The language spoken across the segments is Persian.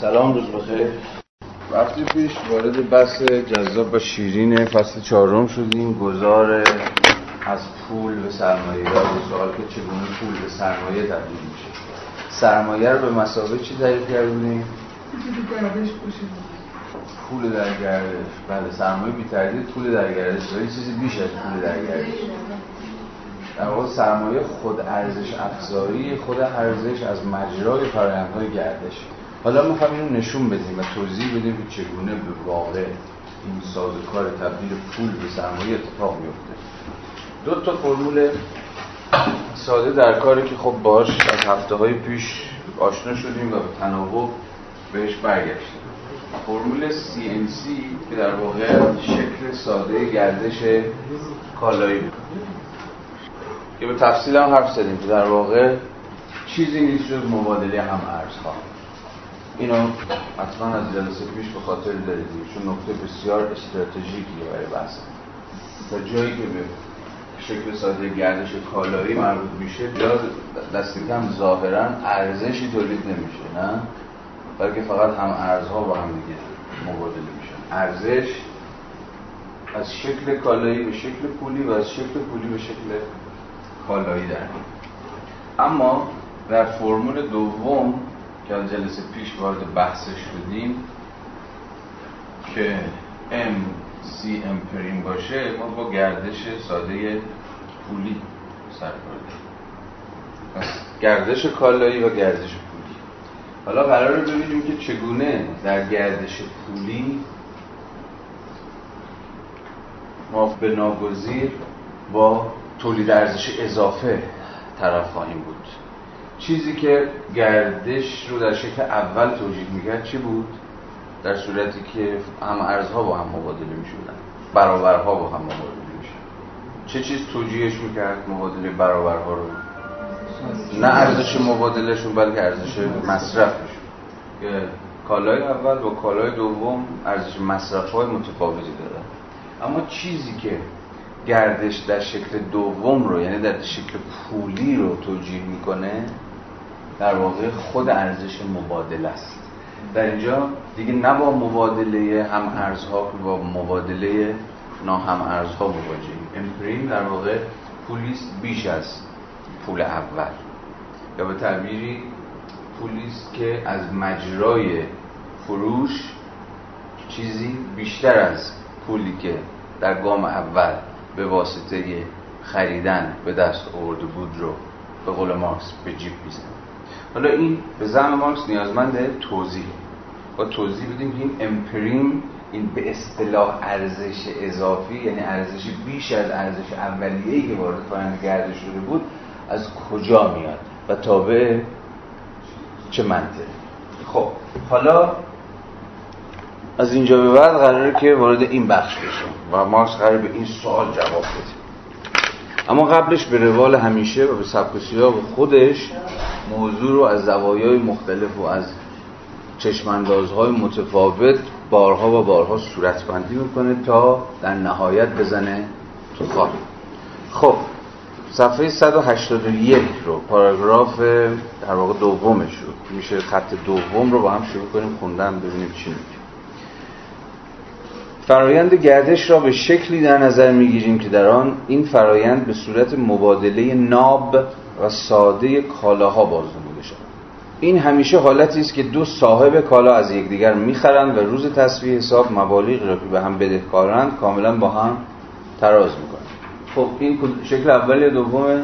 سلام روز بخیر. وقتی پیش وارد بحث جذاب و شیرین فصل چهارم شدیم. گذار از پول به سرمایه به سوال که چگونه پول به سرمایه تبدیل میشه؟ سرمایه رو به مسابقه چی تعریف کردیم؟ پول در گردش بله سرمایه بی تردید پول در گردش ولی چیزی بیش از پول در گردش در واقع سرمایه خود ارزش افزایی خود ارزش از مجرای فرآیندهای گردش. حالا می‌خوام اینو نشون بدیم و توضیح بدیم که چگونه به واقع این سازوکار تبدیل پول به سرمایه اتفاق میفته دو تا فرمول ساده در کاری که خب باش از هفته های پیش آشنا شدیم و به تناوب بهش برگشتیم. فرمول CNC که در واقع شکل ساده گردش کالایی بود. که به تفصیل هم حرف زدیم که در واقع چیزی نیست جز مبادله هم ارز ها اینو حتما از جلسه پیش به خاطر دارید چون نکته بسیار استراتژیکیه برای بحث. تا جایی که به شکل ساده گردش کالایی مربوط میشه یا دست کم ظاهرا ارزشی تولید نمیشه نه؟ بلکه فقط هم ارزها با هم دیگه مبادله میشن. ارزش از شکل کالایی به شکل پولی و از شکل پولی به شکل کالایی در اما در فرمول دوم که جلسه پیش وارد بحثش شدیم که M C امپریم باشه ما با گردش ساده پولی سر پس گردش کالایی و گردش پولی. حالا قراره ببینیم که چگونه در گردش پولی ما به ناگزیر با تولید ارزش اضافه طرف خواهیم بود. چیزی که گردش رو در شکل اول توجیه می‌کرد چی بود؟ در صورتی که هم ارزها با هم مبادله می‌شدن برابرها با هم مبادله میشن چه چیز توجیهش می‌کرد مبادله برابرها رو؟ نه ارزش مبادلهشون بلکه ارزش مصرفشون که کالای اول با کالای دوم ارزش مصرف های متفاوتی دارن اما چیزی که گردش در شکل دوم رو یعنی در شکل پولی رو توجیه می‌کنه در واقع خود ارزش مبادله است. در اینجا دیگه نه با مبادله هم ارزها با مبادله ناهم ارزها مواجهیم. امپریم در واقع پولیست بیش از پول اول. یا به تعبیری پولیست که از مجرای فروش چیزی بیشتر از پولی که در گام اول به واسطه خریدن به دست آورده بود رو به قول مارکس به جیب میزن حالا این به زم مارکس نیازمند توضیح. با توضیح بدیم که این امپریم این به اصطلاح ارزش اضافی یعنی ارزش بیش از ارزش اولیه‌ای که وارد فرآیند گردش شده بود از کجا میاد؟ و تابع چه منطقی خب حالا از اینجا به بعد قراره که وارد این بخش بشیم و مارکس قرار به این سوال جواب بده. اما قبلش به روال همیشه و به سبک و سیاق خودش موضوع رو از زوایای مختلف و از چشماندازهای متفاوت بارها و بارها صورتبندی می‌کنه تا در نهایت بزنه تو خواب خب صفحه 181 رو پاراگراف در واقع دومش رو. میشه خط دوم رو با هم شروع کنیم خوندن ببینیم چی میگه. فرایند گردش را به شکلی در نظر می‌گیریم که در آن این فرایند به صورت مبادله ناب و ساده کالاها باز نموده شود این همیشه حالتی است که دو صاحب کالا از یکدیگر می‌خرند و روز تصویه حساب مبالغ را که به هم بدهکارند کاملا با هم تراز می‌کنند. خب این شکل اول یا دومه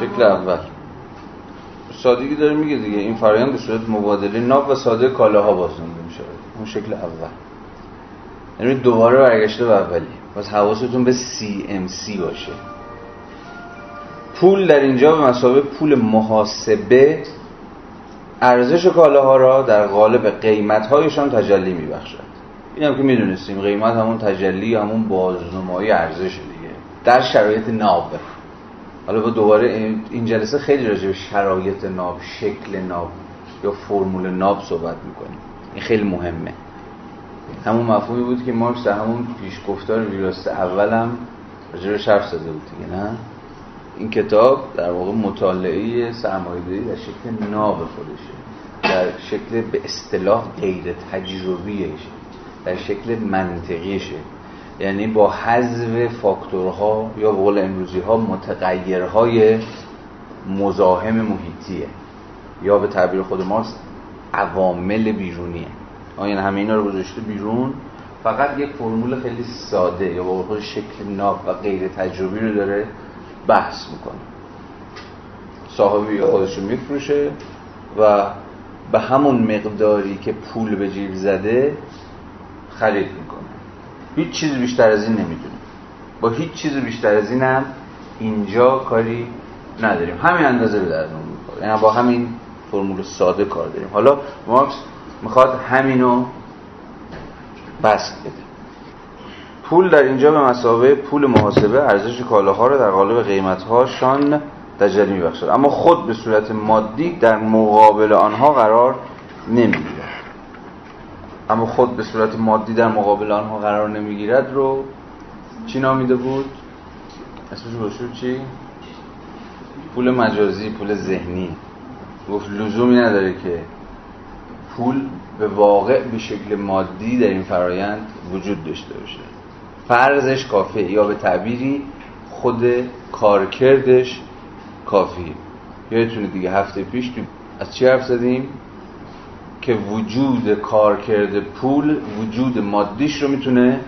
شکل اول. سادگی داره میگه دیگه. این فرایند به صورت مبادله ناب و ساده کالاها باز نموده میشه اون شکل اول. یعنی دوباره برگشته به اولی. پس حواستون به CMC باشه. پول در اینجا به مسابقه پول محاسبه ارزش کالاها را در قالب قیمتهایشان تجلی میبخشد. این هم که می‌دونستیم قیمت همون تجلی همون بازنمایی ارزش دیگه. در شرایط ناب. حالا با دوباره این جلسه خیلی راجع به شرایط ناب شکل ناب یا فرمول ناب صحبت می‌کنیم. این خیلی مهمه. همون مفهومی بود که مارکس در همون پیش گفتار ویراست اولم راجع به حرف زده بود دیگه نه؟ این کتاب در واقع مطالعه سرمایه‌داری در شکل ناب خودشه. در شکل به اصطلاح غیر تجربیش در شکل منطقیشه. یعنی با حذف فاکتورها یا بقول امروزی ها متغیرهای مزاحم محیطیه. یا به تعبیر خود ماست عوامل بیرونیه. یعنی همه اینا رو گذاشته بیرون. فقط یک فرمول خیلی ساده یا با شکل ناب و غیر تجربی رو داره بحث می‌کنه. صاحبی خودش رو میفروشه و به همون مقداری که پول به جیب زده خرید می‌کنه. هیچ چیز بیشتر از این نمی‌دونه. با هیچ چیز بیشتر از این هم اینجا کاری نداریم. همین اندازه به در می‌خوره یعنی با همین فرمول ساده کار داریم. حالا مارکس می‌خواد همینو بست بده. پول در اینجا به مسابقه پول محاسبه ارزش کالاها رو در قالب قیمتهاشان تجلی میبخشد. اما خود به صورت مادی در مقابل آنها قرار نمی‌گیرد. اما خود به صورت مادی در مقابل آنها قرار نمی‌گیرد رو چی نامیده بود؟ اسمش باشور چی؟ پول مجازی پول ذهنی. گفت لزومی نداره که پول به واقع به شکل مادی در این فرایند وجود داشته باشه. فرضش کافیه یا به تعبیری خود کارکردش کافیه. یادتونه دیگه هفته پیش تو از چی حرف زدیم؟ که وجود کارکرد پول وجود مادیش رو می‌تونه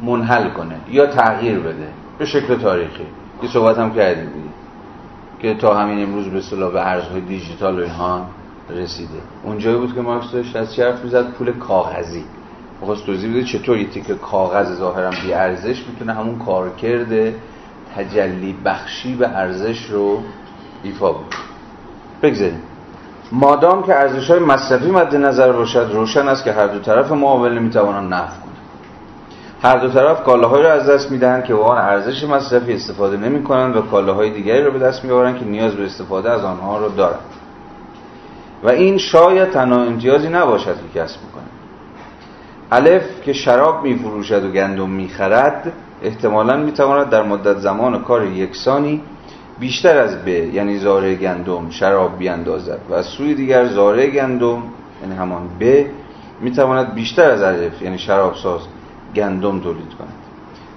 منحل کنه یا تغییر بده به شکل تاریخی. یه صحبت هم کردیم. دیگه که تا همین امروز به صلاح به ارزهای دیجیتال و اینها رسیده. اونجایی بود که مارکس داشت از چی حرف می‌زد؟ پول کاغذی. می‌خواست توضیح بده چطور یه تیک کاغذ ظاهرا بی ارزش می‌تونه همون کارکرد تجلی بخشی به ارزش رو ایفا بود بگذاریم. مادام که ارزش های مصرفی مد نظر باشد روشن است که هر دو طرف معامله نمی‌توانند نفع هر دو طرف کالاهایی را از دست می‌دهند که آن ارزش مصرفی استفاده نمی کنند و کالاهای دیگری را به دست میآورند که نیاز به استفاده از آنها را دارند و این شاید تنها امتیازی نباشد که کسب می‌کنه. الف که شراب میفروشد و گندم می‌خرد احتمالا می‌تواند در مدت زمان کار یکسانی بیشتر از ب یعنی زاره گندم شراب بیاندازد و از سوی دیگر زاره گندم یعنی همان ب می‌تواند بیشتر از الف یعنی شراب ساز گندم تولید کند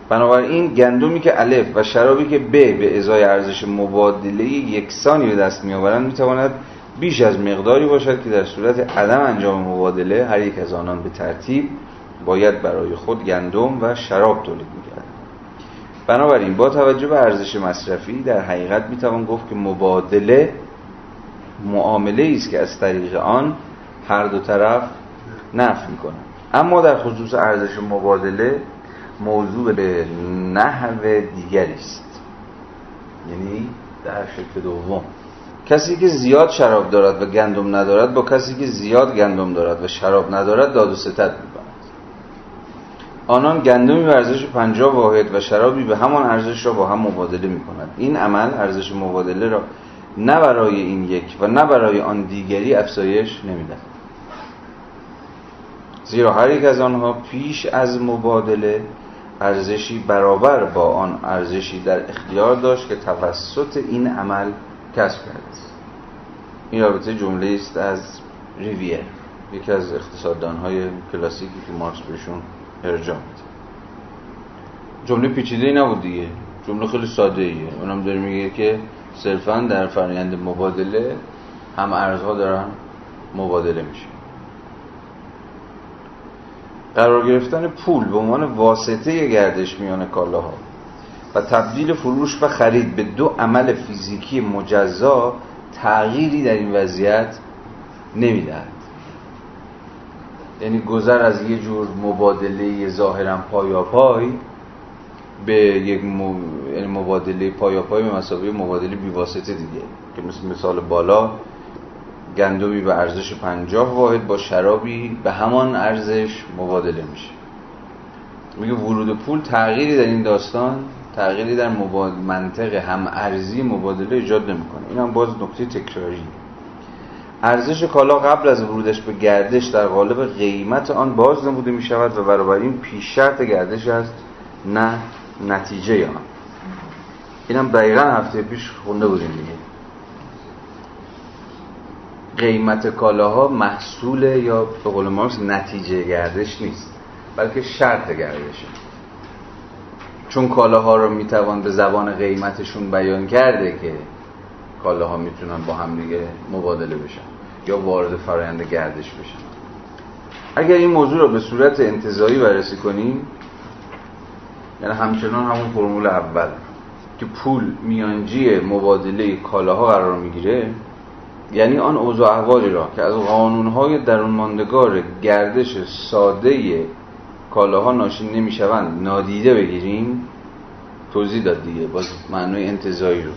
بنابراین گندمی که الف و شرابی که ب به ازای ارزش مبادله یکسانی به دست میآورند می‌تواند بیش از مقداری باشد که در صورت عدم انجام مبادله هر یک از آنان به ترتیب باید برای خود گندم و شراب تولید می‌کرد. بنابراین با توجه به ارزش مصرفی در حقیقت می‌توان گفت که مبادله معامله است که از طریق آن هر دو طرف نفع می‌کنه اما در خصوص ارزش مبادله موضوع به نحو دیگری است. یعنی در شکل دوم. کسی که زیاد شراب دارد و گندم ندارد با کسی که زیاد گندم دارد و شراب ندارد داد و ستد می‌کند آنان گندمی به ارزش 50 واحد و شرابی به همان ارزش را با هم مبادله می این عمل ارزش مبادله را نه برای این یک و نه برای آن دیگری افزایش نمی‌دهد. زیرا هر یک از آنها پیش از مبادله ارزشی برابر با آن ارزشی در اختیار داشت که توسط این عمل کسب کرده است. این رابطه جمله است از ریویر یکی از اقتصاددانهای کلاسیکی که مارکس بهشون ارجاع میده جمله پیچیده ای نبود دیگه. جمله خیلی ساده ایه اونم داره میگه که صرفا در فرآیند مبادله هم ارزها دارن مبادله میشه قرار گرفتن پول به عنوان واسطه گردش میان کالاها و تبدیل فروش و خرید به دو عمل فیزیکی مجزا تغییری در این وضعیت نمی‌دهد. یعنی گذر از یه جور مبادله ظاهرا پای به یک یعنی مبادله پای به مسابقه مبادله بیواسطه دیگه. که مثل مثال بالا گندمی به ارزش پنجاه واحد با شرابی به همان ارزش مبادله میشه. میگه ورود پول تغییری در این داستان تغییری در منطق هم ارزی مبادله ایجاد نمی‌کنه. این هم باز نکته تکراری. ارزش کالا قبل از ورودش به گردش در قالب قیمت آن باز نموده می شود و برابر این پیش شرط گردش است نه نتیجه آن. اینم دقیقا هفته پیش خونده بودیم دیگه. قیمت کالاها محصول یا به قول مارکس نتیجه گردش نیست بلکه شرط گردشه. چون کالاها رو می‌توان به زبان قیمتشون بیان کرده که کالاها می‌تونن با هم دیگه مبادله بشن یا وارد فرایند گردش بشن. اگر این موضوع رو به صورت انتظایی بررسی کنیم یعنی همچنان همون فرمول اول که پول میانجی مبادله کالاها قرار می‌گیره یعنی آن اوضاع احوالی را که از قانونهای درون ماندگار گردش ساده کالاها ناشی نمی‌شوند نادیده بگیریم توضیح داد دیگه باز معنای انتظایی رو.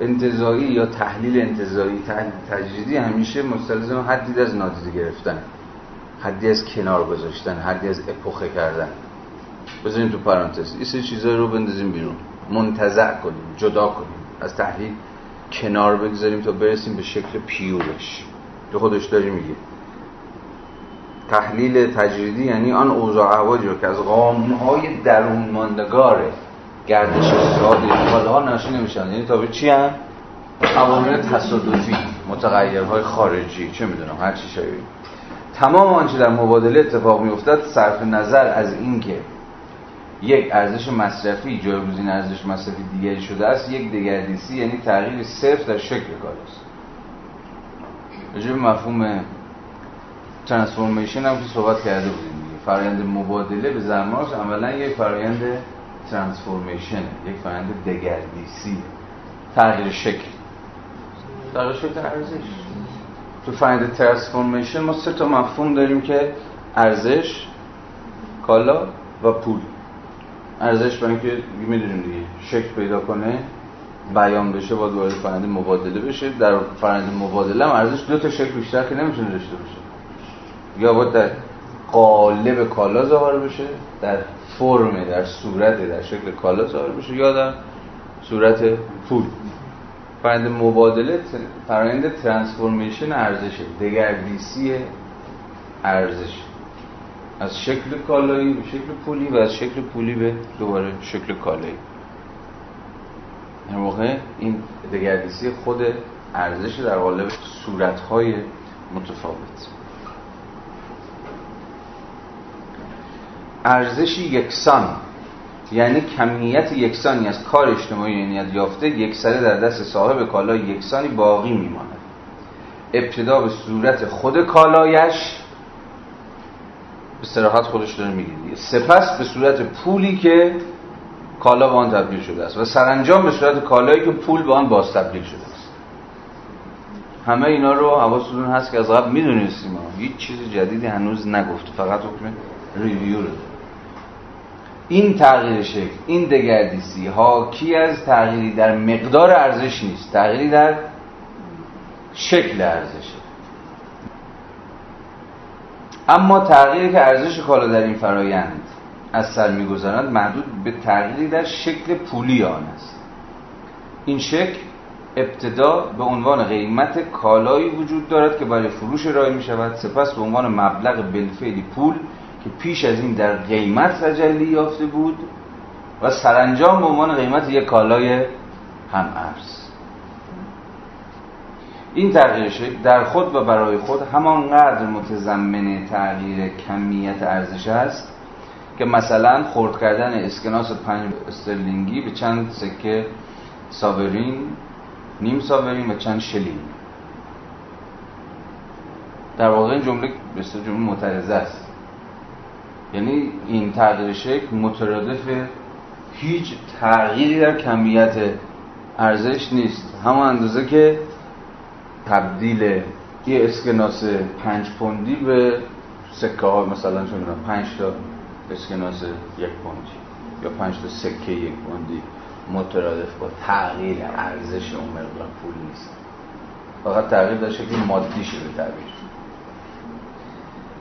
انتظایی یا تحلیل انتظایی تحلیل تجریدی همیشه مستلزم حدی از نادیده گرفتن حدی از کنار گذاشتن حدی از اپوخه کردن. بذاریم تو پرانتز. این سه چیزایی رو بندازیم بیرون. منتزع کنیم جدا کنیم. از تحلیل کنار بگذاریم تا برسیم به شکل پیورش تو خودش داری میگه تحلیل تجریدی یعنی آن اوضاع احوالی رو که از قانونهای درون ماندگار گردش ساده ها ناشی نمیشن. یعنی تا به چی هم؟ عوامل تصادفی متغیرهای خارجی. چه می‌دونم هر چی شایی تمام آنچه در مبادله اتفاق میافتد صرف نظر از اینکه یک ارزش مصرفی جایگزین ارزش مصرفی دیگری شده است. یک دگردیسی یعنی تغییر صرف در شکل کالاست راجع مفهوم ترانسفورمیشن هم که صحبت کرده بودیم دیگه. فرایند مبادله به زمانش عملا یک فرایند ترانسفورمیشن یک فرایند دگردیسی. تغییر شکل. تغییر شکل ارزش. تو فرایند ترانسفورمیشن ما سه تا مفهوم داریم که ارزش کالا و پول. ارزش برای اینکه می‌دونیم دیگه شکل پیدا کنه بیان بشه باید وارد فرآیند مبادله بشه. در فرآیند مبادله هم ارزش دو تا شکل بیشتر که نمی‌تونه داشته باشه. یا باید در قالب کالا ظاهر بشه در فرم در صورت در شکل کالا ظاهر بشه یا در صورت پول. فرآیند مبادله فرآیند ترانسفورمیشن ارزشه. دگردیسی ارزش. از شکل کالایی به شکل پولی و از شکل پولی به دوباره شکل کالایی. در واقع این دگردیسی خود ارزش در قالب صورتهای متفاوت. ارزشی یکسان یعنی کمیت یکسانی از کار اجتماعی نیت یافته یکسره در دست صاحب کالای یکسانی باقی میماند. ابتدا به صورت خود کالایش به صراحت خودش داره میگه سپس به صورت پولی که کالا به آن تبدیل شده است و سرانجام به صورت کالایی که پول به آن باز تبدیل شده است. همه اینا رو حواستون هست که از قبل می‌دونستیم هیچ چیز جدیدی هنوز نگفت فقط حکم ریویو رو این تغییر شکل این دگردیسی حاکی از تغییری در مقدار ارزش نیست. تغییری در شکل ارزشه. اما تغییری که ارزش کالا در این فرایند از سر می‌گذارند محدود به تغییری در شکل پولی آن است. این شکل ابتدا به عنوان قیمت کالایی وجود دارد که برای فروش ارائه می شود سپس به عنوان مبلغ بلفعلی پول که پیش از این در قیمت تجلی یافته بود و سرانجام به عنوان قیمت یک کالای هم ارز. این تغییر در خود و برای خود همانقدر متضمن تغییر کمیت ارزش است که مثلا خورد کردن اسکناس پنج استرلینگی به چند سکه ساورین نیم ساورین و چند شلینگ. در واقع این جمله بسیار جمله معترضه است. یعنی این تغییر شکل مترادف هیچ تغییری در کمیت ارزش نیست. همان اندازه که تبدیل یه اسکناس پنج پوندی به سکه ها مثلا چون پنج تا اسکناس یک پوندی یا پنج تا سکه یک پوندی مترادف با تغییر ارزش اون مقدار پول نیست. فقط تغییر در شکل مادی شده تعبیر.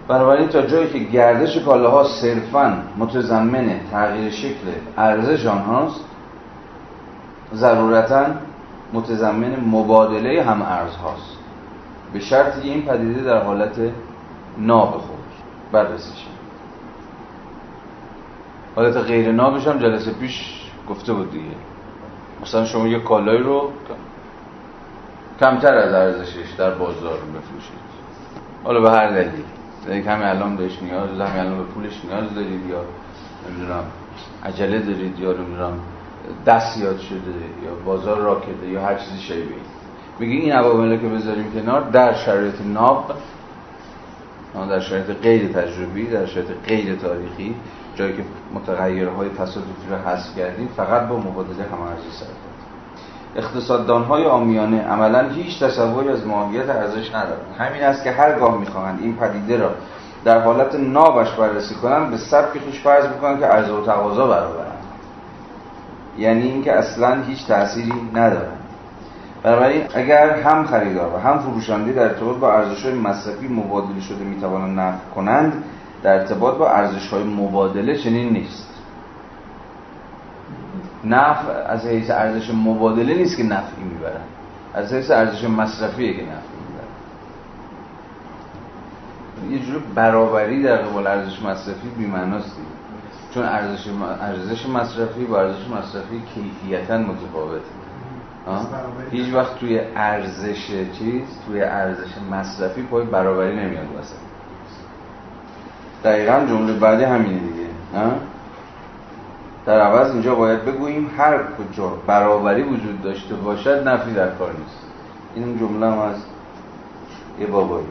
بنابراین تا جایی که گردش کالاها صرفا متضمن تغییر شکل ارزش آنهاست ضرورتا متضمن مبادله هم ارز هاست. به شرطی این پدیده در حالت ناب خود بررسی شد حالت غیر نابش هم جلسه پیش گفته بود دیگه. مثلا شما یه کالایی رو کمتر از ارزشش در بازار بفروشید. حالا به هر دلیل یعنی کمی الان بهش نیاز همین الان به پولش نیاز دارید یا نمی‌دونم عجله دارید یا نمی‌دونم دست یاد شده یا بازار راکده یا هر چیزی شبیه میگه این عوامل که بذاریم کنار در شرایط ناب در شرایط غیر تجربی در شرایط غیر تاریخی جایی که متغیرهای تصادفی رو حذف کردیم فقط با مبادله همارزی سر اقتصاددان های آمیانه عملا هیچ تصوری از ماهیت ارزش ندارند. همین است که هرگاه می‌خواهند این پدیده را در حالت نابش بررسی کنند به سبک خوش فرض می‌کنند که عرضه و تقاضا برابرند یعنی اینکه اصلا هیچ تأثیری ندارند بنابراین اگر هم خریدار و هم فروشنده در ارتباط با ارزش های مصرفی مبادله شده می‌توانند نفع کنند در ارتباط با ارزش های مبادله چنین نیست. نفع از حیث ارزش مبادله نیست که نفعی می‌برن از حیث ارزش مصرفیه که نفعی می‌برن یه جور برابری در قبال ارزش مصرفی بی‌معناست چون ارزش ارزش مصرفی با ارزش مصرفی کیفیتا متفاوته. هیچ وقت توی ارزش چیز توی ارزش مصرفی پای برابری نمیاد واسه. دقیقا جمله بعدی همینه دیگه. در عوض اینجا باید بگوییم هر کجا برابری وجود داشته باشد نفی در کار نیست. این جمله هم از یه بابایی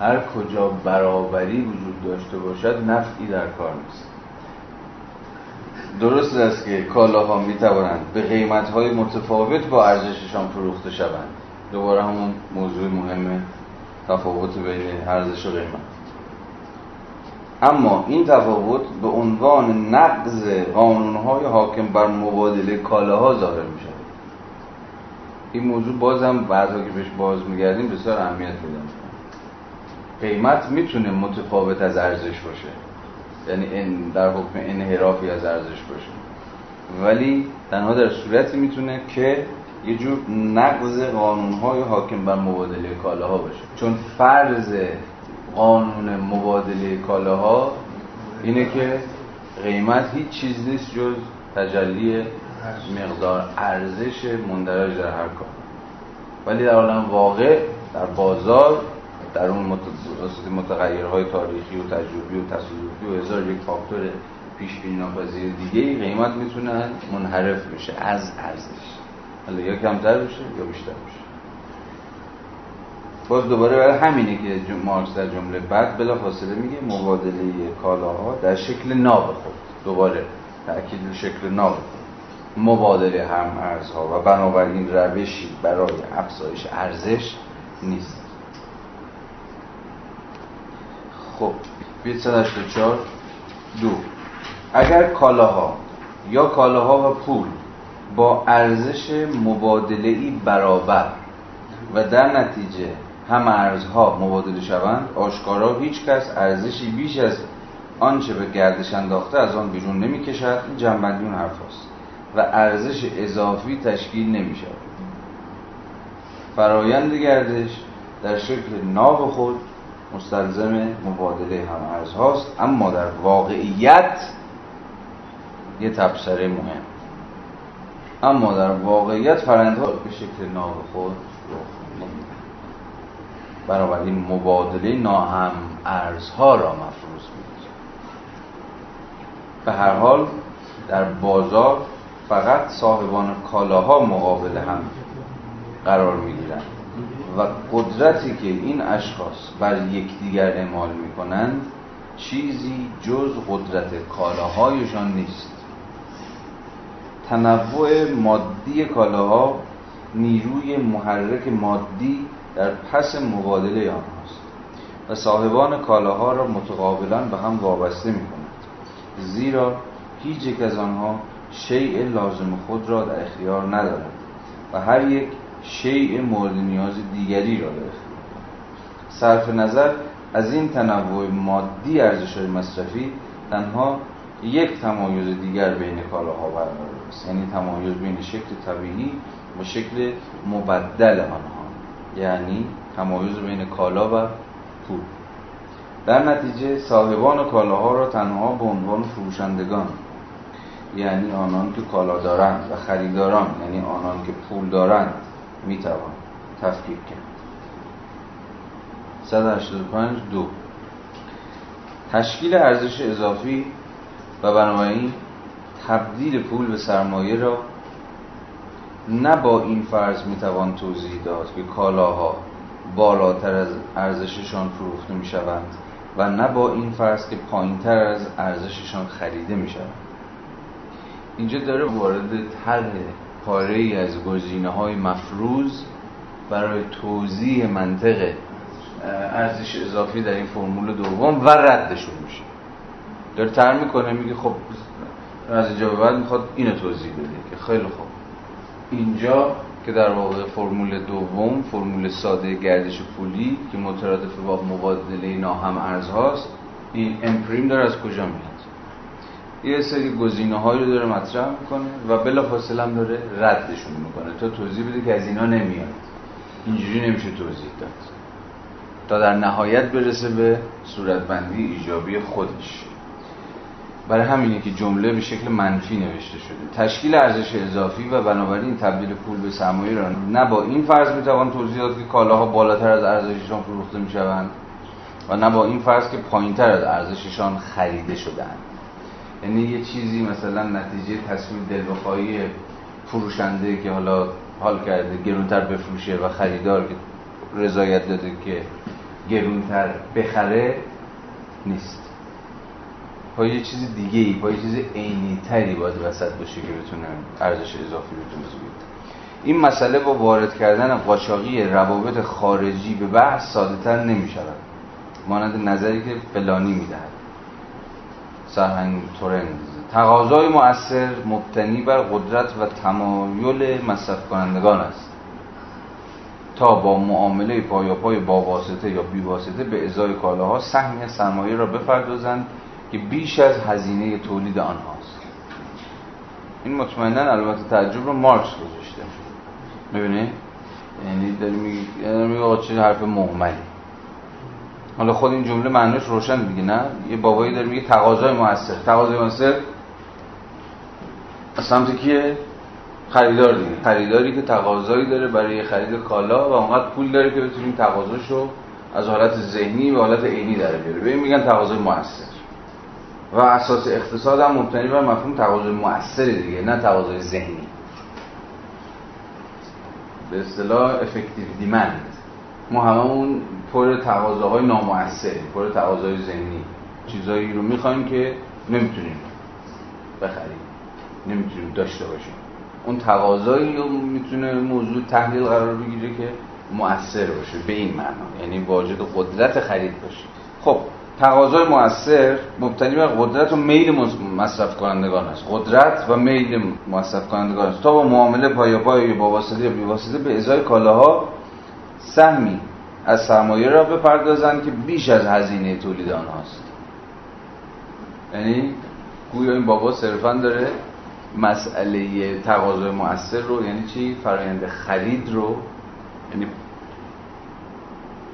هر کجا برابری وجود داشته باشد نفعی در کار نیست. درست است که کالاها می توانند به قیمت های متفاوت با ارزششان فروخته شوند. دوباره همون موضوع مهم تفاوت بین ارزش و قیمت. اما این تفاوت به عنوان نقض قانونهای حاکم بر مبادله کالاها ظاهر می این موضوع بازم بعدها که بهش باز میگردیم بسیار اهمیت پیدا قیمت می‌تونه متفاوت از ارزش باشه. یعنی در حکم انحرافی از ارزش باشه. ولی تنها در صورتی می‌تونه که یه جور نقض قانونهای حاکم بر مبادله کالاها باشه. چون فرض قانون مبادله کالاها اینه که قیمت هیچ چیز نیست جز تجلی مقدار ارزش مندرج در هر کار. ولی در عالم واقع در بازار در اون متغیرهای تاریخی و تجربی و تصادفی و هزار یک فاکتور پیش بینی ناپذیر دیگه قیمت می‌تونه منحرف بشه از ارزش. حالا یا کمتر بشه یا بیشتر بشه. باز دوباره برای همینه که مارکس در جمله بعد بلا فاصله میگه مبادله کالاها در شکل ناب خود. دوباره تأکید شکل ناب مبادله هم ارزها و بنابراین روشی برای افزایش ارزش نیست. خب 284 دو اگر کالاها یا کالاها و پول با ارزش مبادله ای برابر و در نتیجه هم ارزها مبادله شوند آشکارا هیچ کس ارزشی بیش از آنچه به گردش انداخته از آن بیرون نمی کشد این جنبندی اون حرف هست. و ارزش اضافی تشکیل نمی شود فرایند گردش در شکل ناب خود مستلزم مبادله هم ارز هاست اما در واقعیت یه تبصره مهم. اما در واقعیت فرندها به شکل ناب خود رخ بنابراین مبادله ناهم ارزها را مفروض بود به هر حال در بازار فقط صاحبان کالاها مقابل هم قرار می‌گیرند. و قدرتی که این اشخاص بر یکدیگر اعمال می‌کنند چیزی جز قدرت کالاهایشان نیست. تنوع مادی کالاها نیروی محرک مادی در پس مبادله آنهاست و صاحبان کالاها را متقابلا به هم وابسته می کند زیرا هیچ یک از آنها شیء لازم خود را در اختیار ندارد و هر یک شیء مورد نیاز دیگری را در اختیار صرف نظر از این تنوع مادی ارزش مصرفی تنها یک تمایز دیگر بین کالاها برقرار است. یعنی تمایز بین شکل طبیعی و شکل مبدل آنها. یعنی تمایز بین کالا و پول. در نتیجه صاحبان کالاها را تنها به عنوان فروشندگان یعنی آنان که کالا دارند و خریداران یعنی آنان که پول دارند می‌توان تفکیک کرد. 185 دو. تشکیل ارزش اضافی و بنابراین تبدیل پول به سرمایه را نه با این فرض می‌توان توضیح داد که کالاها بالاتر از ارزششان فروخته می‌شوند و نه با این فرض که پایینتر از ارزششان خریده می‌شوند. اینجا داره وارد طرح پاره ای از گزینه های مفروض برای توضیح منطق ارزش اضافی در این فرمول دوم و ردشون میشه. داره تر می‌کنه میگه خب از اینجا به بعد می‌خواد اینو توضیح بده که خیلی خوب. اینجا که در واقع فرمول دوم فرمول ساده گردش پولی که مترادف با مبادله ناهم ارزهاست این امپریم داره از کجا میاد؟ یه سری گزینه هایی رو داره مطرح می‌کنه و بلا فاصله هم داره ردشون می‌کنه. تا توضیح بده که از اینا نمیاد. اینجوری نمیشه توضیح داد. تا در نهایت برسه به صورتبندی ایجابی خودش. برای همینه که جمله به شکل منفی نوشته شده. تشکیل ارزش اضافی و بنابراین تبدیل پول به سرمایه را نه با این فرض می‌توان توضیح داد که کالاها بالاتر از ارزششان فروخته می‌شوند و نه با این فرض که پایینتر از ارزششان خریده شدند یعنی یه چیزی مثلا نتیجه تصمیم دلبخواهی فروشنده که حالا حال کرده گرونتر بفروشه و خریدار رضایت داده که گرونتر بخره نیست. با یه چیز دیگه ای با یه چیز عینی تری باید وسط باشه که بتونه ارزش اضافی بتونه بده این مسئله با وارد کردن قاچاقی روابط خارجی به بحث ساده تر نمی شود مانند نظری که فلانی می‌دهد. سرهنگ تورنز تقاضای مؤثر مبتنی بر قدرت و تمایل مصرف کنندگان است. تا با معامله پای با واسطه یا بی واسطه به ازای کالاها سهمی سرمایه را بپردازند که بیش از هزینه تولید آنهاست. این مطمئنا البته تعجب رو مارکس گذاشته. می‌بینی؟ یعنی داری میگی یعنی آقا چه حرف مهملی. حالا خود این جمله معنیش روشن دیگه نه؟ یه بابایی داره میگه تقاضای موثر. تقاضای موثر از سمت کیه؟ خریدار دیگه. خریداری که تقاضایی داره برای خرید کالا و اونقدر پول داره که بتونیم تقاضاشو از حالت ذهنی به حالت عینی در بیاره ببین میگن تقاضای موثر. و اساس اقتصاد هم مبتنی بر مفهوم تقاضای مؤثر دیگه نه تقاضای ذهنی. به اصطلاح افکتیو دیمند ما هممون پر تقاضاهای نامؤثر پر تقاضای ذهنی. چیزایی رو می‌خوایم که نمی‌تونیم بخریم نمی‌تونیم داشته باشیم. اون تقاضایی رو می‌تونه موضوع تحلیل قرار بگیره که مؤثر باشه به این معنا. یعنی واجد قدرت خرید باشه. خب تقاضای مؤثر مبتنی بر قدرت و میل مصرف کنندگان است. قدرت و میل مصرف کنندگان است. تا با معامله پای پای با واسطه یا بی واسطه به ازای کالاها سهمی از سرمایه را بپردازند که بیش از هزینه تولید آنهاست. یعنی گویا این بابا صرفا داره مسئله تقاضای مؤثر رو یعنی چی؟ فرایند خرید رو یعنی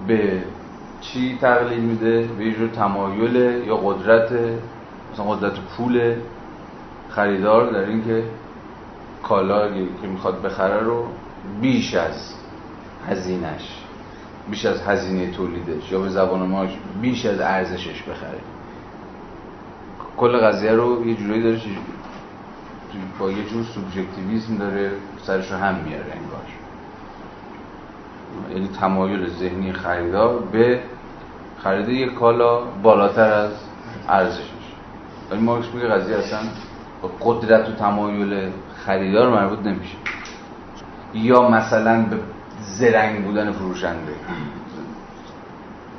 به چی تقلیل میده؟ به یه تمایل یا قدرت مثلا قدرت پول خریدار در اینکه کالا که می‌خواد بخره رو بیش از هزینش بیش از هزینه تولیدش یا به زبان ما بیش از ارزشش بخره. کل قضیه رو یه جورایی داره با یه جور سوبژکتیویسم داره سرش رو هم میاره انگار. یعنی تمایل ذهنی خریدار به خرید یک کالا بالاتر از ارزشش. ولی مارکس میگه قضیه اصلا با قدرت و تمایل خریدار مربوط نمیشه. یا مثلا به زرنگ بودن فروشنده.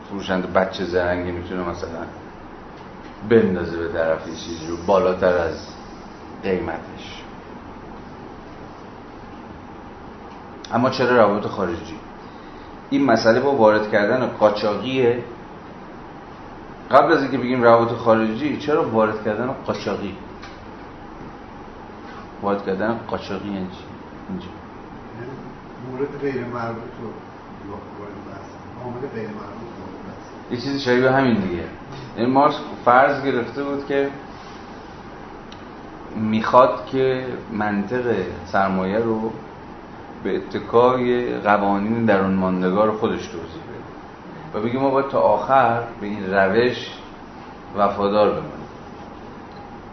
فروشنده بچه زرنگی می‌تونه مثلا بندازه به طرف چیزی رو بالاتر از قیمتش. اما چرا روابط خارجی؟ این مسئله با وارد کردن قاچاقی قبل از اینکه بگیم روابط خارجی چرا وارد کردن قاچاقی؟ وارد کردن قاچاقی یعنی مورد غیر مربوط عامل غیر مربوط یه چیزی شبیه همین دیگه. این مارکس فرض گرفته بود که می‌خواد که منطق سرمایه رو به اتکای قوانین درون ماندگار خودش توضیح بده. و بگیم ما باید تا آخر به این روش وفادار بمونیم.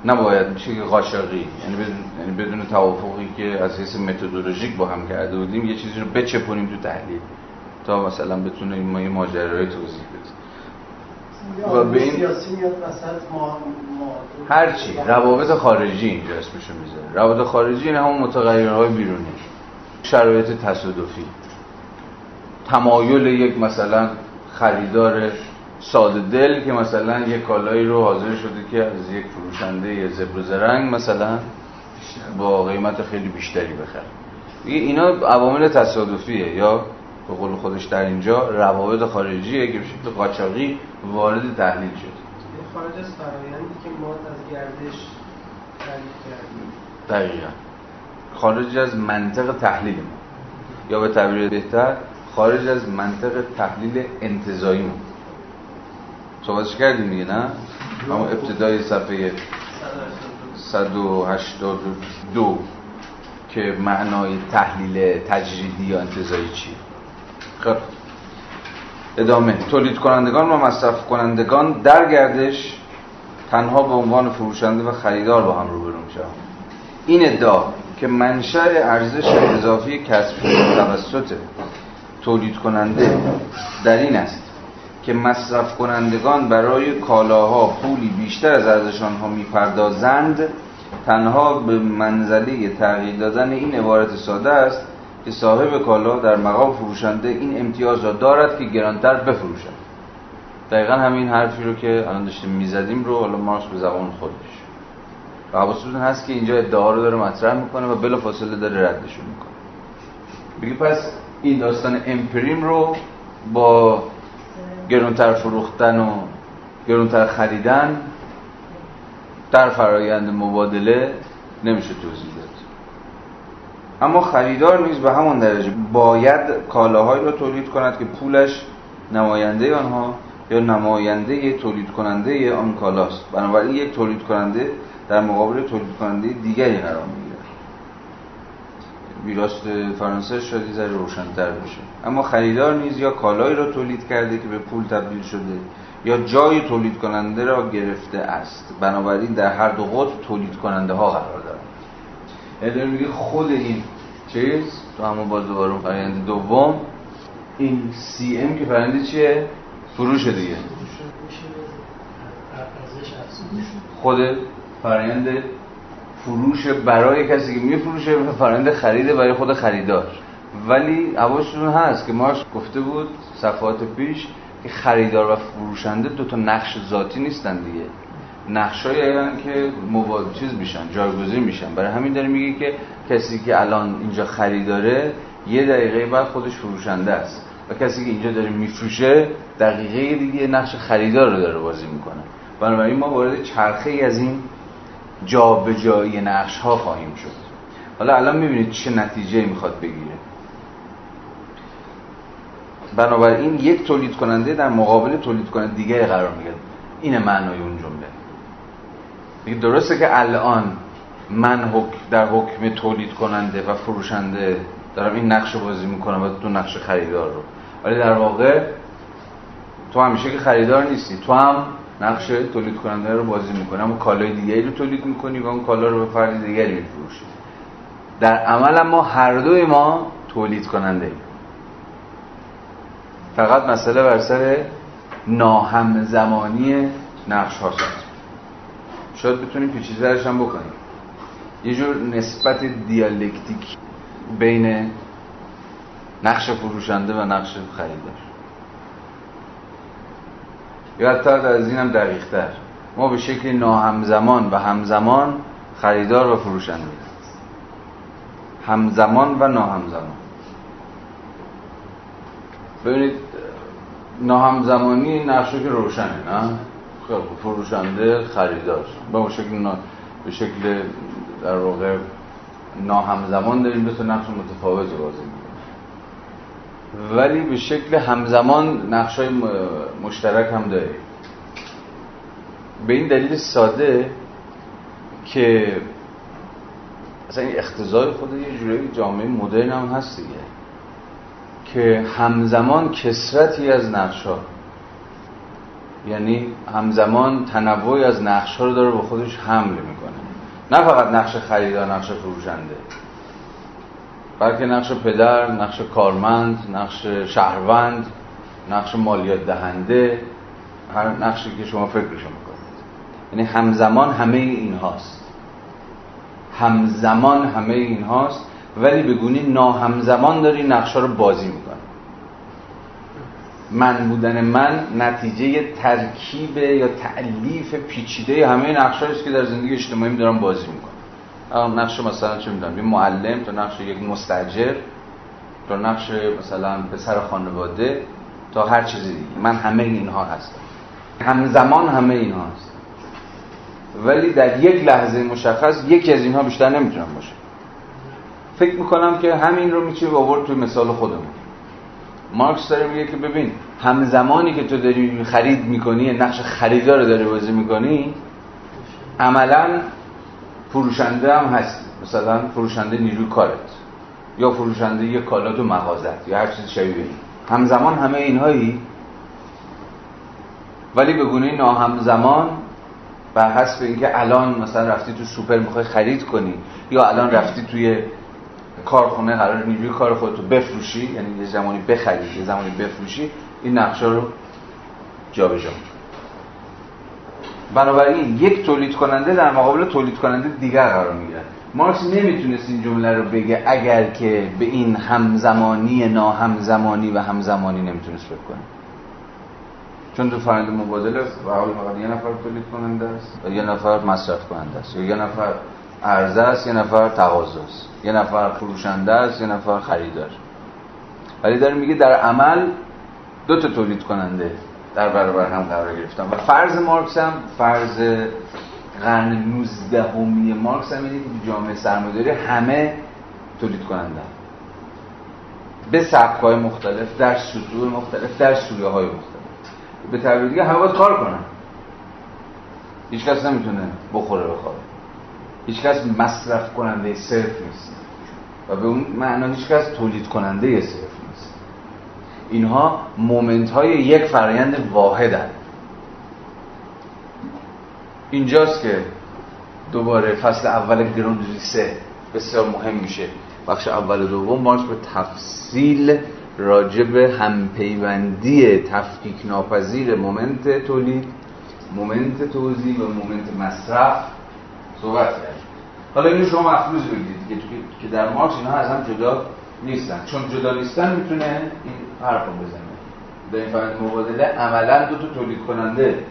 نباید میشه که قاشقی یعنی بدون, یعنی بدون توافقی که از حیث متدولوژیک با هم کرده بودیم یه چیزی رو بچپونیم تو تحلیل. تا مثلا بتونه ما یه ماجرای توضیح بده. و به این ما هرچی روابط خارجی اینجا اسمشو می‌ذاره. روابط خارجی این همون متغیرهای بیرونی. شرایط تصادفی. تمایل یک مثلا خریدار ساده دل که مثلا یک کالایی رو حاضر شده که از یک فروشنده زبر زرنگ مثلا با قیمت خیلی بیشتری بخره. اینا عوامل تصادفیه یا به قول خودش در اینجا روابط خارجیه که به شکل قاچاقی وارد تحلیل شده. خارج از فرایندی که ما از گردش کردیم. دقیقا. خارج از منطق تحلیل ما. یا به تعبیر بهتر خارج از منطق تحلیل انتظایی ما. صحبتش کردیم دیگه نه؟ اما ابتدای صفحه 182 که معنای تحلیل تجریدی یا انتظایی چیه؟ خب. ادامه. تولید کنندگان و مصرف کنندگان در گردش تنها به عنوان فروشنده و خریدار با هم روبرو میشن این ادعا که منشأ ارزش اضافی کسب شده توسط تولید کننده در این است که مصرف کنندگان برای کالاها پولی بیشتر از ارزش آنها می‌پردازند تنها به منزله تغییر دادن این عبارت ساده است که صاحب کالا در مقام فروشنده این امتیاز را دارد که گرانتر بفروشد. دقیقا همین حرفی رو که الان داشتیم می‌زدیم رو حالا مارکس به زبان خودش. و حواستون هست که اینجا ادعا رو داره مطرح می‌کنه و بلا فاصله داره ردشون می‌کنه. بگی پس این داستان امپریم رو با گرونتر فروختن و گرونتر خریدن در فرایند مبادله نمیشه توضیح داد. اما خریدار نیز به همان درجه باید کالاهایی را تولید کند که پولش نماینده آنها یا نماینده تولید کننده آن کالاست. بنابراین یک تولید کننده در مقابل تولید کننده دیگری قرار می‌گیرد. ویراست فرانسه شاید یه ذره روشنتر بشه. اما خریدار نیز یا کالایی را تولید کرده که به پول تبدیل شده یا جای تولید کننده را گرفته است. بنابراین در هر دو قطب تولید کننده ها قرار دارند یعنی میگه خود این چیز تو همون باز دوباره فرآیند دوم این سی ام که فرآیند چیه؟ فروش دیگه. خود فرآیند فروش برای کسی که میفروشه و فرآیند خریده برای خود خریدار. ولی حواستون هست که ماش گفته بود صفحات پیش که خریدار و فروشنده دو تا نقش ذاتی نیستن دیگه. نقشای که مواد چیز میشن جایگزین میشن. برای همین داره میگه که کسی که الان اینجا خریداره یه دقیقه بعد خودش فروشنده است. و کسی که اینجا داره میفروشه دقیقه دیگه نقش خریدار رو داره بازی می‌کنه. بنابراین ما وارد چرخه ای از این جابجایی نقش ها خواهیم شد. حالا الان می‌بینید چه نتیجه می‌خواد بگیره. بنابراین یک تولید کننده در مقابل تولید کننده دیگه قرار می‌گیره. این معنای اون جمله. میگه درسته که الان من حک در حکم تولید کننده و فروشنده دارم این نقش بازی می‌کنم و تو نقش خریدار رو. ولی در واقع تو همیشه که خریدار نیستی. تو هم نقش تولید کننده رو بازی می‌کنی اما کالای دیگری رو تولید می‌کنی و اون کالا رو به فرد دیگری میفروشی. در عمل ما هر دوی ما تولید کننده ایم. فقط مسئله بر سر ناهم زمانی نقش هاست. شاید بتونیم پیچیده‌اش هم بکنیم. یه جور نسبت دیالکتیک بین نقش فروشنده و نقش خریدار. یا حتی از این هم دقیق تر ما به شکل ناهمزمان و همزمان خریدار و فروشنده همزمان و ناهمزمان. ببینید ناهمزمانی نقشه که روشنه نه؟ خب، فروشنده خریدار. به شکل به شکل در واقع ناهمزمان داریم به نقش متفاوت بازی ولی به شکل همزمان نقش های مشترک هم داره به این دلیل ساده که اصلا این اختزای خود یه جوری جامعه مدرن هم هست دیگه که همزمان کسرتی از نقش یعنی همزمان تنوعی از نقش رو داره به خودش حمل می‌کنه. نه فقط نقش خریدار نقش فروشنده. بلکه نقش پدر نقش کارمند نقش شهروند نقش مالیات دهنده هر نقشی که شما فکرشو می‌کنید یعنی همزمان همه این هاست همزمان همه این هاست ولی بگونی ناهمزمان داری نقشه رو بازی می‌کنه من بودن من نتیجه ترکیب یا تعلیف پیچیده همه نقشه که در زندگی اجتماعی دارم بازی می‌کنم. نقش مثلا چه می‌دونم یه معلم تا نقش یک مستجر تا نقش مثلا پسر خانواده تا هر چیزی دیگه. من همه اینها هستم. همزمان همه اینها هست ولی در یک لحظه مشخص یکی از اینها بیشتر نمی‌تونم باشه. فکر می‌کنم که همین رو میشه آورد توی مثال خودمون. مارکس داره میگه که ببین همزمانی که تو داری خرید می‌کنی نقش خریدار رو داری بازی می‌کنی عملا فروشنده هم هستی مثلا فروشنده نیروی کارت. یا فروشنده یه کالات و مغازت یا هر چیز شبیه این. همزمان همه اینهایی. ولی به گونه ناهمزمان بر حسب اینکه الان مثلا رفتی تو سوپر می‌خوای خرید کنی یا الان رفتی توی کارخونه قرار نیروی کار خودتو بفروشی یعنی یه زمانی بخری یه زمانی بفروشی این نقشه رو جابجا بنابراین یک تولید کننده در مقابل تولید کننده دیگر قرار می‌گیره مارکس نمی‌تونست این جمله رو بگه اگر که به این همزمانی ناهمزمانی و همزمانی نمی‌تونست فکر کنه. چون تو فرند مبادله و حال فقط یه نفر تولید کننده است. و یه نفر مصرف کننده است. یا یه نفر عرضه است یه نفر تقاضا است. یه نفر فروشنده است یه نفر خریدار. ولی داره میگه در عمل دو تا تولید کننده در برابر هم قرار گرفتن و فرض مارکس هم فرض قرن 19 همی مارکس هم اینه که جامعه سرمایه‌داری همه تولید کننده به سبک‌های مختلف در سطوح مختلف در سویه های مختلف. به تعبیر دیگه همه باید کار کنن. هیچ کس نمی‌تونه بخوره بخوره هیچ کس مصرف کننده صرف نیست. و به اون معنا هیچ کس تولید کننده صرف. اینها moment های یک فرایند واحدن. اینجاست که دوباره فصل اول گروندریسه بسیار مهم میشه. بخش اول دوم مارکس به تفصیل راجب همپیوندی تفکیک ناپذیر moment تولید moment توزیع و moment مصرف صحبت کرد حالا اینو شما مفروض بگیرید که در مارکس اینها از هم جدا نیستن. چون جدا نیستن می‌تونه این حرف رو بزنه. به این فرد مبادله عملا دو تا تولید کننده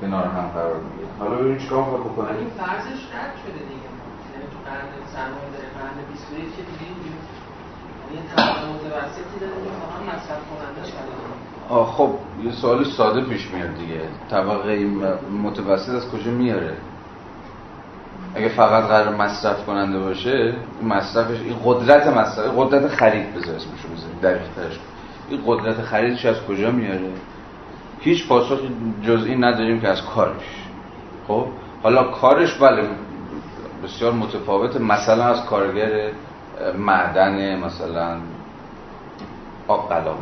کنار هم قرار می‌گیره. حالا ببینید چیکار می‌خواد بکنه. این فرضش رد شده دیگه. یعنی تو قرن سرمایه داره قرن 21 که دیگه یعنی طبقه متوسطی داره که فقط مصرف کننده خب یه سوال ساده پیش میاد دیگه. طبقه متوسط از کجا میاره؟ اگه فقط قرار مصرف کننده باشه مصرفش این قدرت مصرف قدرت خرید بذار اسمشو بذاریم دقیق‌ترش. این قدرت خریدش از کجا میاره؟ هیچ پاسخ جزئی نداریم که از کارش. خب؟ حالا کارش بله بسیار متفاوته. مثلا از کارگر معدن مثلا آب مثلا.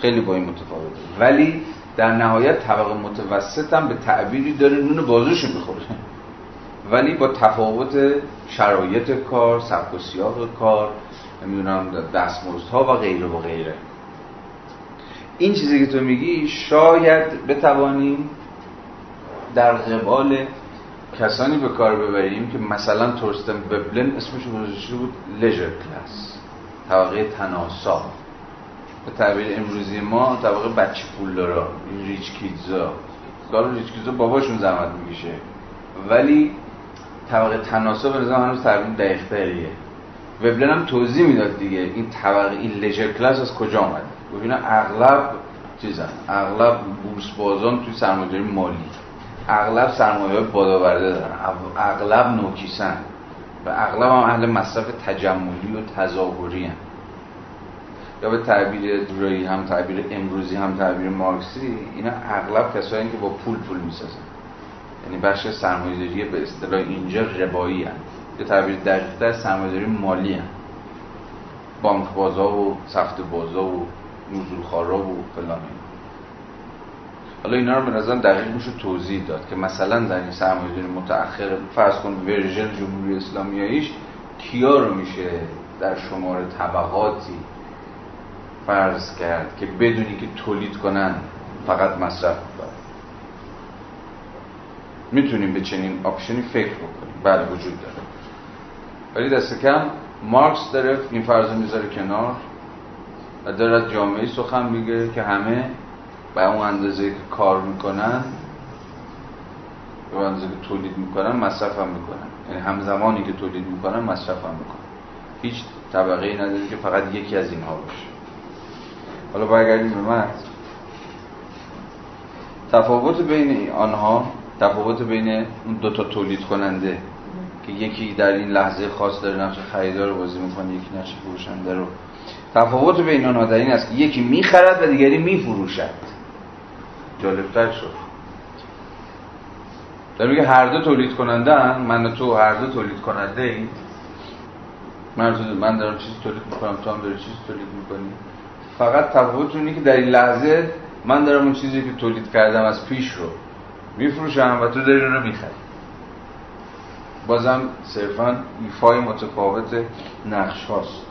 خیلی با این متفاوته. ولی در نهایت طبقه متوسط هم به تعبیری داره نون بازوش می‌خوره. ولی با تفاوت شرایط کار سبک و سیاق کار نمی‌دونم دستمزدها و غیره و غیره. این چیزی که تو میگی شاید بتوانیم در قبال کسانی به کار ببریم که مثلا تورستن ببلن اسمش گذاشته بود لژر کلاس طبقه تناسا. به تعبیر امروزی ما طبقه بچه پول دارا ریچ کیدزا کار ریچ کیدزا باباشون زحمت می‌کشه. ولی طبقه تناسا به نظر هنوز تعبیر دقیق تریه. وبلن هم توضیح می‌داد دیگه. این طبقه این لژر کلاس از کجا آمده ببینا اغلب چیزن. اغلب بورس بازان توی سرمایه‌داری مالی. اغلب سرمایه بادآورده دارن. اغلب نوکیسن. و اغلب هم اهل مصرف تجملی و تظاهری. یا به تعبیر دورایی هم تعبیر امروزی هم تعبیر مارکسی اینا اغلب کسایی که با پول پول می‌سازن. یعنی بخش سرمایه‌داری به اصطلاح اینجا ربایی. یه تعبیر دقیق در سرمایه‌داری مالی هم. بانک بازا و سفت بازا و نزول خارا و فلان حالا اینا رو به نظر دقیق میشه توضیح داد که مثلا در این سرمایه‌داری متأخر فرض کن version جمهوری اسلامیاییش کیا رو میشه در شمار طبقاتی فرض کرد که بدونی که تولید کنن فقط مصرف کنن می‌تونیم به چنین option ی فکر بکنیم. بله وجود داره. ولی دست کم مارکس داره این فرض می‌ذاره کنار و داره جامعه سخن میگه که همه به اون اندازه که کار می‌کنن به اندازه که تولید می‌کنن مصرف هم می‌کنن. یعنی همزمانی که تولید می‌کنن مصرف هم می‌کنن. هیچ طبقه ای نداره که فقط یکی از اینها باشه. حالا برگردیم به متن تفاوت بین آنها تفاوت بین اون دو تا تولید کننده که یکی در این لحظه خاص داره نقش خریدار رو بازی می‌کنه یکی نقش فروشنده رو. تفاوت بین آنها در این است که یکی می‌خرد و دیگری میفروشد. جالبتر شد. در میگه هر دو تولید کننده من تو هر دو تولید کننده ایم من, من دارم چیز تولید می‌کنم تو هم داری چیز تولید می‌کنی. فقط تفاوت اینه که در این لحظه من دارم اون چیزی که تولید کردم از پیش رو میفروشم و تو داری رو می‌خری. بازم صرفا ایفای متفاوت نقش هاست.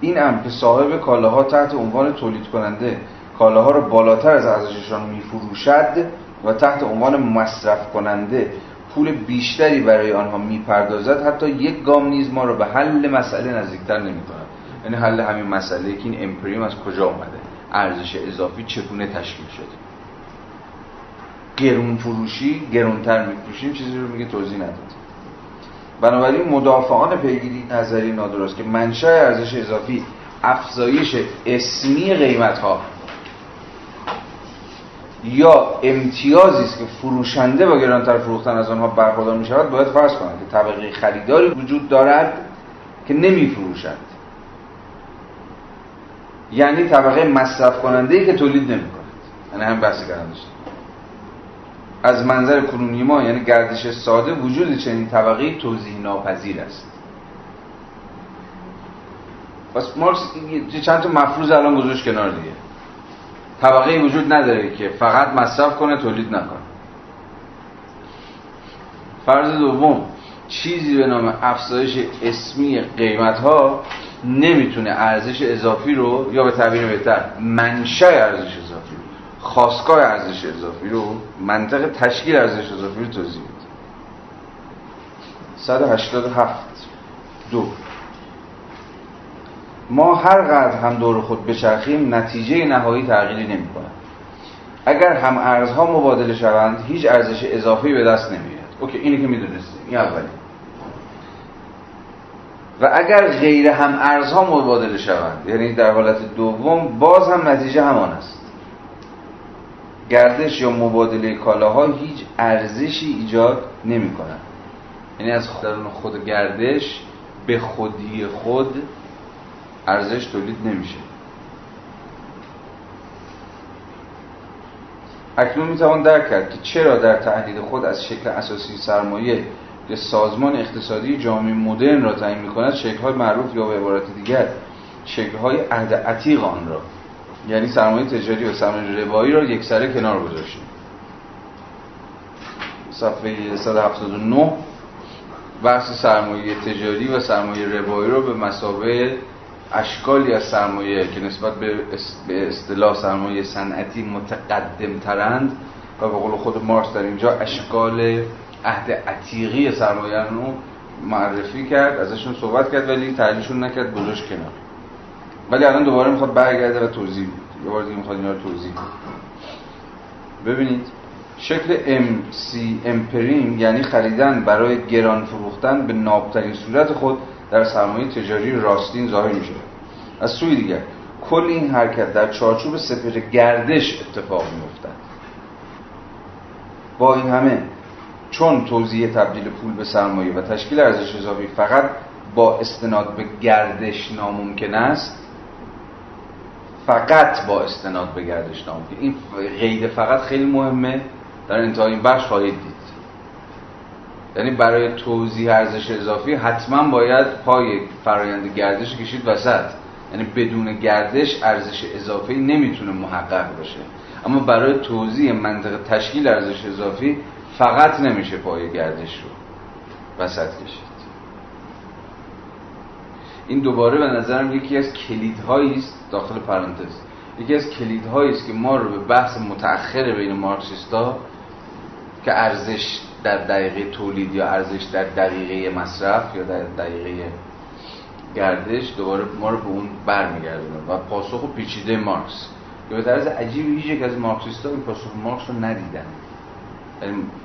این هم که صاحب کالاها تحت عنوان تولید کننده کالاها رو بالاتر از ارزششان میفروشد و تحت عنوان مصرف کننده پول بیشتری برای آنها می‌پردازد حتی یک گام نیز ما رو به حل مسئله نزدیکتر نمی کند یعنی حل همین مسئله که این امپریم از کجا اومده؟ ارزش اضافی چگونه تشکیل شده؟ گرون فروشی گرونتر میفروشیم چیزی رو میگه توضیح نداد. بنابراین مدافعان پیگیری نظری نادرست که منشأ ارزش اضافی افزایش اسمی قیمت ها یا امتیازی است که فروشنده با گرانتر فروختن از آنها برخوردار می شود باید فرض کنند که طبقه خریداری وجود دارد که نمی فروشد یعنی طبقه مصرف کننده ای که تولید نمی کند یعنی هم بحثی کردن از منظر کنونی ما یعنی گردش ساده وجود چنین طبقه توضیح ناپذیر است. پس مارکس چند تا مفروض الان گذاشت کنار دیگه. طبقه وجود نداره که فقط مصرف کنه تولید نکنه. فرض دوم چیزی به نام افزایش اسمی قیمت ها نمی‌تونه ارزش اضافی رو یا به تعبیر بهتر منشأ ارزش اضافی خواستگاه ارزش اضافی رو منطق تشکیل ارزش اضافی رو توضیح بده. 187 دو. ما هر قدر هم دور خود بچرخیم نتیجه نهایی تغییری نمی کند اگر هم ارزها مبادله شوند هیچ ارزش اضافی به دست نمیاد اوکی اینی که می‌دونستیم. این اولی و اگر غیر هم ارزها مبادله شوند یعنی در حالت دوم باز هم نتیجه همان است. گردش یا مبادله کالاها هیچ ارزشی ایجاد نمی کنند یعنی از درون خود گردش به خودی خود ارزش تولید نمیشه. اکنون می‌توان درک کرد که چرا در تحلیل خود از شکل اساسی سرمایه که سازمان اقتصادی جامعه مدرن را تعیین می‌کند شکل‌های معروف یا به عبارت دیگر شکل‌های عهد عتیق آن را یعنی سرمایه تجاری و سرمایه ربایی را یک سره کنار گذاشتیم. صفحه 179 بحث سرمایه تجاری و سرمایه ربایی رو به مسابقه اشکالی از سرمایه که نسبت به اصطلاح سرمایه صنعتی متقدم ترند و به قول خود مارکس در اینجا اشکال عهد عتیقی سرمایه رو معرفی کرد ازشون صحبت کرد ولی تحلیلشون نکرد گذاشت کنار. ولی الان دوباره می‌خواد برگرده و توضیح یه بار دیگه می‌خواد اینا رو توضیح ببینید شکل MC امپریم یعنی خریدن برای گران فروختن به نابترین صورت خود در سرمایه تجاری راستین ظاهر میشه. از سوی دیگر کل این حرکت در چارچوب سپر گردش اتفاق میافتد. با این همه چون توزیع تبدیل پول به سرمایه و تشکیل ارزش اضافی فقط با استناد به گردش ناممکن است فقط با استناد به گردش ناممکن این قید فقط خیلی مهمه. در انتهای این بخش خواهید دید. یعنی برای توضیح ارزش اضافی حتما باید پای فرایند گردش کشید وسط. یعنی بدون گردش ارزش اضافی نمی‌تونه محقق بشه. اما برای توضیح منطق تشکیل ارزش اضافی فقط نمیشه پای گردش رو وسط کشید. این دوباره به نظرم یکی از کلیدهایی است داخل پرانتز. یکی از کلیدهایی است که ما رو به بحث متأخر بین مارکسیستا که ارزش در دقیقه تولید یا ارزش در دقیقه مصرف یا در دقیقه گردش دوباره ما رو به اون برمیگردونه و پاسخ پیچیده مارکس. که به طرز عجیبی هیچ یک از مارکسیستا این پاسخ مارکس رو ندیدن.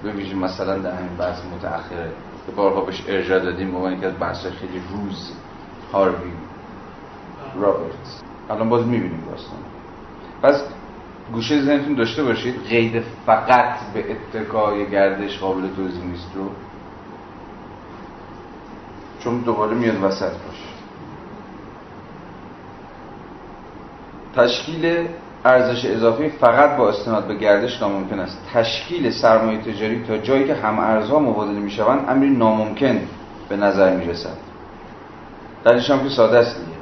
یعنی مثلا در همین بحث متأخره. که بارها بهش ارجاع دادیم به عنوان از بحث خیلی روز. هاروی رابرتس. الان باز می‌بینیم داستان. پس گوشه ذهنتون داشته باشید. قید فقط به اتکای گردش قابل توضیح نیست رو. چون دوباره میاد وسط باشه. تشکیل ارزش اضافی فقط با استناد به گردش ناممکن است. تشکیل سرمایه تجاری تا جایی که هم ارزها مبادله می‌شوند امری ناممکن به نظر می‌رسد. درش هم که ساده است دیگه.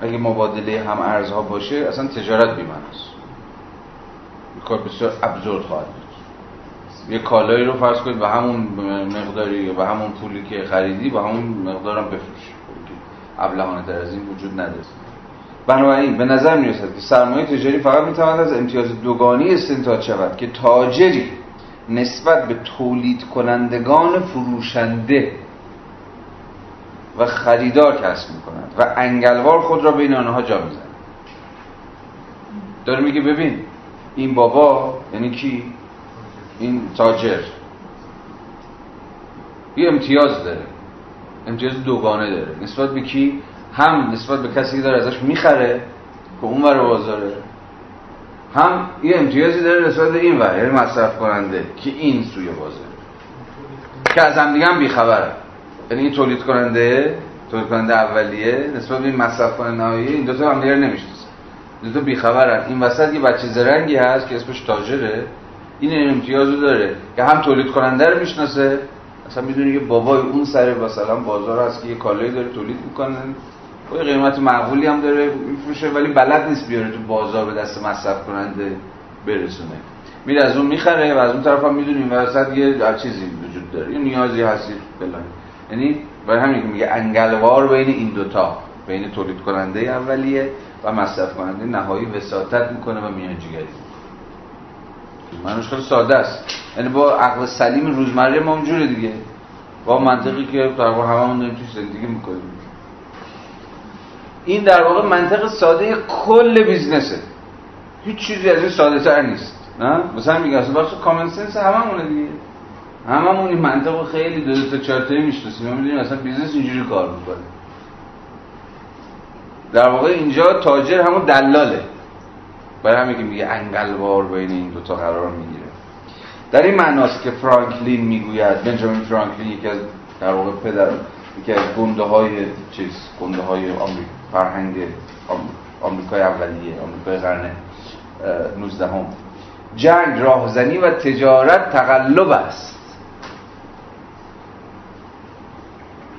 اگه مبادله هم ارزها باشه اصلا تجارت بی‌معناست کار بسیار ابزورد خواهد بود. یه کالایی رو فرض کنید به همون مقداری به همون پولی که خریدی به همون مقدارم بفروش ابلهانه در از این وجود نداره. بنابراین به نظر می‌رسد که سرمایه تجاری فقط می‌تواند از امتیاز دوگانی استنتاج شود که تاجری نسبت به تولید کنندگان فروشنده و خریدار کسب می‌کنند و انگلوار خود را بین آنها جا می‌زند. داره میگه ببین این بابا یعنی کی؟ این تاجر. یه امتیاز داره. امتیاز دوگانه داره. نسبت به کی؟ هم نسبت به کسی که داره ازش می‌خره که اون ور بازاره. هم یه امتیازی داره نسبت به این ور یعنی مصرف کننده که این سوی بازاره که از هم دیگه هم بیخبره. یعنی این تولید کننده تولید کننده اولیه نسبت به این مصرف کننده نهایی این دو تا هم دیگه نمی‌شناسن دو تا بیخبرن. این وسط یه بچه زرنگی هست که اسمش تاجره. این این امتیازو داره که هم تولید کننده رو می‌شناسه. اصلا می‌دونی که بابای اون سر مثلا بازار هست که یه کالایی داره تولید می‌کنه. با قیمت معقولی هم داره میفروشه ولی بلد نیست بیاره تو بازار به دست مصرف کننده برسونه. میره از اون می‌خره و از اون طرف هم می‌دونیم وسط یه چیزی وجود داره. یه نیازی هستی بلان یعنی برای همین که میگه انگلوار بین این دوتا بین تولید کننده اولیه و مصرف کننده نهایی وساطت می‌کنه و میانجیگری منطقش خیلی ساده است. یعنی با عقل سلیم روزمره ما اونجوره دیگه. با منطقی که در واقع هممون داریم توش زندگی می‌کنیم. این در واقع منطق ساده کل business ه. هیچ چیزی از این ساده تر نیست. نه؟ مثلا میگه اصلا بخش common sense هممونه دیگه. هممون این منطق خیلی دو دو تا چهار تایی می‌شناسیم می‌دونیم اصلا business اینجوری کار می‌کنه. در واقع اینجا تاجر همون دلاله. برای همین که میگه انگلوار بین این دوتا قرار می‌گیره. در این معناست که فرانکلین می‌گوید بنجامین فرانکلین یکی از در واقع پدر یکی از گنده های چیز گنده های آمریکا فرهنگ آمریکای اولیه آمریکای قرن 19 هم. جنگ راهزنی و تجارت تقلب است.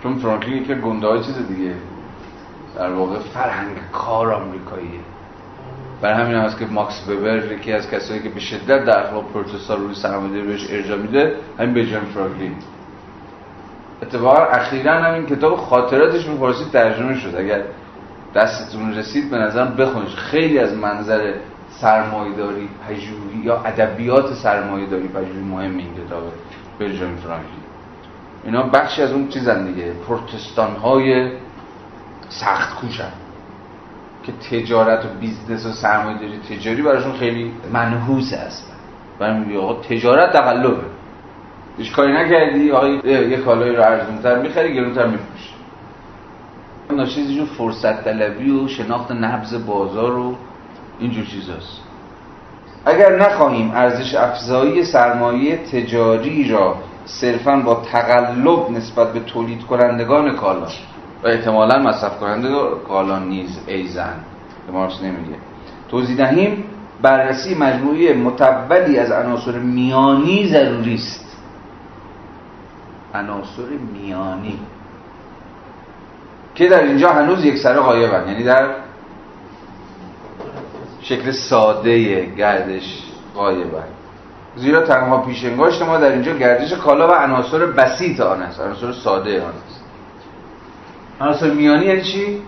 چون فرانکلین که گنده های چیز دیگه. در واقع فرهنگ کار آمریکاییه. برای همین هست که ماکس وبر یکی از کسایی که به شدت در اخلاق پروتستان روی سرمایه‌داری بهش ارجاع میده همین بنجامین فرانکلین. اتفاقا اخیرا همین کتاب خاطراتش به فارسی ترجمه شد. اگر دستتون رسید به نظرم بخونید. خیلی از منظر سرمایه‌داری پژوهی یا ادبیات سرمایه‌داری پژوهی مهم این کتاب بنجامین فرانکلین. اینا بخشی از اون چیزن دیگه. پروتستان های سخت کوشن که تجارت و business و سرمایه‌داری تجاری براشون خیلی منحوس هستن. برای میگه آقا تجارت تقلبه. هیچ کاری نکردی؟ آقا یه کالایی رو ارزونتر می‌خری گرونتر میفروشی. ناشیزشون فرصت طلبی و شناخت نبض بازار و اینجور چیزاست. اگر نخواهیم ارزش افزایی سرمایه تجاری را صرفا با تقلب نسبت به تولید کنندگان کالا. و احتمالا مصرف کننده کالا نیز ایزن که مارکس نمیگه. توضیح دهیم بررسی مجموعی متولی از عناصر میانی ضروری است. عناصر میانی. که در اینجا هنوز یک سر غایبن یعنی در شکل ساده گردش غایبن زیرا تنها پیشنگاشت ما در اینجا گردش کالا و عناصر بسیط آن است. عناصر ساده آن است. عناصر میانی یعنی چی؟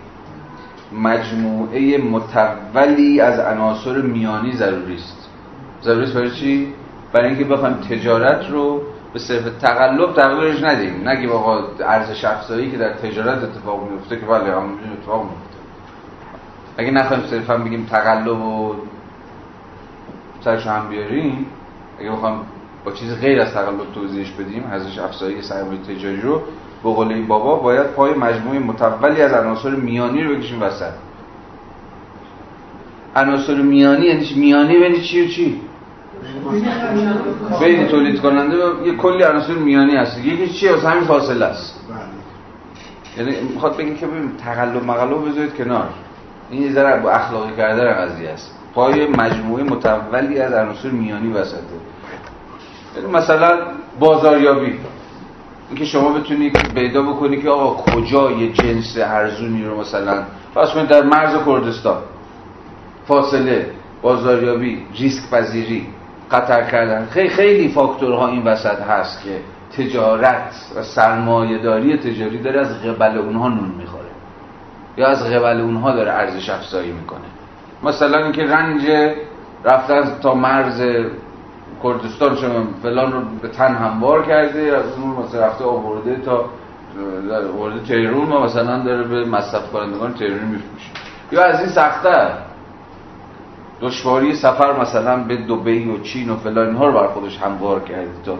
مجموعه متولی از عناصر میانی ضروری است. ضروری است برای چی؟ برای اینکه بخوایم تجارت رو به صرف تقلب تغییرش ندیم. نگیم آقا ارزش افزایی که در تجارت اتفاق میفته که بله همونجوری اتفاق میفته. اگه نخوایم صرفا بگیم تقلب و سرش هم بیاریم اگه بخوایم با چیز غیر از تقلب توضیحش بدیم ارزش افزایی سرمایه تجاری رو به قول این بابا باید پای مجموعه متولی از عناصر میانی رو بکشیم وسط. عناصر میانی یعنی میانی بین چی و چی؟ بین تولید کننده و یه کلی عناصر میانی هست. یکی چی؟ از همین فاصله است. یعنی می‌خواد بگیم که ببین تقلب مقلب بذارید کنار. این یه ذره با اخلاقی کردن قضیه است. پای مجموعه متولی از عناصر میانی وسطه. یعنی مثلا بازاریابی. اینکه شما بتونی پیدا بکنی که آقا کجا یه جنس ارزونی رو مثلا فرض کنید در مرز کردستان. فاصله بازاریابی ریسک پذیری قطر کردن. خیلی خیلی فاکتورها این وسط هست که تجارت و سرمایه‌داری تجاری داره از قبل اونها نون می‌خوره. یا از قبل اونها داره ارزش افزایی می‌کنه. مثلا اینکه رنج رفتن تا مرز کردستان شما فلان رو به تن هموار کرده از اون مثلا رفته آورده تا آورده تهرون و مثلا داره به مصرف کنندگان تهرونی میفروشه. یا از این سخت‌تر دشواری سفر مثلا به دبی و چین و فلان اینها رو بر خودش هموار کرده تا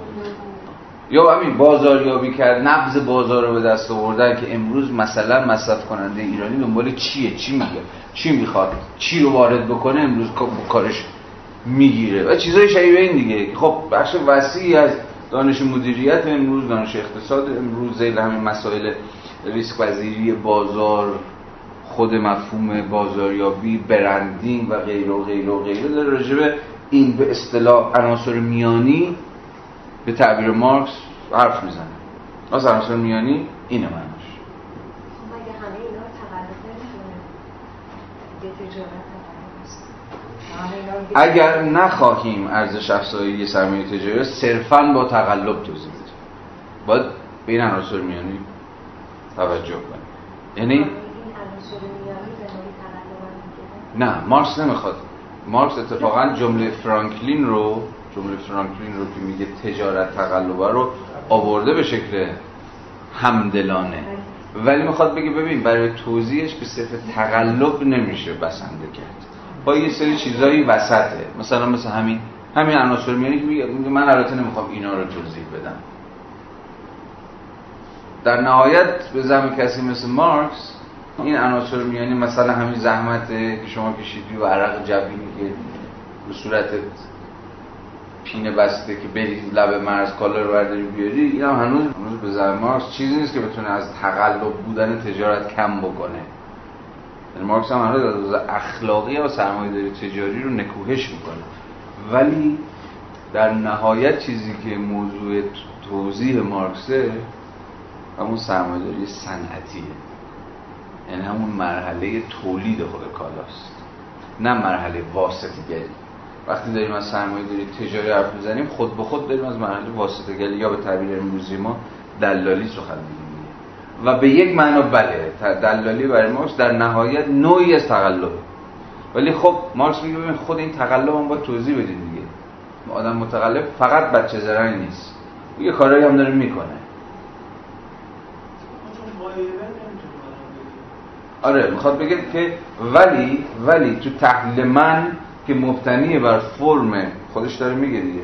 یا همین بازاریابی کرد نبض بازار رو به دست آوردن که امروز مثلا مصرف کننده ایرانی دنبال چیه؟ چی میگه؟ چی می‌خواد؟ چی رو وارد بکنه؟ امروز کارش می‌گیره. و چیزای شبیه این دیگه. خب بخش وسیعی از دانش مدیریت امروز دانش اقتصاد امروز زیل همین مسائل ریسک پذیری بازار خود مفهوم بازاریابی برندینگ و غیره و غیره و غیره. داره راجبه این به اصطلاح عناصر میانی به تعبیر مارکس حرف می‌زنه. از عناصر میانی اینه معناش مگه همه اینا دیگه- اگر نخواهیم ارزش افزایی سرمایه تجاری صرفا با تقلب توضیح بدیم. باید به این عناصر میانی توجه کنیم. یعنی؟ نه مارکس نمی‌خواد. مارکس اتفاقا جمله فرانکلین رو جمله فرانکلین رو که میگه تجارت تقلبه رو آورده به شکل همدلانه. ولی می‌خواد بگه ببین برای توضیحش به صرف تقلب نمیشه بسنده کرد. با یه سری چیزایی وسطه. مثلا مثل همین همین عناصر میانی که میگه من البته نمی‌خوام اینا رو توضیح بدم. در نهایت به زمین کسی مثل مارکس این عناصر میانی مثلا همین زحمت که شما کشیدی و عرق جبینی که به صورت پینه بسته که بری لب مرز کالا رو برداری بیاری این هم هنوز هنوز به زمین مارکس چیزی نیست که بتونه از تقلب بودن تجارت کم بکنه. یعنی مارکس هم هنوز از اخلاقی و سرمایه داری تجاری رو نکوهش می‌کنه. ولی در نهایت چیزی که موضوع توضیح مارکسه همون سرمایه داری صنعتیه. یعنی همون مرحله تولید خود کالاست. نه مرحله واسطه گری وقتی داریم از سرمایه داری تجاری حرف می‌زنیم خود به خود داریم از مرحله واسطه. گری یا به تعبیر امروزی ما دلالی سخن میگیم و به یک معنا بله دلالی برای مارکس در نهایت نوعی از تقلبه ولی خب مارکس میگه ببین خود این تقلب هم باید توضیح بدین دیگه. آدم متقلب فقط بچه زرنگ نیست. یه کارایی هم داره می‌کنه. آره می‌خواد بگه که ولی ولی تو تحلیل من که مبتنی بر فرم خودش داره میگه دیگه.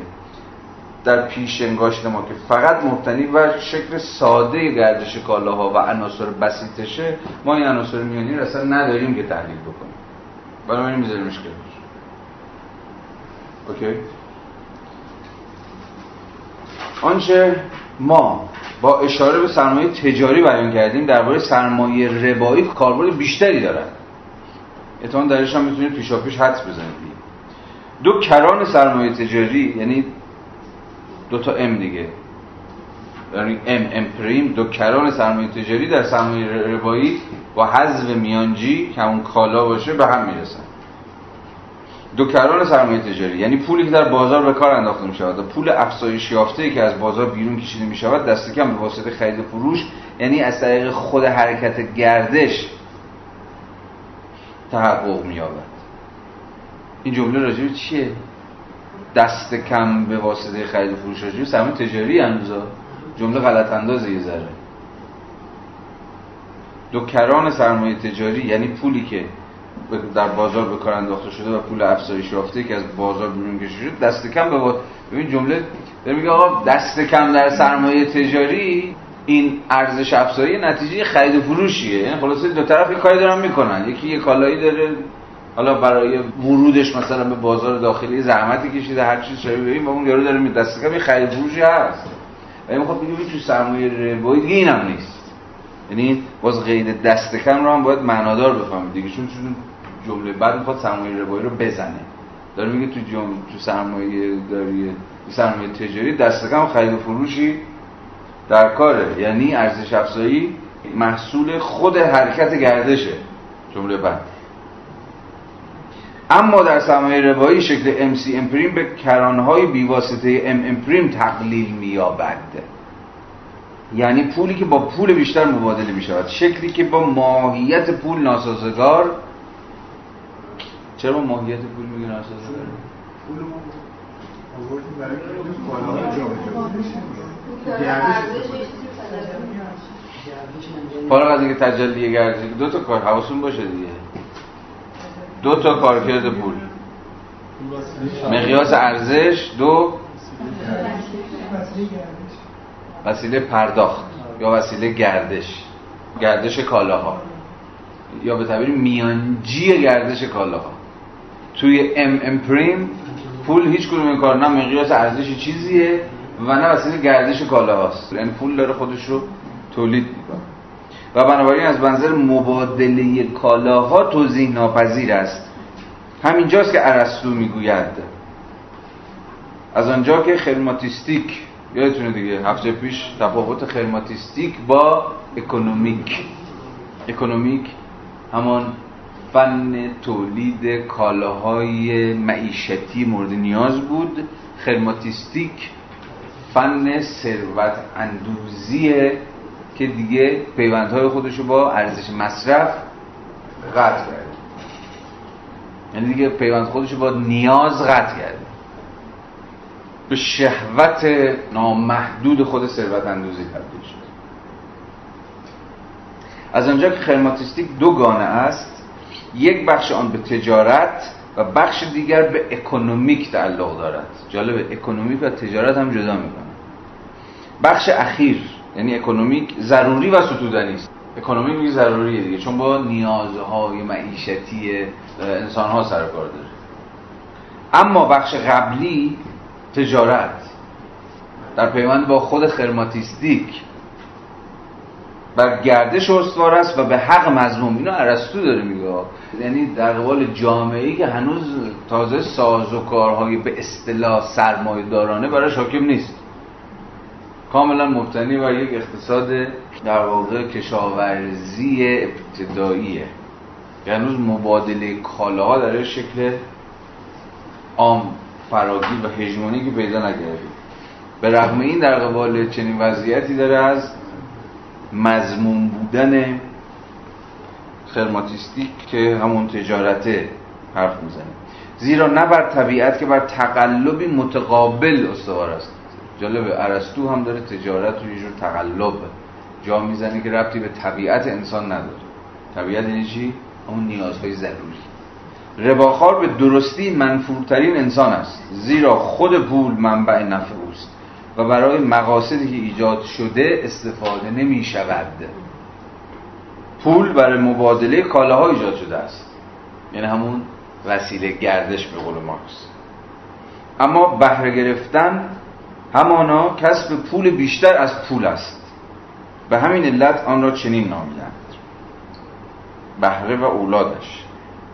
در پیش انگاشت ما که فقط مبتنی بر شکل ساده گردش کالاها و عناصر بسیطشه ما این عناصر میانی رو اصلا نداریم که تحلیل بکنیم. بنابراین میذاریمش کنار. اوکی؟ آنچه ما با اشاره به سرمایه تجاری بیان کردیم درباره سرمایه ربایی کاربرد بیشتری دارد اتفاقا درش هم می‌تونید پیشا پیش حدس بزنید. دو کران سرمایه تجاری یعنی دو تا ام دیگه. یعنی ام امپریم دو کران سرمایه تجاری در سرمایه ربایی با حذف میانجی که اون کالا باشه به هم می‌رسن. دو کران سرمایه تجاری یعنی پولی که در بازار به کار انداخته می شود و پول افزایش یافته که از بازار بیرون کشیده می شود دست کم به واسطه خرید و فروش یعنی از طریق خود حرکت گردش تحقق می یابد این جمله راجع چیه؟ دست کم به واسطه خرید و فروش راجع سرمایه تجاری هنوزا جمله غلط اندازه یه ذره. دو کران سرمایه تجاری یعنی پولی که در بازار به کار انداخته شده و پول افزایش یافته که از بازار بیرون کشیده شده دست کم به ببین جمله داره میگه آقا دست کم در سرمایه تجاری این ارزش افزایی نتیجه خرید و فروشیه. یعنی خلاصه دو طرف یه کاری دارن می‌کنن. یکی یه کالایی داره حالا برای ورودش مثلا به بازار داخلی زحمتی کشیده هر چیز شده ببین و اون یارو داره می دست کم خرید فروشی هست. ولی می‌خواد بگه تو سرمایه ربایی دیگه اینم نیست. یعنی باز قید دست کم رو هم باید معنادار بفهمید دیگه چون چون جمله بعد می‌خواد سرمایه ربایی رو بزنه. داره میگه تو جمله تو سرمایه داری سرمایه تجاری دست کم خرید و فروشی در کاره. یعنی ارزش افزایی محصول خود حرکت گردشه. جمله بعد. اما در سرمایه روایی شکل ام سی امپریم به کرانهای بیواسطه ام امپریم تقلیل مییابد. یعنی پولی که با پول بیشتر مبادله می شود شکلی که با ماهیت پول ناسازگار چرا با ماهیت پول میگه ناسازگار؟ پول برای از اینکه تجلی گردش دو تا کار حواستون باشه دیگه. دو تا کارکرد پول. مقیاس ارزش دو وسیله پرداخت یا وسیله گردش گردش کالاها. یا به تعبیر میانجی گردش کالاها. توی ام امپریم پول هیچ کدوم این کار نه مقیاس ارزش چیزیه و نه وسیله گردش کالاهاست. یعنی پول داره خودش رو تولید می‌کنه. و بنابراین از منظر مبادله کالاها توضیح ناپذیر است. همینجاست که ارسطو می‌گوید. از آنجا که خرماتیستیک یادتونه دیگه هفته پیش تفاوت خرماتیستیک با اکونومیک. اکونومیک همان فن تولید کالاهای معیشتی مورد نیاز بود. خرماتیستیک فن ثروت اندوزی که دیگه پیوندهای خودشو با ارزش مصرف قطع کرد. یعنی دیگه پیوند خودشو با نیاز قطع کرد. به شهوت نامحدود خود ثروت اندوزی تبدیل شد. از آنجا که خرماتیستیک دو گانه است یک بخش آن به تجارت و بخش دیگر به اکونومیک تعلق دارد. جالب اکونومیک و تجارت هم جدا می‌کنه. بخش اخیر یعنی اکونومیک ضروری و ستودنی است اکونومیک میگه ضروریه دیگه چون با نیازهای معیشتی انسان ها سر کار داره. اما بخش قبلی تجارت. در پیوند با خود خرماتیستیک. بر گردش استوار است و به حق مظلوم. اینو ارسطو داره میگه. یعنی در قبال جامعه که هنوز تازه ساز و کارهای به اصطلاح سرمایه دارانه براش حاکم نیست. کاملا مبتنی بر یک اقتصاد در واقع کشاورزی ابتداییه. یعنی هنوز مبادله کالاها در شکل عام فراگیر و هژمونی که پیدا نکرده به رغم این در قبال چنین وضعیتی داره از مضمون بودن خرماتیستیک که همون تجارته حرف می‌زنه. زیرا نه بر طبیعت که بر تقلبی متقابل استوار است. جالب ارسطو هم داره تجارت رو یه جور تقلب جا می‌زنه که ربطی به طبیعت انسان نداره. طبیعت یعنی چی؟ همون نیازهای ضروری. رباخار به درستی منفورترین انسان است زیرا خود پول منبع نفع اوست و برای مقاصدی که ایجاد شده استفاده نمی شود. پول برای مبادله کالاها ایجاد شده است. یعنی همون وسیله گردش به قول مارکس. اما بهره گرفتن همانا کسب پول بیشتر از پول است. به همین علت آن را چنین نامیدند. بهره و اولادش.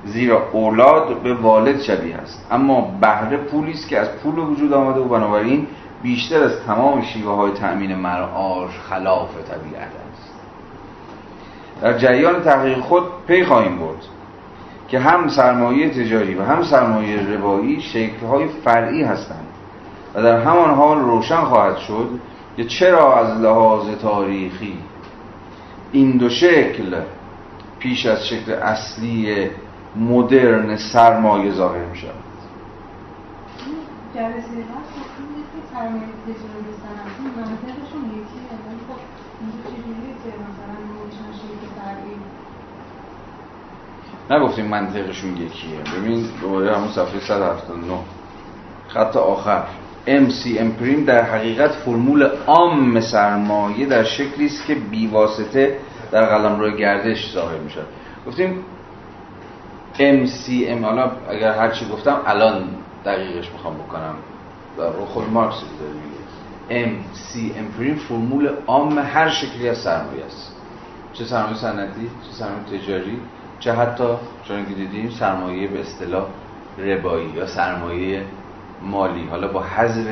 زیرا اولاد به والد شبیه است. اما بهره پولی است که از پول وجود آمده و بنابراین بیشتر از تمام شیوه های تأمین مرعاش خلاف طبیعت است. در جریان تحقیق خود پی خواهیم برد که هم سرمایه تجاری و هم سرمایه روایی شکلهای فرعی هستند. و در همان حال روشن خواهد شد که چرا از لحاظ تاریخی این دو شکل پیش از شکل اصلی مدرن سرمایه ظاهر می شود؟ ولی خب نگفتیم منطقشون یکیه. ببین دوباره همون صفحه 179 خط آخر. MC پریم در حقیقت فرمول عام سرمایه در شکلی است که بیواسطه در قلمرو گردش ظاهر می شود گفتیم MCM حالا اگر هر چی گفتم الان دقیقش می‌خوام بکنم رو خود مارکس داره MCM پریم فرمول عام هر شکلی از سرمایه است. چه سرمایه صنعتی چه سرمایه تجاری چه حتی چون که دیدیم سرمایه به اصطلاح ربایی یا سرمایه مالی حالا با حذف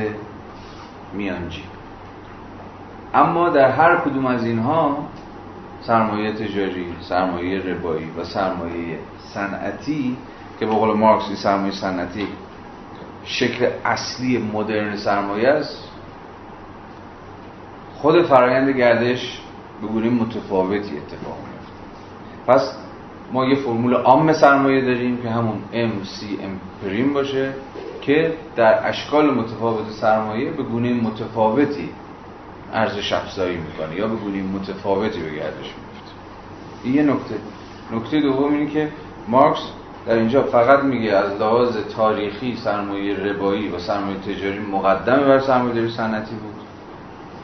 میانجی. اما در هر کدوم از اینها سرمایه تجاری، سرمایه ربایی و سرمایه صنعتی که به قول مارکس سرمایه صنعتی شکل اصلی مدرن سرمایه است خود فرایند گردش به گونه متفاوتی اتفاق میفته پس ما یه فرمول عام سرمایه داریم که همون MCM پریم باشه. که در اشکال متفاوت سرمایه به گونه متفاوتی ارزش افزایی می‌کنه یا به گونه متفاوتی به گردش میفته این یه نکته. نکته دوم اینه که مارکس در اینجا فقط میگه از لحاظ تاریخی سرمایه ربایی و سرمایه تجاری مقدمه بر سرمایه داری صنعتی بود.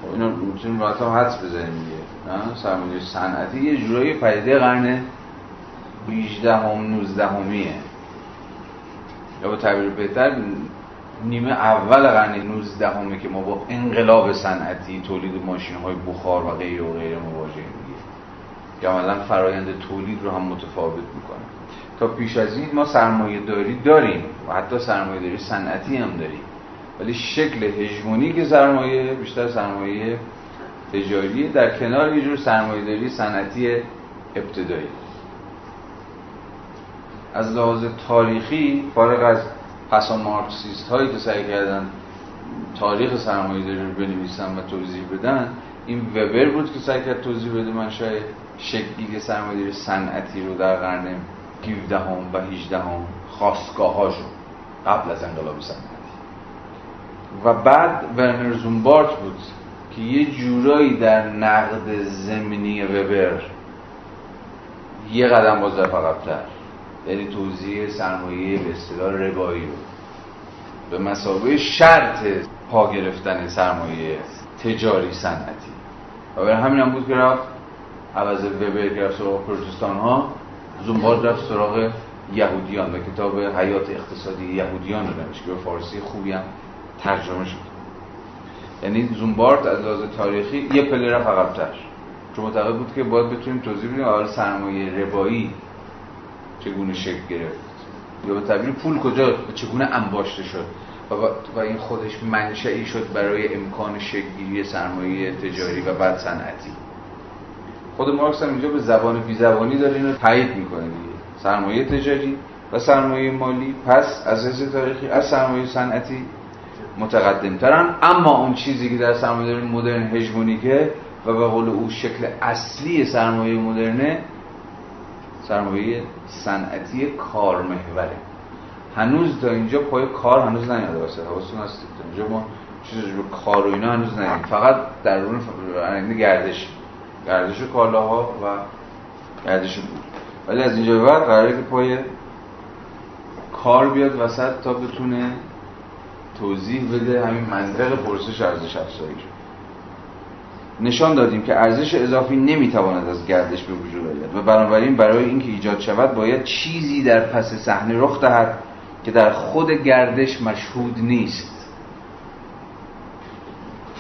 خب اینو می‌تونیم راحت هم حدس بزنیم میگه نه؟ سرمایه صنعتی یه جورایی پدیده قرن 18 هم 19 همیه یا به تعبیر بهتر نیمه اول قرن 19 همه که ما با انقلاب صنعتی تولید ماشین های بخار و غیر و غیر مواجه میگه که عملا فرایند تولید رو هم متفاوت می‌کنه. تا پیش از این ما سرمایه داری داریم و حتی سرمایه داری صنعتی هم داریم. ولی شکل هژمونیک سرمایه بیشتر سرمایه تجاری در کنار یه جور سرمایه داری صنعتی ابتدایی. از لحاظ تاریخی فارغ از پسا مارکسیست هایی که سعی کردن تاریخ سرمایه داری رو بنویسن و توضیح بدن این وبر بود که سعی کرد توضیح بده منشأ شکلی سرمایه داری صنعتی رو در قرن 17 هم و 18 هم خواستگاه قبل از انقلاب صنعتی. و بعد ورنر زومبارت بود که یه جورایی در نقد زمینی وبر یه قدم باز یعنی توضیح سرمایه به اصطلاح ربایی رو به مسابقه شرط پا گرفتن سرمایه تجاری صنعتی. و برای همین هم بود که رفت عوض وبر که رفت سراغ پروتستان ها زنباد رفت سراغ یهودیان و کتاب حیات اقتصادی یهودیان رو نمیشه که به فارسی خوبی هم ترجمه شد. یعنی زومبارد از لحاظ تاریخی یه پله رفت عقب‌تر چون معتقد بود که باید بتونیم توضیح بدیم آره سرمایه ربایی چگونه شکل گرفت؟ یا به تعبیر پول کجا چگونه انباشته شد؟ و, و این خودش منشأی شد برای امکان شکلگیری سرمایه تجاری و بعد صنعتی. خود مارکس هم اینجا به زبان بی زبانی داره اینو تایید می‌کنه دیگه. سرمایه تجاری و سرمایه مالی پس از حیث تاریخی از سرمایه صنعتی متقدم ترن اما اون چیزی که در سرمایه مدرن هژمونیکه و به قول او شکل اصلی سرمایه مدرنه سرمایه صنعتی کارمحوره هنوز تا اینجا پای کار هنوز نیاد واسه. حواستون هست. تا اینجا ما چیزی به کار و اینا هنوز ندیم فقط در درون گردش. گردش کالاها و گردش بود ولی از اینجا به بعد قراره که پای کار بیاد وسط تا بتونه توضیح بده همین منطق پرسش ارزش افزایی نشان دادیم که ارزش اضافی نمی‌تواند از گردش به وجود آید و بنابراین برای اینکه ایجاد شود باید چیزی در پس صحنه رخ دهد که در خود گردش مشهود نیست.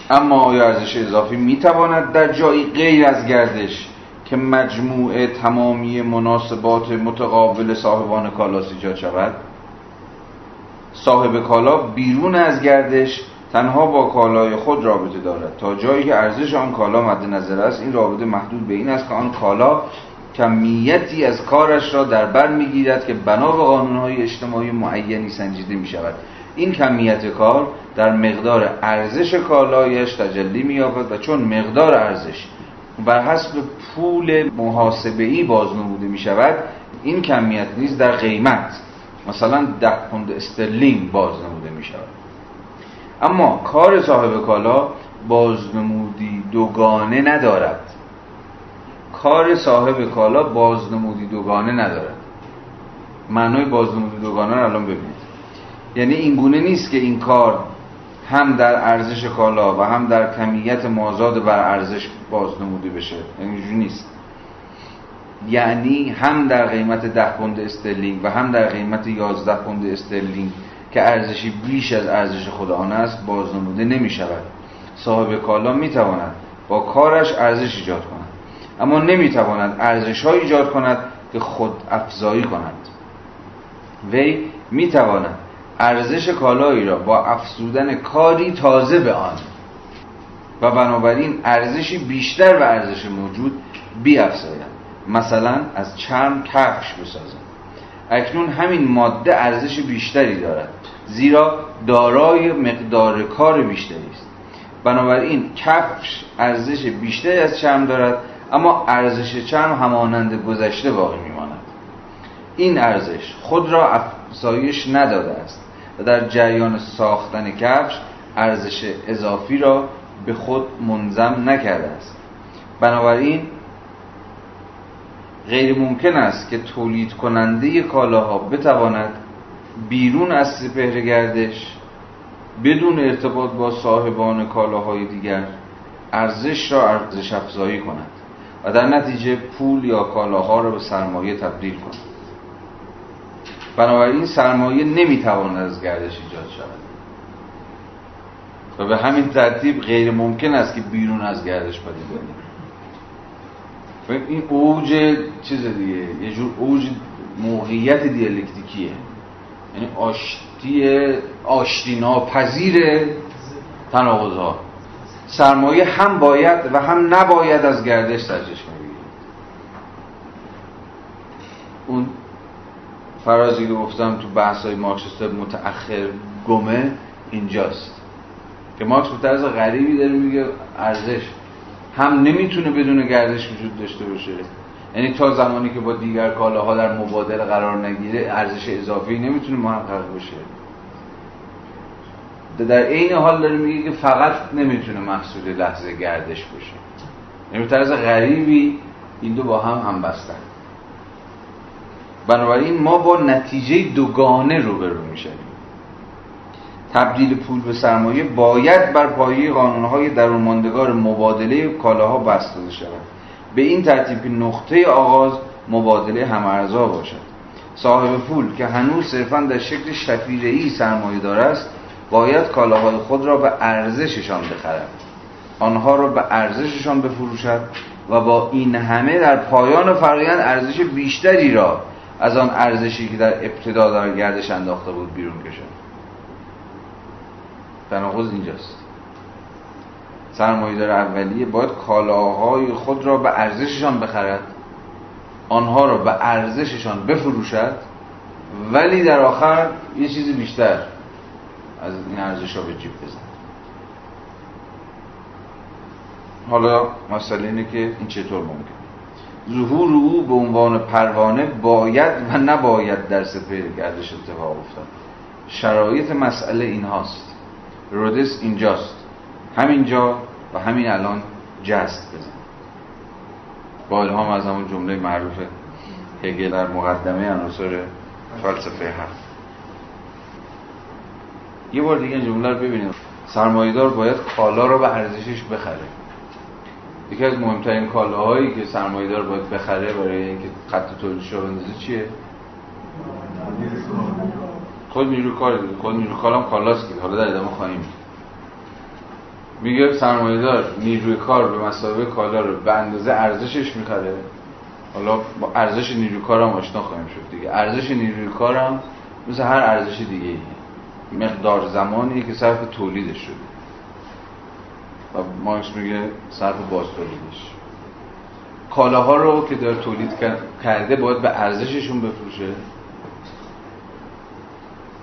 اما آیا ارزش اضافی می‌تواند در جایی غیر از گردش که مجموعه تمامی مناسبات متقابل صاحبان کالاس ایجاد شود؟ صاحب کالا بیرون از گردش تنها با کالای خود رابطه دارد. تا جایی که ارزش آن کالا مد نظر است این رابطه محدود به این است که آن کالا کمیتی از کارش را در بر می‌گیرد که بنا به قانونهای اجتماعی معینی سنجیده می شود این کمیت کار در مقدار ارزش کالایش تجلی مییابد و چون مقدار ارزش بر حسب پول محاسبه بازنموده می شود این کمیت نیز در قیمت مثلا ده پوند استرلینگ بازنموده می شود اما کار صاحب کالا بازنمودی دوگانه ندارد. کار صاحب کالا بازنمودی دوگانه ندارد. معنای بازنمودی دوگانه رو الان ببینید. یعنی این گونه نیست که این کار هم در ارزش کالا و هم در کمیت مازاد بر ارزش بازنموده بشه. یعنی اینجوری نیست. یعنی هم در قیمت ده پوند استرلینگ و هم در قیمت یازده پوند استرلینگ که ارزشی بیش از ارزش خود آن است بازنموده نمی شود. صاحب کالا می تواند با کارش ارزش ایجاد کند. اما نمی تواند ارزش ایجاد کند که خود افزایی کند. وی می تواند ارزش کالایی را با افزودن کاری تازه به آن. و بنابراین ارزشی بیشتر و ارزش موجود بیافزاید. مثلا از چرم کفش بسازند اکنون همین ماده ارزش بیشتری دارد. زیرا دارای مقدار کار بیشتری است. بنابراین کفش ارزش بیشتری از چرم دارد اما ارزش چرم همانند گذشته باقی میماند. این ارزش خود را افزایش نداده است و در جریان ساختن کفش ارزش اضافی را به خود منظم نکرده است. بنابراین غیر ممکن است که تولید کننده کالاها بتواند بیرون از سپهر گردش بدون ارتباط با صاحبان کالاهای دیگر ارزش را ارزش افزایی کند و در نتیجه پول یا کالاها را به سرمایه تبدیل کند. بنابراین سرمایه نمی‌تواند از گردش ایجاد شود. و به همین ترتیب غیر ممکن است که بیرون از گردش پدید این اوج چیز دیگه یه جور اوج موقعیت دیالکتیکیه یعنی آشتی آشتی ناپذیر تناقض سرمایه هم باید و هم نباید از گردش سرچشمه بگیره. اون فرازی که گفتم تو بحث های مارکسیست متأخر گمه اینجاست. که مارکس به طرز غریبی داره میگه ارزش. هم نمی‌تونه بدون گردش وجود داشته باشه. یعنی تا زمانی که با دیگر کالاها در مبادله قرار نگیره ارزش اضافی نمی‌تونه محقق بشه در عین حال داره میگه که فقط نمی‌تونه محصول لحظه گردش باشه. یعنی طرز غریبی این دو با هم هم بستن بنابراین ما با نتیجه دوگانه روبرو میشیم تبدیل پول به سرمایه باید بر پایه قانونهای درون ماندگار مبادله کالاها بسته شود. به این ترتیب که نقطه آغاز مبادله همارزا باشد. صاحب پول که هنوز صرفا در شکل شفیره‌ای سرمایه دار است باید کالاهای خود را به ارزششان بخرد. آنها را به ارزششان بفروشد و با این همه در پایان فرایند ارزش بیشتری را از آن ارزشی که در ابتدا در گردش انداخته بود بیرون کشد تناقض اینجاست. سرمایه‌دار اولیه باید کالاهای خود را به ارزششان بخرد. آنها را به ارزششان بفروشد ولی در آخر یه چیزی بیشتر از این ارزش ها به جیب بزن حالا مسئله اینه که این چطور ممکن. ظهور او به عنوان پروانه باید و نباید در سپهر گردش اتفاق افتاد. شرایط مسئله این هاست رودس اینجاست. همینجا و همین الان جست بزن. با الهام از همون جمله معروف هگل در مقدمه عناصر فلسفه هفت یه بار دیگه جمله رو ببینید سرمایدار باید کالا رو به ارزشش بخره. یکی از مهمترین کالاهایی که سرمایدار باید بخره برای اینکه خط تولیدش رو بندازه چیه؟ خود نیروی کار دیگه خود نیروی کار هم کالاست که. حالا در ادامه خواهیم. میگه سرمایه دار نیروی کار به مسابقه کالا رو به اندازه ارزشش می‌خره. حالا با ارزش نیروی کار هم آشنا خواهیم شد دیگه. ارزش نیروی کار هم مثل هر ارزش دیگه مقدار زمانی که صرف تولیدش شده. و مارکس میگه صرف باز تولیدش. کالاها رو که داره تولید کرده باید به ارزششون بفروشه.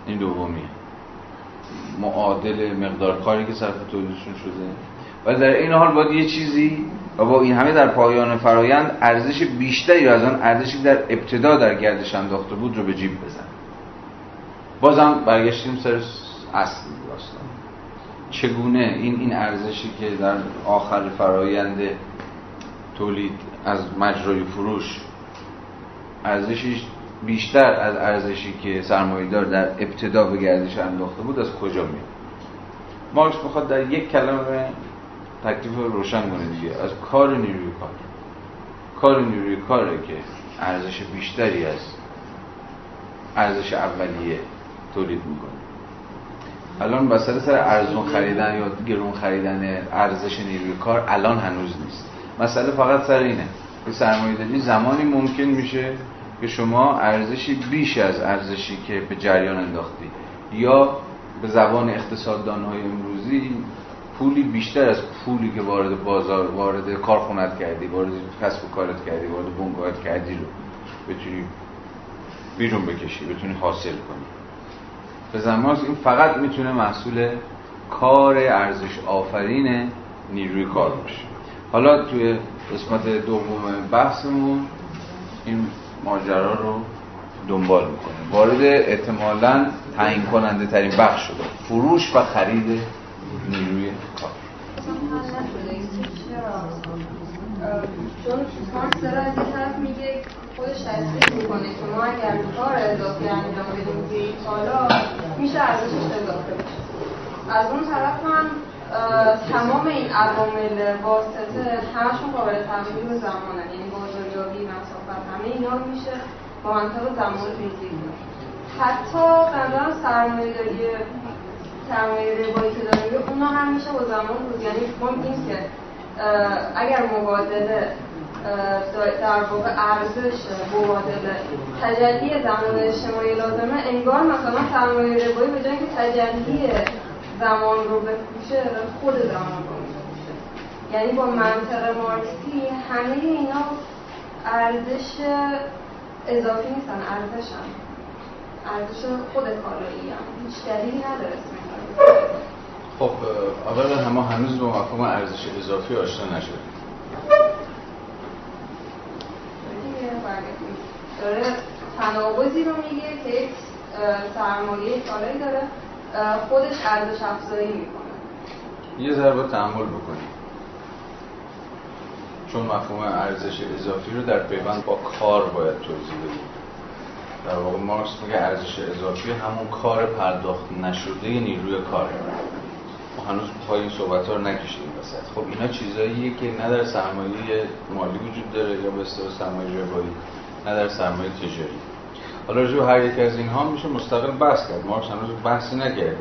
این دومیه. معادل مقدار کاری که صرف تولیدشون شده. و در این حال باید یه چیزی و با این همه در پایان فرایند ارزش بیشتری از آن ارزشی در ابتدا در گردش انداخته بود رو به جیب بزن. بازم برگشتیم سر اصل داستان. چگونه این این ارزشی که در آخر فرایند تولید از مجرای فروش ارزشش بیشتر از ارزشی که سرمایه‌دار در ابتدا به گردش انداخته بود از کجا میاد؟ مارکس می‌خواد در یک کلمه تکلیف روشن کنه دیگه. از کار نیروی کار. کار نیروی کاره که ارزش بیشتری از ارزش اولیه تولید می‌کنه. الان مسئله سر ارزون خریدن یا گرون خریدن ارزش نیروی کار الان هنوز نیست. مسئله فقط سر اینه. که سرمایه داری زمانی ممکن میشه که شما ارزشی بیش از ارزشی که به جریان انداختی. یا به زبان اقتصاددان های امروزی پولی بیشتر از پولی که وارد بازار وارد کارخونت کردی وارد کسب و کارت کردی وارد بنگاهت کردی رو بتونی بیرون بکشی بتونی حاصل کنی. به زمان این فقط می‌تونه محصول کار ارزش آفرین نیروی کار باشه. حالا توی قسمت دوم بحثمون این ماجرا رو دنبال می‌کنه وارد احتمالا تعیین کننده ترین بخش شده. فروش و خرید نیروی کار. چون مارکس داره از این طرف میگه خودش تصدیق می‌کنه که ما اگر کار اضافی انجام بدیم توی حالا میشه ارزشش اضافه بشه از اون طرف هم تمام این عوامل واسطه همشون قابل تغییر زمانه. یعنی بازاریابی مسافت همه اینا رو میشه با منطق زمان ریزی حتی بندرم سرمایه داری سرمایه روایی که داریم اونا هم میشه با زمان روز. یعنی ما میگیم که اگر مبادله در واقع ارزش مبادله تجلی زمان اجتماعی لازمه انگار مثلا سرمایه روایی به جای تجلی زمان رو بپوشه خود زمان رو یعنی با منطق مارکسی همه اینا ارزش اضافی نیستن ارزش هم ارزش خود کالایی هم. هیچ دلیلی نداره خب اولا همه هنوز با مفهوم ارزش اضافی آشنا نشدیم. داره تناوزی رو میگه که یک سرمایه کالایی داره. خودش ارزش افزایی می‌کنه. یه ذره تحمل بکنیم. چون مفهوم ارزش اضافی رو در پیوند با کار باید توضیح بدیم. در واقع مارکس میگه ارزش اضافی همون کار پرداخت نشده نیروی کاره. ما هنوز پای این صحبت ها رو نکشیدیم وسط. خب اینا چیزاییه که نه در سرمایه مالی وجود داره یا به اصطلاح سرمایه روایی نه در سرمایه تجاری. حالا رجوع هر یک از اینها میشه مستقل بحث کرد. مارکس هنوز بحثی نکرده.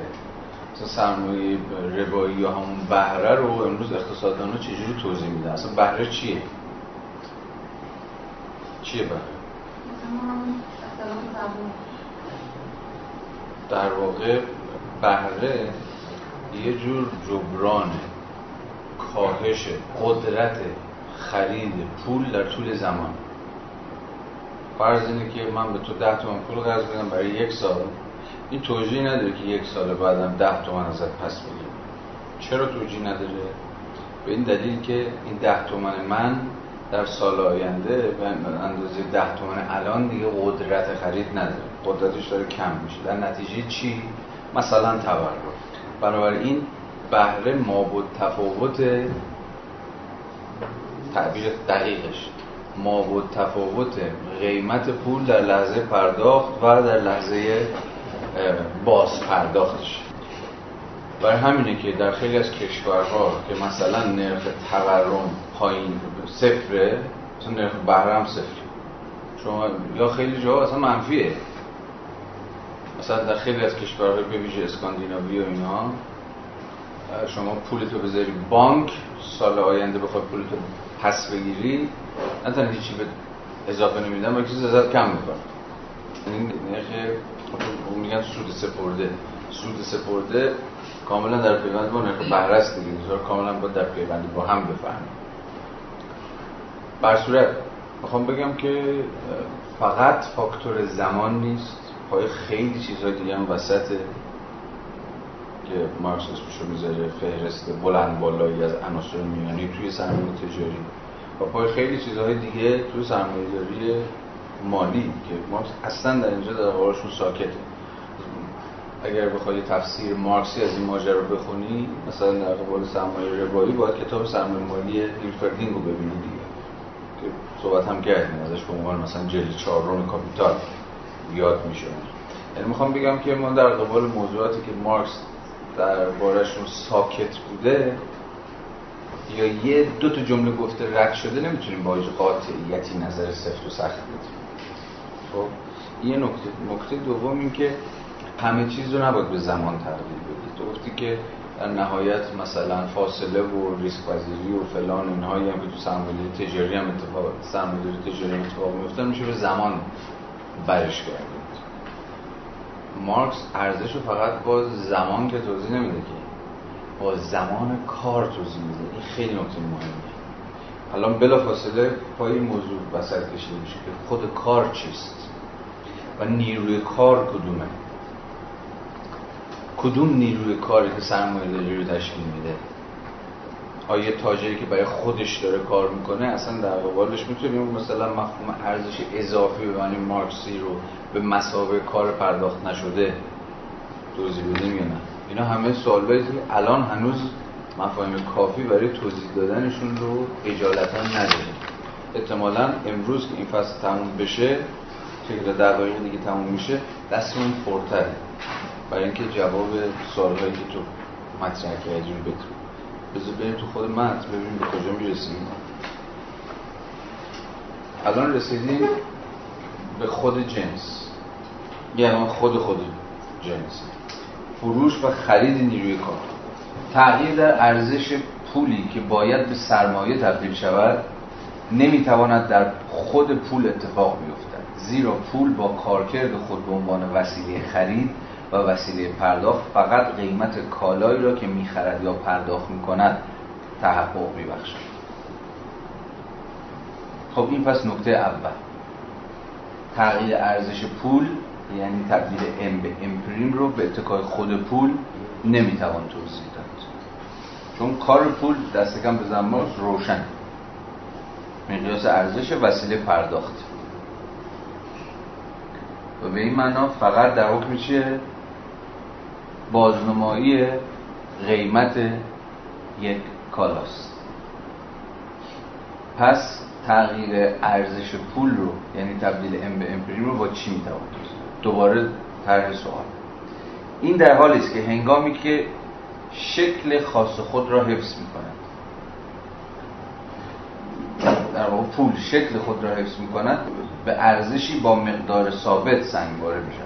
مثلا سرمایه روایی یا همون بهره رو امروز اقتصاددانا چجوری توضیح میده اصلا بهره چیه؟ چیه بهره؟ در واقع بهره یه جور جبران کاهش قدرت خرید پول در طول زمان. فرض اینه که من به تو ده تومن پول قرض بدم برای یک سال این توجیه نداره که یک سال بعدم ده تومن ازت پس بگیرم. چرا توجیه نداره؟ به این دلیل که این ده تومن من در سال آینده به اندازه ده تومن الان دیگه قدرت خرید نداره. قدرتش داره کم میشه. در نتیجه چی؟ مثلا تورم. بنابراین بهره ما بود تفاوت تعبیر دقیقش. ما بود تفاوت قیمت پول در لحظه پرداخت و در لحظه باز پرداختش برای همینه که در خیلی از کشورها که مثلا نرخ تورم پایین صفره مثلا نرخ بهره هم صفر شما یا خیلی جا اصلا منفیه. مثلا در خیلی از کشورها به ویژه اسکاندیناوی و اینها شما پولتو بذاری بانک سال آینده بخواد پولتو پس بگیری نه تنها هیچی به اضافه نمیدن بلکه چیز ازت کم می‌کنه. این نرخ میگن سود سپرده. سود سپرده کاملا در پیوند با نرخ بهره است دیگه. کاملا با در پیوند با هم بفهمیم. بر صورت می‌خوام بگم که فقط فاکتور زمان نیست. پای خیلی چیزهای دیگه هم وسط که مارکس اسمشو می‌ذاره فهرست بلند بالایی از عناصر میانی توی سرمایه تجاری. و پای خیلی چیزهای دیگه توی سرمایه مالی که مارکس اصلا در اینجا در قبالشون ساکته اگر بخوای تفسیر مارکسی از این ماجرا رو بخونی مثلا در قبال سرمایه ربایی باید کتاب سرمایه مالی هیلفردینگ رو ببینی دیگه. که صحبت هم کردیم ازش به عنوان مثلا جلد چهارم کاپیتال یاد میشه. یعنی می‌خوام بگم که ما در قبال موضوعاتی که مارکس در بارشون ساکت بوده یا یه دو تا جمله گفته رد شده نمی‌تونیم با قاطعیتی نظر سفت و سخت بدیم. خب یه نکته نکته دوم این که همه چیز رو نباید به زمان تقدیل بدید تو گفتی که در نهایت مثلا فاصله و ریسک پذیری و فلان اینهایی هم که تو سرمایه تجاری هم اتفاق سرمایه تجاری هم اتفاق میفته میشه به زمان برش کردید مارکس ارزش رو فقط با زمان که توضیح نمیده که با زمان کار توضیح میده. این خیلی نکته مهمه الان بلا فاصله پای این موضوع وسط کشیده میشه که خود کار چیست و نیروی کار کدومه. کدوم نیروی کاری که سرمایه داری رو تشکیل میده؟ آیا تاجری که برای خودش داره کار می‌کنه اصلا در قبالش می‌تونیم مثلا مفهوم ارزش اضافی به معنی مارکسی رو به مسابقه کار پرداخت نشده توضیح بدیم یا نه؟ اینا همه سوالایی که الان هنوز مفاهیم کافی برای توضیح دادنشون رو اجالتا نداریم. احتمالا امروز که این فصل تموم بشه در دقایق دیگه تموم میشه دستمون پرتره. برای اینکه جواب سوالهایی که تو مطرح کردی رو بتونیم بذار بریم تو خود متن ببینیم به کجا می‌رسیم. الان رسیدیم به خود جنس. یعنی خود خود جنس. فروش و خرید نیروی کار. تغییر در ارزش پولی که باید به سرمایه تبدیل شود نمی‌تواند در خود پول اتفاق بیفتد. زیرا پول با کارکرد خود به عنوان وسیله خرید و وسیله پرداخت فقط قیمت کالایی را که می‌خرد یا پرداخت می‌کند تحقق میبخشد. خب این پس نکته اول. تغییر ارزش پول یعنی تبدیل ام به امپریم رو به اتکای خود پول نمی‌توان توضیح چون کار پول دست کم به زمان روشن. مقیاس ارزش وسیله پرداخت. و به این معنا فقط در حکم چیه؟ بازنمایی قیمت یک کالاست. پس تغییر ارزش پول رو یعنی تبدیل ام به امپریم رو با چی می‌توان دوباره طرح سوال. این در حالی است که هنگامی که شکل خاص خود را حفظ می‌کند. در واقع پول شکل خود را حفظ می‌کند به ارزشی با مقدار ثابت سنگواره می‌شود.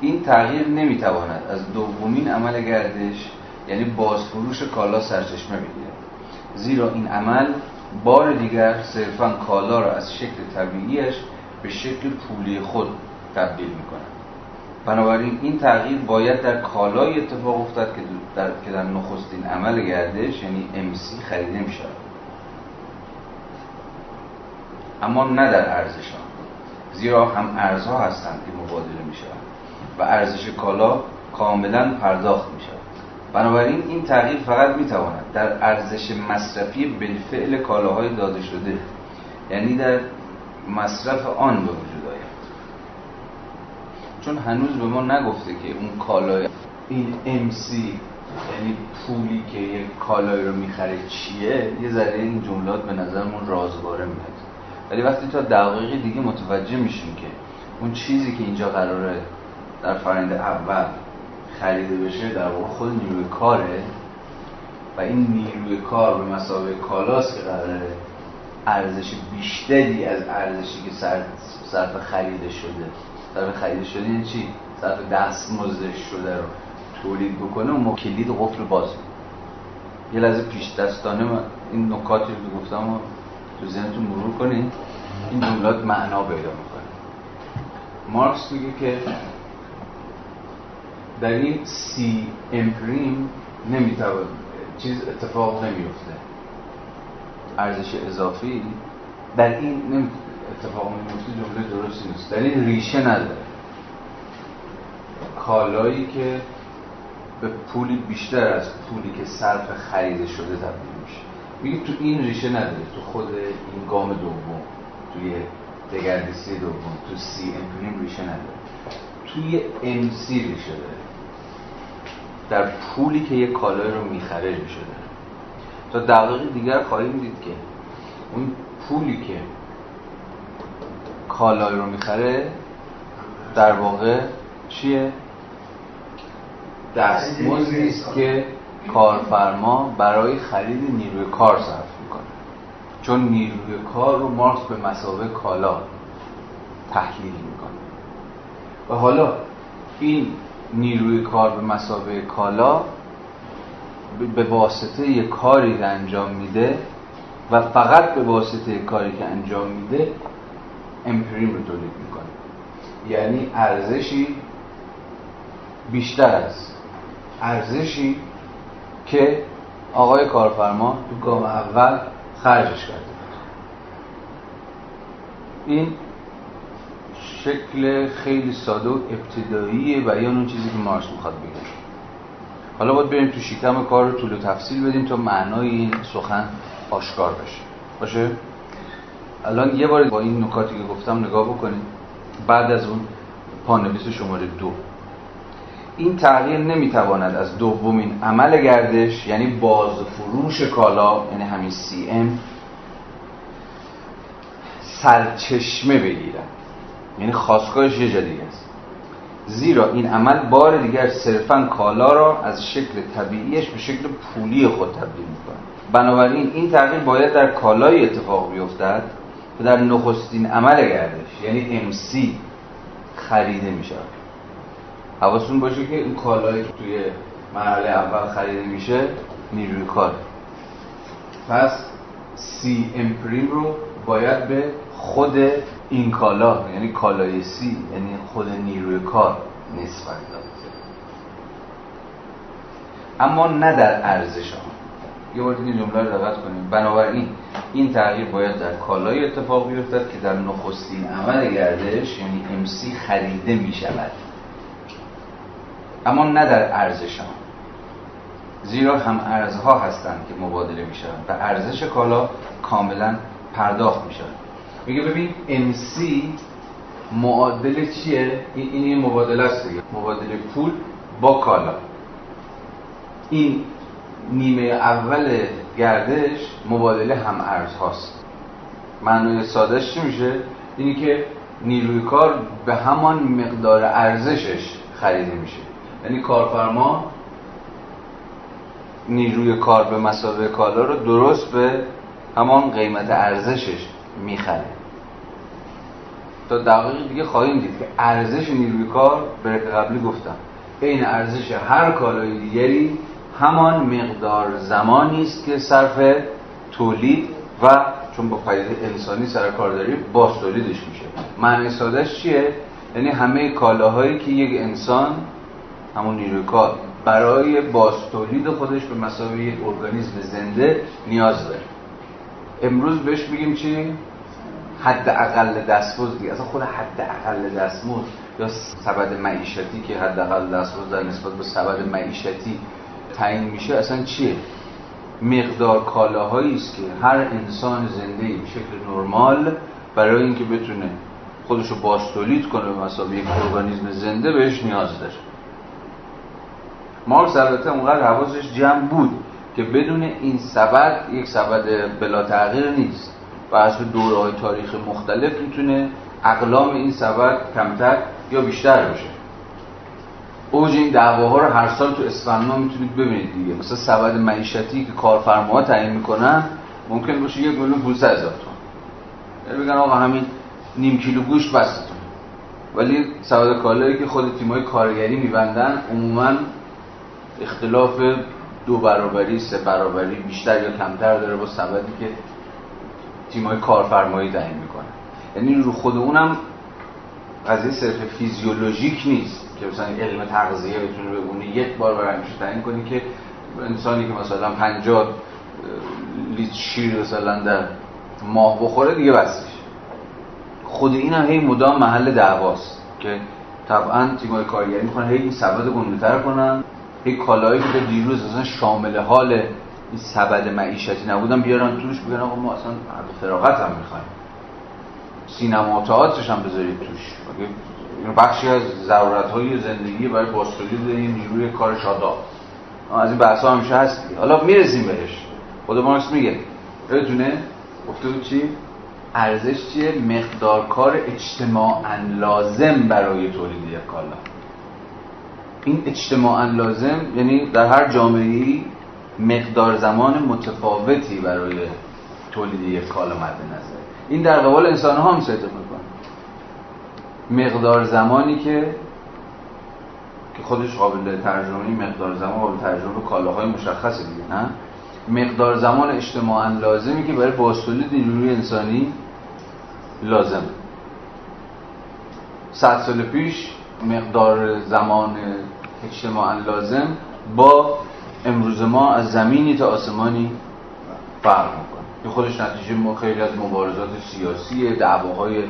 این تغییر نمی‌تواند از دومین عمل گردش یعنی بازفروش کالا سرچشمه بگیرد. زیرا این عمل بار دیگر صرفا کالا را از شکل طبیعیش به شکل پولی خود تبدیل می‌کند. بنابراین این تغییر باید در کالای اتفاق افتد که در, که در نخستین عمل گردش یعنی MC خریده می شود اما نه در ارزش زیرا هم ارزها هستند که مبادله می شود و ارزش کالا کاملا پرداخت می شود بنابراین این تغییر فقط می تواند در ارزش مصرفی بالفعل کالاهای داده شده یعنی در مصرف آن به چون هنوز به ما نگفته که اون کالای این MC یعنی پولی که یک کالایی رو می‌خره چیه یه ذره این جملات به نظرمون رازواره میاد. ولی وقتی تا دقایق دیگه متوجه میشیم که اون چیزی که اینجا قراره در فرنده اول خریده بشه در واقع خود نیروی کاره و این نیروی کار به مسابقه کالاست که قراره ارزش بیشتری از ارزشی که صرف خریده شده صرف خریده شده یعنی چی؟ صرف دست مزدش شده رو تولید بکنه و کلید قفل باز یه لحظه پیش دستانه این نکاتی رو گفتم و تو ذهنتون مرور کنید این جملات معنا پیدا می‌کنه. مارکس میگه که در این سی امپریم نمی‌توان چیز اتفاق نمیفته ارزش اضافی در این اتفاق نمیفته جمله درستی نیست. در این ریشه نداره. کالایی که به پولی بیشتر از پولی که صرف خرید شده تبدیل میشه. میگه تو این ریشه نداره. تو خود این گام دوم توی دگردیسی دوم تو سی امپریم ریشه نداره. توی ام سی ریشه داره. در پولی که یک کالای رو می‌خره ریشه داره. تا دقایق دیگر خواهیم دید که اون پولی که کالای رو می‌خره در واقع چیه؟ دستمزدی است که کارفرما برای خرید نیروی کار صرف می‌کنه. چون نیروی کار رو مارکس به مسابقه کالا تحلیل می‌کنه. و حالا این نیروی کار به مسابقه کالا به واسطه یک کاری که انجام میده و فقط به واسطه کاری که انجام میده امپریم رو تولید می‌کنه. یعنی ارزشی بیشتر از ارزشی که آقای کارفرما تو گام اول خرجش کرده این شکل خیلی ساده و ابتدایی بیان اون چیزی که مارس می‌خواد بگه. حالا باید بریم تو شکم کار رو طول و تفصیل بدیم تا معنای این سخن آشکار بشه. باشه؟ الان یه بار با این نکاتی که گفتم نگاه بکنید. بعد از اون پانویس شماره دو. این تغییر نمی‌تواند از دومین عمل گردش یعنی بازفروش کالا یعنی همین سی ام سرچشمه بگیرد. یعنی خواستگاهش یه جا است. زیرا این عمل بار دیگر صرفا کالا را از شکل طبیعیش به شکل پولی خود تبدیل می‌کنه بنابراین این تغییر باید در کالای اتفاق بیفتد در نخستین عمل گردش یعنی MC خریده می شود حواستون باشه که این کالایی که توی مرحله اول خریده میشه نیروی کار. پس سی امپریم رو باید به خود این کالا یعنی کالای سی یعنی خود نیروی کار نسبت داد. اما نه در ارزش آن. یه بار دیگه جمله رو دقت کنیم. بنابراین این تغییر باید در کالای اتفاق بیفتد که در نخستین عمل گردش یعنی MC خریده می شود اما نه در ارزش آن. زیرا هم ارزها هستند که مبادله می شوند و ارزش کالا کاملا پرداخت می شود میگه ببین MC معادل چیه؟ این این مبادله است دیگه. مبادله پول با کالا. این نیمه اول گردش مبادله هم ارز هاست. معنای سادش چی میشه؟ اینی که نیروی کار به همان مقدار ارزشش خریده میشه. یعنی کارفرما نیروی کار به مسابقه کالا رو درست به همان قیمت ارزشش می‌خره. تا دقیق دیگه خواهیم دید که ارزش نیروی کار به قبلی گفتم. این ارزش هر کالای دیگری همان مقدار زمانی است که صرف تولید و چون با پدیده انسانی سر کار داریم باز تولیدش میشه. معنی سادهش چیه؟ یعنی همه کالاهایی که یک انسان همون نیروی کار برای باز تولید خودش به مسابقه یک ارگانیسم زنده نیاز داره. امروز بهش میگیم چی؟ حد اقل دستمزد دیگه. اصلا خود حد اقل دستمزد یا سبد معیشتی که حد اقل دستمزد در نسبت به سبد معیشتی تعیین میشه اصلا چیه؟ مقدار کالاهایی است که هر انسان زنده به شکل نرمال برای اینکه بتونه خودشو باز تولید کنه به مسابقه یک ارگانیسم زنده بهش نیاز داره. مارکس البته اونقدر حواسش جمع بود که بدون این سبد یک سبد بلا تغییر نیست و از دوره های تاریخ مختلف می‌تونه اقلام این سبد کمتر یا بیشتر بشه. اوج این دعواها رو هر سال تو اسفند می‌تونید ببینید دیگه. مثلا سبد معیشتی که کارفرماها تعیین می‌کنن ممکن باشه یک میلیون 500 هزار تومان. یعنی بگن آقا همین نیم کیلو گوشت بستتون. ولی سبد کالایی که خود تیمای کارگری میبندن عموما اختلاف دو برابری سه برابری بیشتر یا کمتر داره با سبدی که تیمای کارفرمایی تعیین می‌کنن. یعنی رو خود اونم قضیه صرف فیزیولوژیک نیست که مثلا علم تغذیه بتونه بگونه یک بار برای همیشه تعیین کنی که انسانی که مثلا 50 لیتر شیر مثلا در ماه بخوره دیگه بسش خود این هم هی مدام محل دعواست که طبعا تیمای کارگری می‌خوان هی این سبد گنده‌تر کنن هی کالایی که دیروز اصلا شامل حال این سبد معیشتی نبودن بیارن توش بگن آقا ما اصلا فراغت هم می‌خوایم. سینما و تئاترش هم بذارید توش. بخشی از ضرورت های زندگی برای باستولید این نیروی کار شاداب. از این بحث ها همیشه هست حالا می‌رسیم بهش. خود مارکس میگه. بدونه گفته بود چی؟ ارزش چیه؟ مقدار کار اجتماعا لازم برای تولید یک کالا. این اجتماعا لازم یعنی در هر جامعه مقدار زمان متفاوتی برای تولید یک کالا مد نظر. این در قبال انسان ها هم صدق می‌کنه. مقدار زمانی که که خودش قابل ترجمه مقدار زمان قابل ترجمه کالاهای مشخصه دیگه نه؟ مقدار زمان اجتماعا لازمی که برای باستولید نیروی انسانی لازم صد سال پیش مقدار زمان اجتماعا لازم با امروز ما از زمینی تا آسمانی فرق می‌کنه. که خودش نتیجه ما خیلی از مبارزات سیاسی دعواهای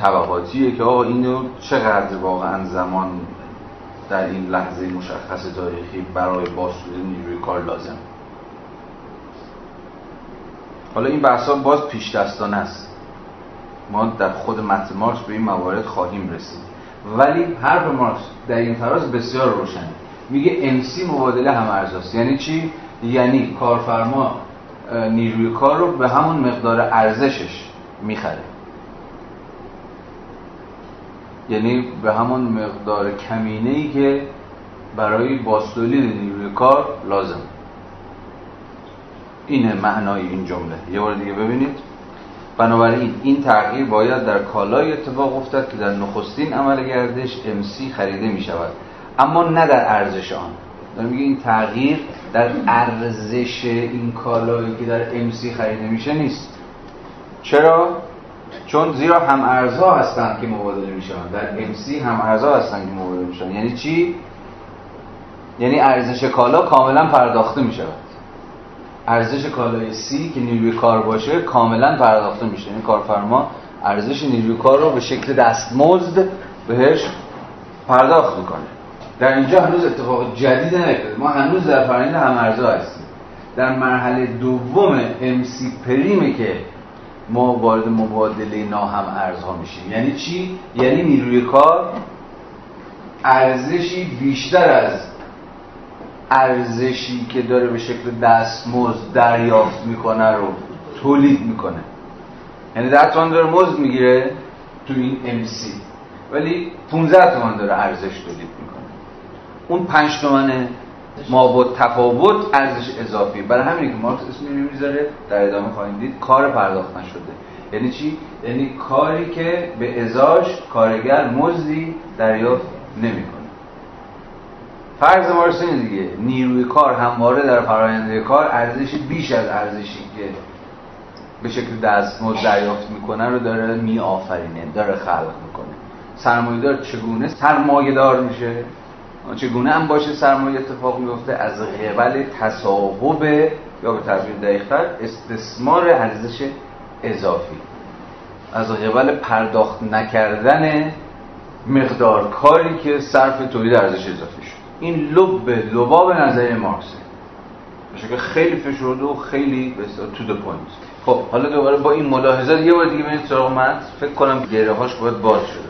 طبقاتیه که آقا اینو چقدر واقعا زمان در این لحظه مشخص تاریخی برای باستولید نیروی کار لازم؟ حالا این بحثا باز پیش دستانه است. ما در خود متن مارکس به این موارد خواهیم رسید. ولی حرف مارکس در این فراز بسیار روشنه. میگه انسی مبادله هم ارزاست. یعنی چی؟ یعنی کارفرما نیروی کار رو به همون مقدار ارزشش می‌خره. یعنی به همون مقدار کمینه ای که برای باستولید نیروی کار لازم. اینه معنای این جمله. یه بار دیگه ببینید. بنابراین این تغییر باید در کالای اتفاق افتد که در نخستین عمل گردش MC خریده می شود اما نه در ارزش آن. دارم میگه این تغییر در ارزش این کالایی که در MC خریده میشه نیست. چرا؟ چون زیرا هم ارزها هستند که مبادله میشن. در MC هم ارزها هستند که مبادله میشن. یعنی چی؟ یعنی ارزش کالا کاملا پرداخته می‌شود ارزش کالای سی که نیروی کار باشه کاملا پرداخته میشه. این کارفرما ارزش نیروی کار رو به شکل دستمزد بهش پرداخت می‌کنه. در اینجا هنوز اتفاق جدید نیفتاده. ما هنوز در فرآیند هم ارزها هستیم. در مرحله دوم امسی پریمه که ما وارد مبادله ناهم ارزها میشیم. یعنی چی؟ یعنی نیروی کار ارزشی بیشتر از ارزشی که داره به شکل دستمزد دریافت می‌کنه رو تولید می‌کنه. یعنی ده تومن داره مزد می‌گیره تو این MC ولی 15 تومن داره ارزش تولید اون 5 تومن مابود تفاوت ارزش اضافی. برای همین که مارکس اسمی می‌ذاره در ادامه خواهیم دید کار پرداخت نشده یعنی چی؟ یعنی کاری که به ازاش کارگر مزدی دریافت نمی‌کنه. فرض ما اینه دیگه نیروی کار همواره در پراینده کار ارزشی بیش از ارزشی که به شکل دستمزد دریافت می‌کنه رو داره می آفرینه داره خلق می‌کنه. سرمایه دار چگونه؟ سرمایه دار میشه. چگونه هم باشه سرمایه اتفاق میفته از قبل تصاحب یا به تعبیر دقیقتر استثمار ارزش اضافی. از قبل پرداخت نکردن مقدار کاری که صرف تولید ارزش اضافی شد. این لب لباب نظر مارکسه که خیلی فشرده و خیلی تو د پوینت خب حالا دوباره با این ملاحظات یه بار دیگه برید سراغ فکر کنم گره هاش باید باز شده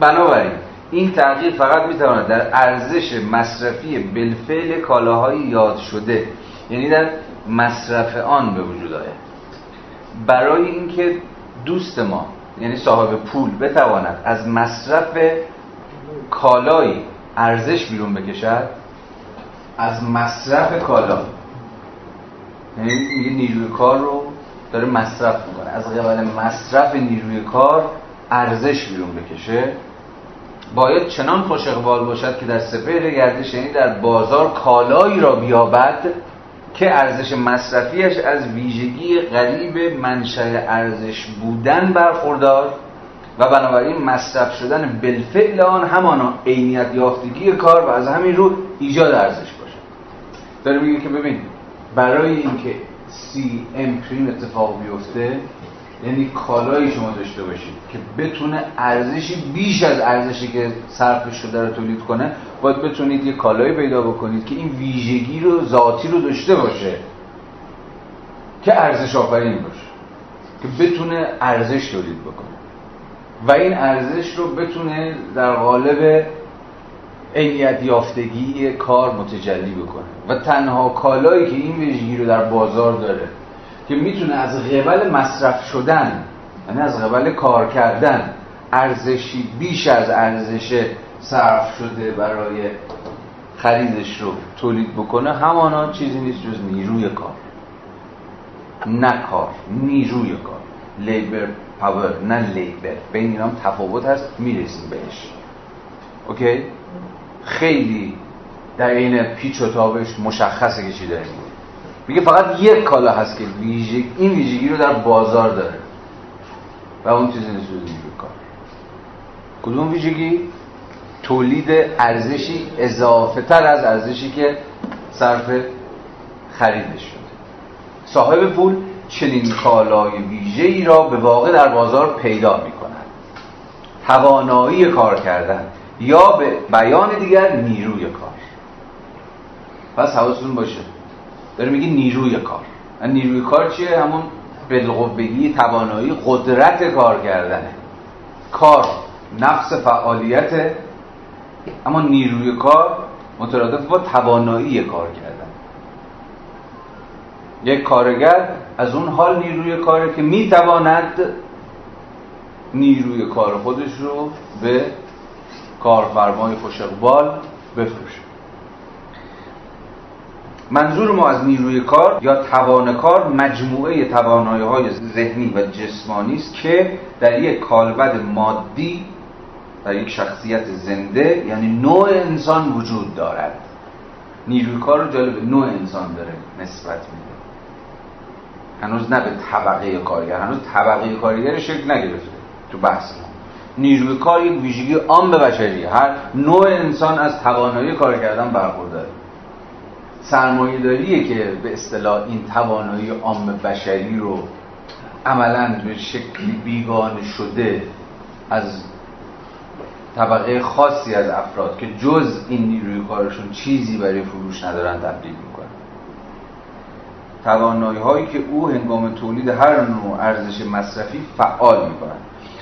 بنابراین این تغییر فقط می‌تواند در ارزش مصرفی بالفعل کالاهای یاد شده یعنی در مصرف آن به وجود آید. برای اینکه دوست ما یعنی صاحب پول بتواند از مصرف کالایی ارزش بیرون بکشد از مصرف کالا یعنی نیروی کار رو داره مصرف می‌کنه از قبل مصرف نیروی کار ارزش بیرون بکشه باید چنان خوش اقبال باشد که در سپهر گردش یعنی در بازار کالایی را بیابد که ارزش مصرفیش از ویژگی غریب منشأ ارزش بودن برخوردار و بنابراین مصرف شدن بالفعل آن همانا عینیت یافتگی کار و از همین رو ایجاد ارزش باشه داره میگه که ببین برای اینکه سی ام اتفاق بیفته یعنی کالایی شما داشته باشید که بتونه ارزشی بیش از ارزشی که صرف شده رو تولید کنه باید بتونید یه کالایی پیدا بکنید که این ویژگی رو ذاتی رو داشته باشه که ارزش آفرین باشه که بتونه ارزش تولید بکنه. و این ارزش رو بتونه در قالب عینیت یافتگی کار متجلی بکنه. و تنها کالایی که این ویژگی رو در بازار داره که می‌تونه از قبل مصرف شدن یعنی از قبل کار کردن ارزشی بیش از ارزش صرف شده برای خریدش رو تولید بکنه همانا چیزی نیست جز نیروی کار. نه کار نیروی کار. لیبر پاور نه لیبر بین اینا تفاوت هست می‌رسیم بهش. اوکی؟ خیلی در این پیچ و تابش مشخصه که چی داریم. میگه فقط یک کالا هست که ویژگ... این ویژگی رو در بازار داره. و اون چیزی نیست کار. کدوم ویژگی؟ تولید ارزشی اضافه تر از ارزشی که صرف خریدش شده. صاحب پول چنین کالای ویژه ای را به واقع در بازار پیدا می کند توانایی کار کردن یا به بیان دیگر نیروی کار. پس حواستون باشه. داره میگه نیروی کار. نیروی کار چیه؟ همون بالقوگی توانایی قدرت کار کردنه. کار نفس فعالیت. اما نیروی کار مترادف با توانایی کار کردن. یک کارگر از اون حال نیروی کاره که می‌تواند نیروی کار خودش رو به کارفرمای خوش اقبال بفروشه. منظور ما از نیروی کار یا توان کار مجموعه توانایی های ذهنی و جسمانی است که در یک کالبد مادی در یک شخصیت زنده یعنی نوع انسان وجود دارد. نیروی کار رو جالب نوع انسان داره نسبت میده هنوز نه به طبقه کارگر هنوز طبقه کارگر شکل نگرفته تو بحث ما. نیروی کار یک ویژگی عام به بشری هر نوع انسان از توانایی کار کردن برخورداره. سرمایه داریه که به اصطلاح این توانایی عام بشری رو عملا به شکلی بیگانه شده از طبقه خاصی از افراد که جز این نیروی کارشون چیزی برای فروش ندارن تبدیل می‌کنن. توانایی هایی که او هنگام تولید هر نوع ارزش مصرفی فعال می‌کنن.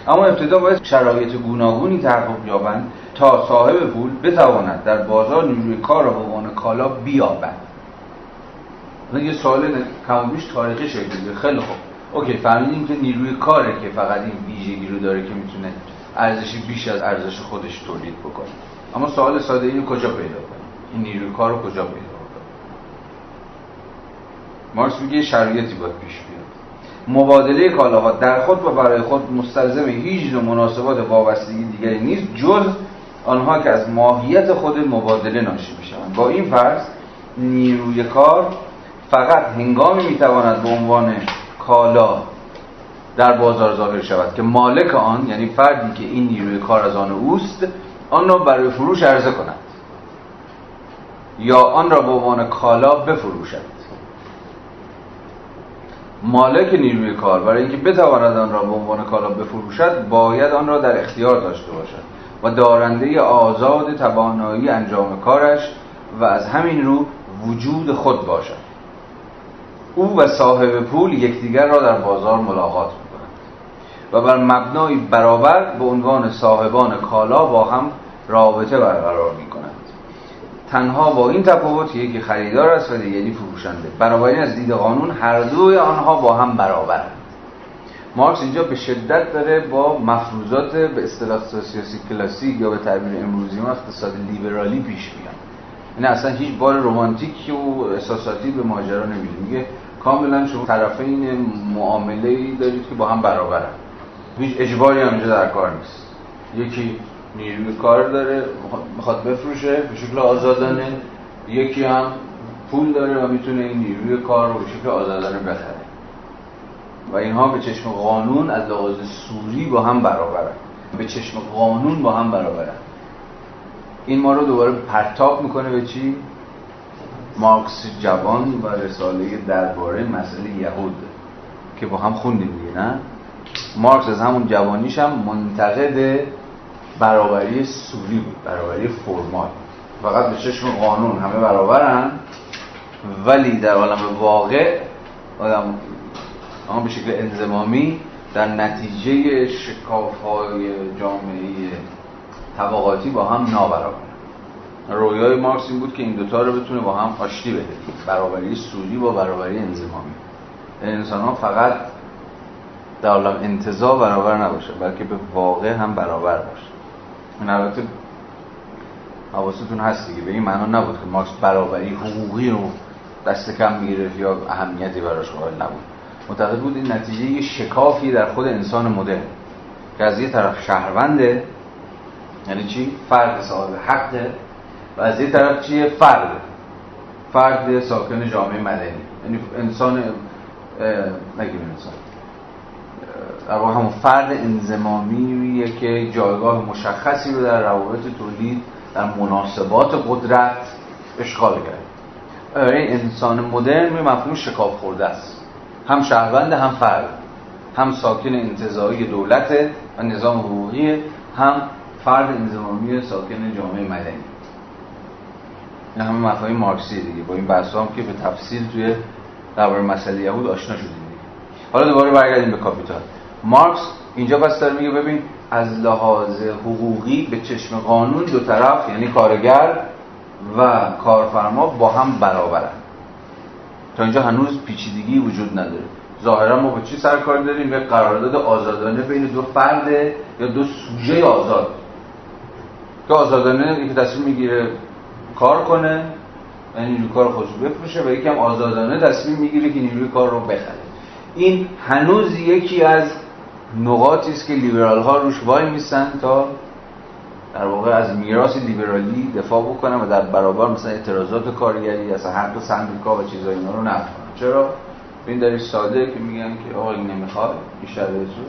اما ابتدا باید شرایط گوناگونی تحقق یابند تا صاحب پول بتواند در بازار نیروی کار را به عنوان کالا بیابد. یه سوال کمابیش تاریخی شکل خیلی خوب. اوکی فهمیدیم که نیروی کاره که فقط این ویژگی رو داره که می‌تونه ارزشی بیش از ارزش خودش تولید بکنه. اما سوال ساده اینو کجا پیدا کنیم این نیروی کار رو کجا پیدا کنیم مارکس میگه شرایطی باید پیش بیاد. مبادله کالاها در خود و برای خود مستلزم هیچ نوع مناسبات وابستگی دیگری نیست جز آنها که از ماهیت خود مبادله ناشی می‌شوند. با این فرض نیروی کار فقط هنگامی می‌تواند به عنوان کالا در بازار ظاهر شود که مالک آن یعنی فردی که این نیروی کار از آن اوست آن را برای فروش عرضه کند. یا آن را به عنوان کالا بفروشد. مالک نیروی کار برای اینکه بتواند آن را به عنوان کالا بفروشد باید آن را در اختیار داشته باشد. و دارنده آزاد توانایی انجام کارش و از همین رو وجود خود باشد. او و صاحب پول یکدیگر را در بازار ملاقات می‌کنند و بر مبنای برابر به عنوان صاحبان کالا با هم رابطه برقرار می‌کنند. تنها با این تفاوت یکی خریدار است و دیگری فروشنده. بنابراین از دید قانون هر دوی آنها با هم برابرند مارکس اینجا به شدت داره با مفروضات به اصطلاح سیاسی کلاسیک یا به تعبیر امروزی ما اقتصاد لیبرالی پیش میاد. این اصلا هیچ بار رومانتیکی و احساساتی به ماجرا نمیده. میگه کاملا شما طرفین معامله ای دارید که با هم برابرن. هیچ اجباری هم اینجا در کار نیست. یکی نیروی کار داره می‌خواد بفروشه به شکل آزادانه. یکی هم پول داره و می‌تونه این نیروی کار رو به شکل آزادانه بخره. و اینها به چشم قانون از لحاظ سوری با هم برابرن. به چشم قانون با هم برابرن. این ما رو دوباره پرتاب می‌کنه به چی؟ مارکس جوان و رساله درباره مسئله یهود که با هم خوندیم دیگه نه؟ مارکس از همون جوانیش هم منتقد برابری سوری بود برابری فرمال. فقط به چشم قانون همه برابرن ولی در عالم واقع آدم اما به شکل انزمامی در نتیجه شکاف های جامعه طبقاتی با هم نابرابر. رویای مارکس این بود که این دوتا رو بتونه با هم آشتی بده. برابری سودی با برابری انزمامی انسان ها فقط در عالم انتظا برابر نباشه بلکه به واقع هم برابر باشه این البته حواستون هست دیگه. به این معنا نبود که مارکس برابری حقوقی رو دست کم می‌گیره یا اهمیتی براش قائل نبود. معتقد بود این نتیجه شکافی در خود انسان مدرن که از یه طرف شهرونده یعنی چی؟ فرد صاحب حقه و از یه طرف چیه؟ فرد. فرد ساکن جامعه مدنی. یعنی انسان نگیم انسان. در همون فرد انزمامیه که جایگاه مشخصی رو در روابط تولید در مناسبات قدرت اشغال کرد. این انسان مدرن به مفهوم شکاف خورده است. هم شهروند هم فرد. هم ساکن انتظایی دولت و نظام حقوقی هم فرد انزمامی ساکن جامعه مدنی. این همه مفاهیم مارکسی دیگه. با این بحث هم که به تفصیل توی درباره مسئله یهود آشنا شدیم دیگه. حالا دوباره برگردیم به کاپیتال مارکس اینجا پس داره میگه ببین از لحاظ حقوقی به چشم قانون دو طرف یعنی کارگر و کارفرما با هم برابرن. تا اینجا هنوز پیچیدگی وجود نداره. ظاهرا ما با چی سر کار داریم؟ به قرارداد آزادانه بین دو فرد یا دو سوژه آزاد. که آزادانه یکی تصمیم می‌گیره کار کنه یعنی نیروی کار خودش بفروشه و یکم آزادانه تصمیم می‌گیره که نیروی کار رو بخره. این هنوز یکی از نقاطی است که لیبرال ها روش وای میسن تا در واقع از میراث لیبرالی دفاع بکنن و در برابر مثلا اعتراضات کارگری از حق سندیکا و چیزای اینا رو کنن چرا؟ این دلیل ساده که میگن که آقا این نمی‌خواد این شرایط رو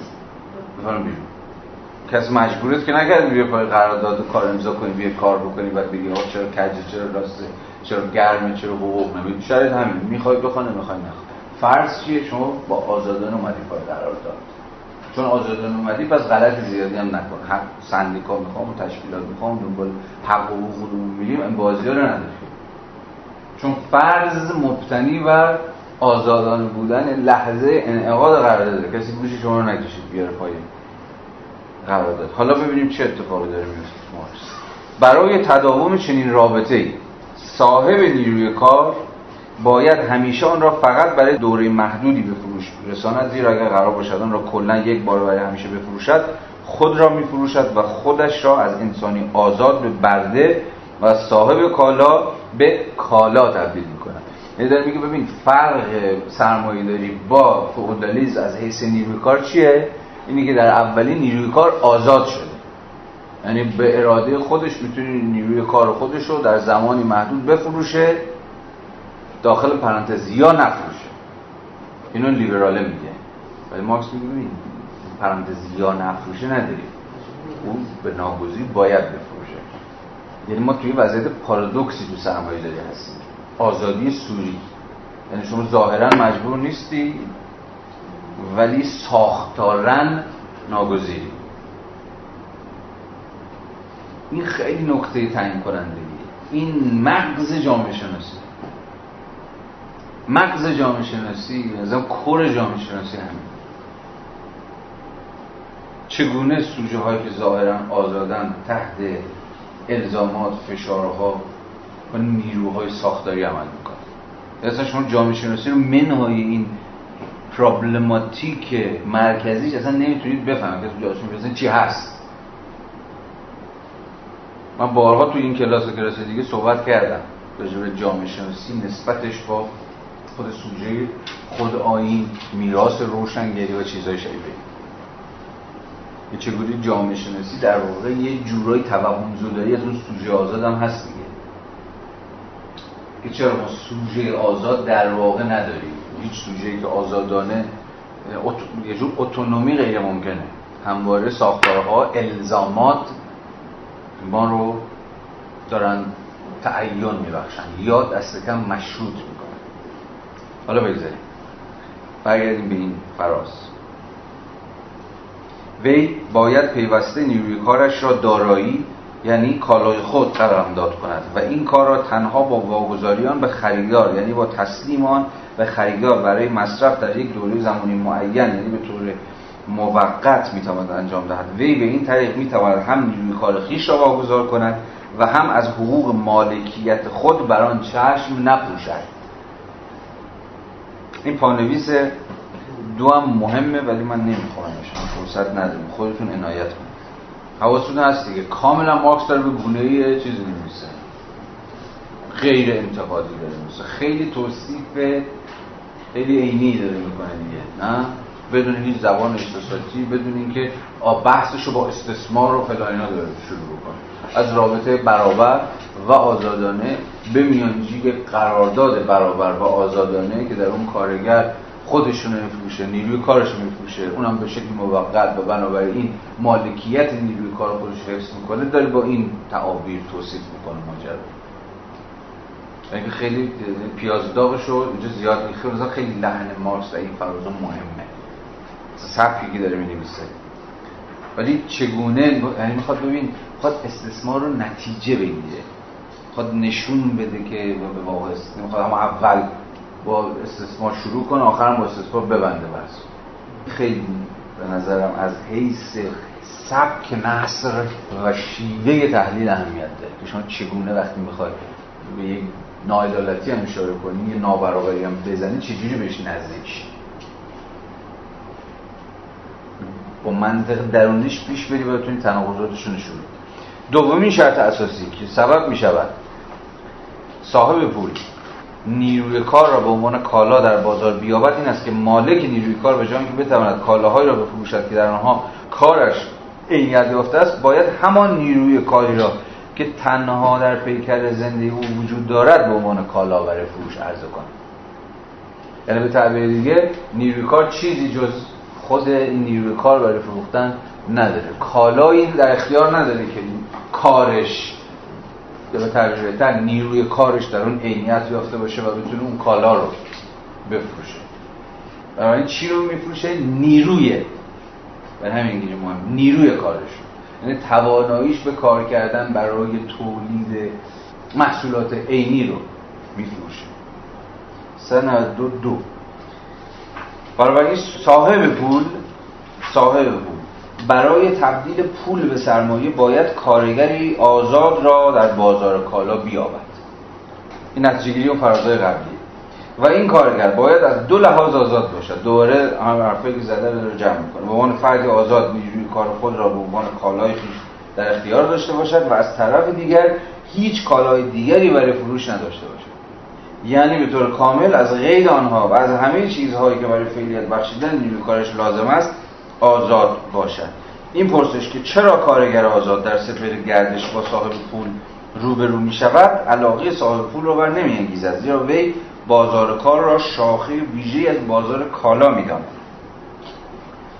بفرم بیرون کس مجبورت که نکردی بیا پای قرارداد کار امضا کنی بیا کار بکنی بعد بگی آقا چرا کجه چرا راسته چرا گرمه چرا حقوق نمیدی شاید همین. می‌خوای بخوای نمی‌خوای نخوای. فرض چیه؟ شما با آزادانه اومدی پای قرارداد. چون آزادانه اومدی پس غلط زیادی هم نکن. حق سندیکا می‌خوام و تشکیلات می‌خوام دنبال حق و حقوق میریم این بازی رو نداری چون فرض مبتنی بر آزادانه بودن لحظه انعقاد قرارداد کسی گوشی شما رو نکشید بیاره پای قرارداد. حالا ببینیم چه اتفاقی داره میفته برای تداوم چنین رابطه ای صاحب نیروی کار باید همیشه آن را فقط برای دوره محدودی به فروش رساند زیرا اگر قرار باشد آن را کلا یک بار برای همیشه بفروشد خود را میفروشد و خودش را از انسانی آزاد به برده و صاحب کالا به کالا تبدیل می‌کند. یعنی داره میگه ببین فرق سرمایه داری با فئودالیسم از حیث نیروی کار چیه؟ اینی که در اولین نیروی کار آزاد شده. یعنی به اراده خودش می‌تونه نیروی کار خودش رو در زمانی محدود بفروشه داخل پرانتز یا نفروشه اینو لیبراله میگه. ولی مارکس میگه پرانتز یا نفروشه نداری. اون به ناگزیر باید بفروشه. یعنی ما توی وضعیت پارادوکسی تو سرمایه داری هستیم. آزادی سوری. یعنی شما ظاهرا مجبور نیستی ولی ساختارن ناگزیری. این خیلی نکته تعیین کننده این مغز جامعه شناسی مغز جامعه شناسی از کور جامعه شناسی همین. چگونه سوژه هایی که ظاهرا آزادن تحت الزامات فشارها و نیروهای ساختاری عمل می‌کنن. اصلا شما جامعه شناسی رو منهای این پرابلماتیک مرکزیش اصلا نمی‌تونید بفهمید. که جامعه شناسی چی هست. من بارها تو این کلاس و کلاس دیگه صحبت کردم راجع جامعه شناسی نسبتش با خود سوژه خود آین میراث روشنگری و چیزهای شبیه. یه چگونه جامعه شناسی در واقع یه جورای توهم زدایی از اون سوژه آزاد هم هست دیگه. که چرا ما سوژه آزاد در واقع نداریم؟ هیچ سوژه‌ای که آزادانه یه جور اتونومی غیر ممکنه. همواره ساختارها الزامات ما رو دارن تعین میبخشن یا دست کم مشروط می‌کنن. حالا بگذاریم برگردیم به این فراز. وی باید پیوسته نیروی کارش را دارایی یعنی کالای خود قلمداد کند و این کار را تنها با واگذاریان به خریدار یعنی با تسلیم آن به خریدار برای مصرف در یک دوره زمانی معین یعنی به طور موقت می‌تواند انجام دهد. وی به این طریق می‌تواند هم نیروی کار خیش را واگذار کند و هم از حقوق مالکیت خود بر آن چشم نپوشد. این پانویس دو هم مهمه ولی من نمیخوامش فرصت نداریم خودتون عنایت کنید. حواستون هست دیگه. کاملا مارکس داره به گونه یه چیزی میمیسه غیر انتقادی داره میمیسه خیلی توصیف خیلی عینی داره می‌کنه دیگه. نه؟ بدون هیچ زبان احساساتی بدون اینکه بحثش رو با استثمار و فلان داره شروع بکنه از رابطه برابر و آزادانه به میانجیگ قرارداد برابر و آزادانه که در اون کارگر خودشون میفروشه نیروی کارش میفروشه اونم به شکل موقت و بنابراین مالکیت نیروی کار خودش حفظ می‌کنه داره با این تعابیر توصیف می‌کنه ماجرا. اینکه خیلی پیاز داغش رو اینجا زیاد می‌خوره خیلی لحن مارکس این فرازون مهمه. سبکی که داره می‌نویسه. ولی چگونه یعنی می‌خواد ببین می‌خواد استثمار رو نتیجه بگیره. می‌خواد نشون بده که به واقع می‌خواد هم اول با استثمار شروع کنه آخرم با استثمار ببنده بس. خیلی به نظرم از حیث سبک نصر و شیوه تحلیل اهمیت داره. که شما چگونه وقتی می‌خواد به یک ناعدالتی هم اشاره کنی یه نابرابری هم بزنی چجوری بهش نزدیک با منطق درونیش پیش بری و بتونی تناقضاتشون نشون دومین شرط اساسی که سبب می شود صاحب پول نیروی کار را به عنوان کالا در بازار بیابد این است که مالک نیروی کار به جای که بتواند کالاهایی را بفروشد که در آنها کارش عینیت یافته است باید همان نیروی کاری را که تنها در پیکر زندگی او وجود دارد به عنوان کالا برای فروش عرضه کند. یعنی به تعبیر دیگه نیروی کار چیزی جز خود نیروی کار برای فروختن نداره. کالایی در اختیار نداره که کارش به تعبیر بهتر نیروی کارش در اون عینیت یافته باشه و بتونه اون کالا رو بفروشه. برای چی رو میفروشه؟ نیروی. به همین انگلیسی مهم. نیروی کارش. یعنی تواناییش به کار کردن برای تولید محصولات عینی رو میفروشه. سن دو دو. برای صاحب پول صاحب پول برای تبدیل پول به سرمایه باید کارگری آزاد را در بازار کالا بیابد. این نتیجهگیری و فرازهای قبلی. و این کارگر باید از دو لحاظ آزاد باشد. دوباره هم حرفایی که زده رو جمع می‌کنه. به عنوان فرد آزاد نیروی کار خود را به عنوان کالای خویش در اختیار داشته باشد و از طرف دیگر هیچ کالای دیگری برای فروش نداشته باشد. یعنی به طور کامل از غیر آنها و از همه چیزهایی که برای فعالیت بخشیدن نیروی کارش لازم است آزاد باشد این پرسش که چرا کارگر آزاد در سپر گردش با صاحب پول روبرو می شود علاقه صاحب پول را بر نمی انگیزد زیرا وی بازار کار را شاخه ویژه از بازار کالا می داند.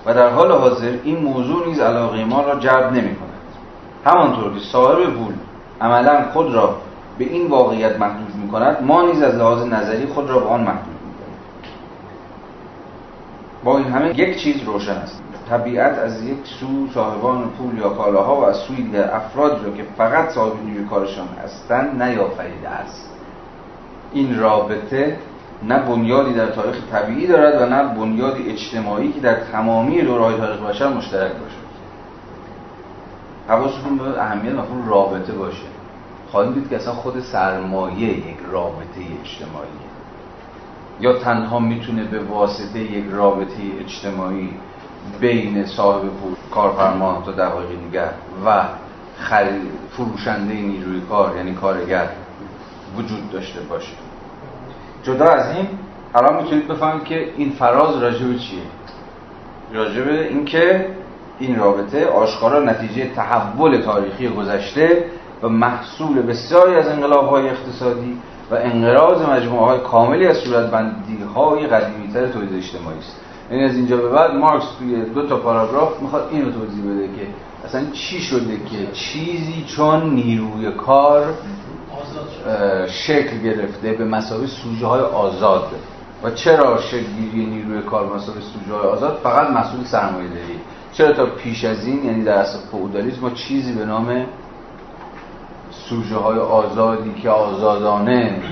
و در حال حاضر این موضوع نیز علاقه ما را جلب نمی کند همانطور که صاحب پول عملا خود را به این واقعیت محدود می ما نیز از لحاظ نظری خود را به آن محدود می با این همه یک چیز روشن است. طبیعت از یک سو صاحبان پول یا کالاها و از سوی افرادی را که فقط صاحب نیروی کارشان هستند نیافریده است. این رابطه نه بنیادی در تاریخ طبیعی دارد و نه بنیادی اجتماعی که در تمامی دورهای تاریخ بشر مشترک باشد. حواستون به اهمیت مفهوم رابطه باشه. خواهیم دید که اصلا خود سرمایه یک رابطه اجتماعی. یا تنها می‌تونه به واسطه یک رابطه اجتماعی بین صاحب کارفرما تا دقایق دیگر و فروشنده نیروی کار یعنی کارگر وجود داشته باشه. جدا از این الان می‌تونید بفهمید که این فراز راجب چیه؟ راجب اینکه این رابطه آشکارا نتیجه تحول تاریخی گذشته و محصول بسیاری از انقلاب های اقتصادی و انقراض مجموعه های کاملی از صورتبندی های قدیمی تر تولید اجتماعی است. یعنی از اینجا به بعد مارکس توی دو تا پاراگراف می‌خواد اینو توضیح بده که اصلا چی شده که چیزی چون نیروی کار شکل گرفته به مسابقه سوژه های آزاد. و چرا شکلگیری نیروی کار مسابقه سوژه های آزاد؟ فقط مسئول سرمایه داری چرا تا پیش از این یعنی در اصل فئودالیسم ما چیزی به نام سوژه های آزادی که آزادانه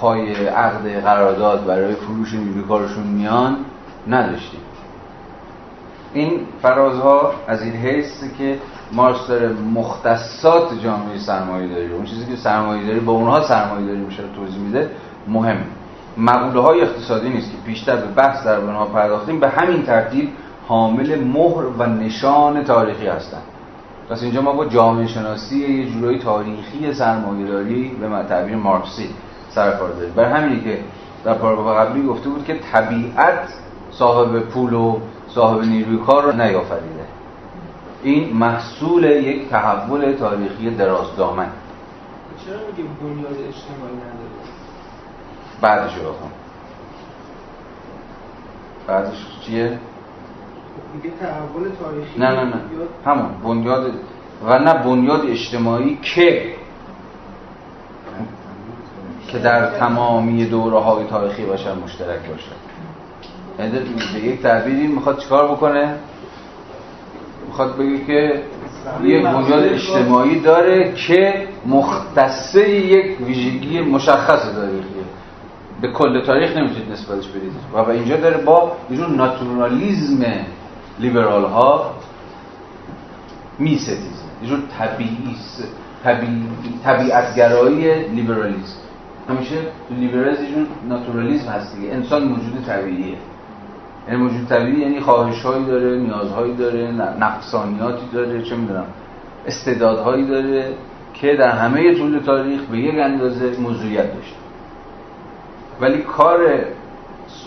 پای عقد قرارداد برای فروش نیروی کارشون میان نداشتیم. این فرازها از این حیث که مارکس داره مختصات جامعه سرمایه داری اون چیزی که سرمایه داری با اونها سرمایه داری میشه توضیح میده مهم. مقوله های اقتصادی نیست که بیشتر به بحث در اونها پرداختیم به همین ترتیب حامل مهر و نشان تاریخی هستند پس اینجا ما با جامعه شناسی یه جورایی تاریخی سرمایه داری به تعبیر مارکسی سر کار داریم. برای همینی که در پاراگراف قبلی گفته بود که طبیعت صاحب پول و صاحب نیروی کار رو نیافریده. این محصول یک تحول تاریخی دراز دامن چرا میگه بنیاد اجتماعی نداره؟ بعدش رو بخون بعدش چیه؟ تحول تاریخی نه نه نه. همون بنیاد و نه بنیاد اجتماعی که که در تمامی دوره های تاریخی بشر مشترک باشه. یعنی به یک تعبیری می‌خواد چیکار بکنه؟ می‌خواد بگه که یک بنیاد اجتماعی داره که مختصه یک ویژگی مشخص تاریخیه به کل تاریخ نمی‌تونید نسبتش بدید. و اینجا داره با یه ناتورالیزم لیبرال ها میستیزه. یه جور طبیعتگرایی لیبرالیزم همیشه تو لیبرالیسم یه ناتورالیسم هست دیگه. انسان موجود طبیعیه. یعنی موجود طبیعی یعنی خواهشهایی داره نیازهایی داره نقصانیاتی داره چه می‌دونم استعدادهایی داره که در همه طول تاریخ به یک اندازه موضوعیت داشته. ولی کار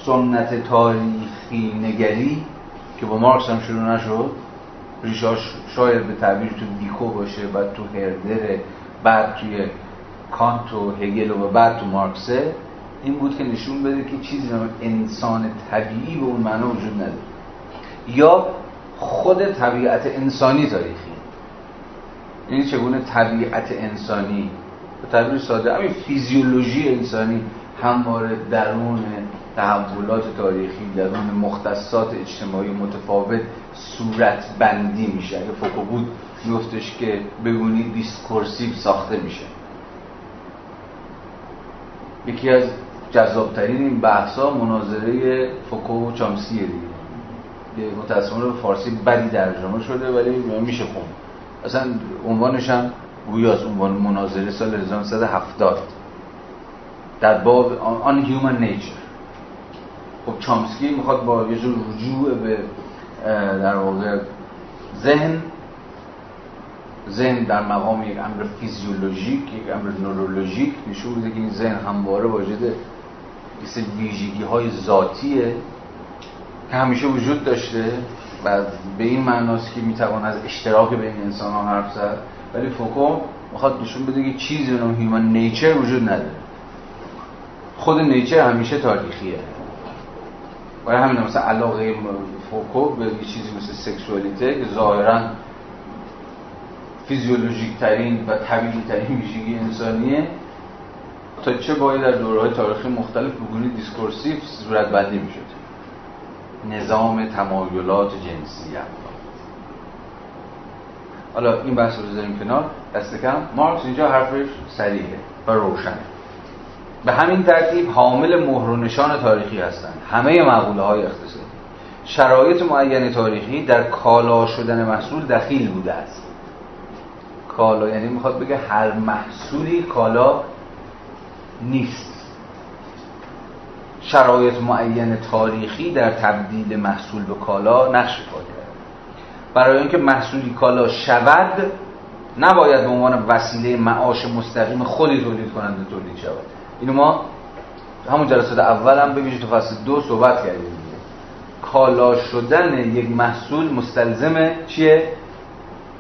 سنت تاریخی نگری که با مارکس هم شروع نشد ریشاش شاید به تعبیر تو دیکو باشه بعد تو هردره بعد توی کانت و هگل و بعد تو مارکسه این بود که نشون بده که چیزی نام انسان طبیعی به اون معنا وجود نداره. یا خود طبیعت انسانی تاریخی. این یعنی چگونه طبیعت انسانی به تعبیر ساده همین فیزیولوژی انسانی همواره درون تحولات تاریخی درون مختصات اجتماعی متفاوت صورت بندی میشه. اگه فوکو بود میگفتش که به‌گونه‌ی discursive ساخته میشه. یکی از جذابترین این بحثا مناظره فوکو و چامسکیه دیگه. متاسفانه به فارسی بدی ترجمه شده ولی میشه خوند. اصلا عنوانش هم گویاست عنوان مناظره سال 1970 در باب آن هیومن نیچر خب چامسکی می‌خواد با یه جور رجوع به در واقع ذهن ذهن در مقام یک امر فیزیولوژیک یک امر نورولوژیک نشون میده که این ذهن همواره واجد مثل ویژگی های ذاتیه که همیشه وجود داشته و به این معناست که می‌توان از اشتراک بین انسان ها حرف زد. ولی فوکو می‌خواد نشون بده که چیزی به نام human nature وجود نداره. خود nature همیشه تاریخیه. برای همین مثلا علاقه فوکو به چیزی مثل سکسوالیته که ظاهرا فیزیولوژیک ترین و طبیعی ترین ویژگی انسانیه. تا چه باید در دوره های تاریخی مختلف به‌گونه‌ی discursive صورت بندی می شد نظام تمایلات جنسی حالا این بحث رو بذاریم کنار. دست کم. مارکس اینجا حرفش سریعه و روشنه. به همین ترتیب حامل مهر و نشان تاریخی هستند. همه مقوله های اقتصادی. شرایط معین تاریخی در کالا شدن محصول دخیل بوده است. کالا یعنی می‌خواد بگه هر محصولی کالا نیست. شرایط معین تاریخی در تبدیل محصول به کالا نقش ایفا برای اینکه محصولی کالا شود نباید به عنوان وسیله معاش مستقیم خودی تولید کننده تولید شود. اینو ما همون جلسات اول هم ببینید تو فصل دو صحبت کردیم. کالا شدن یک محصول مستلزم چیه؟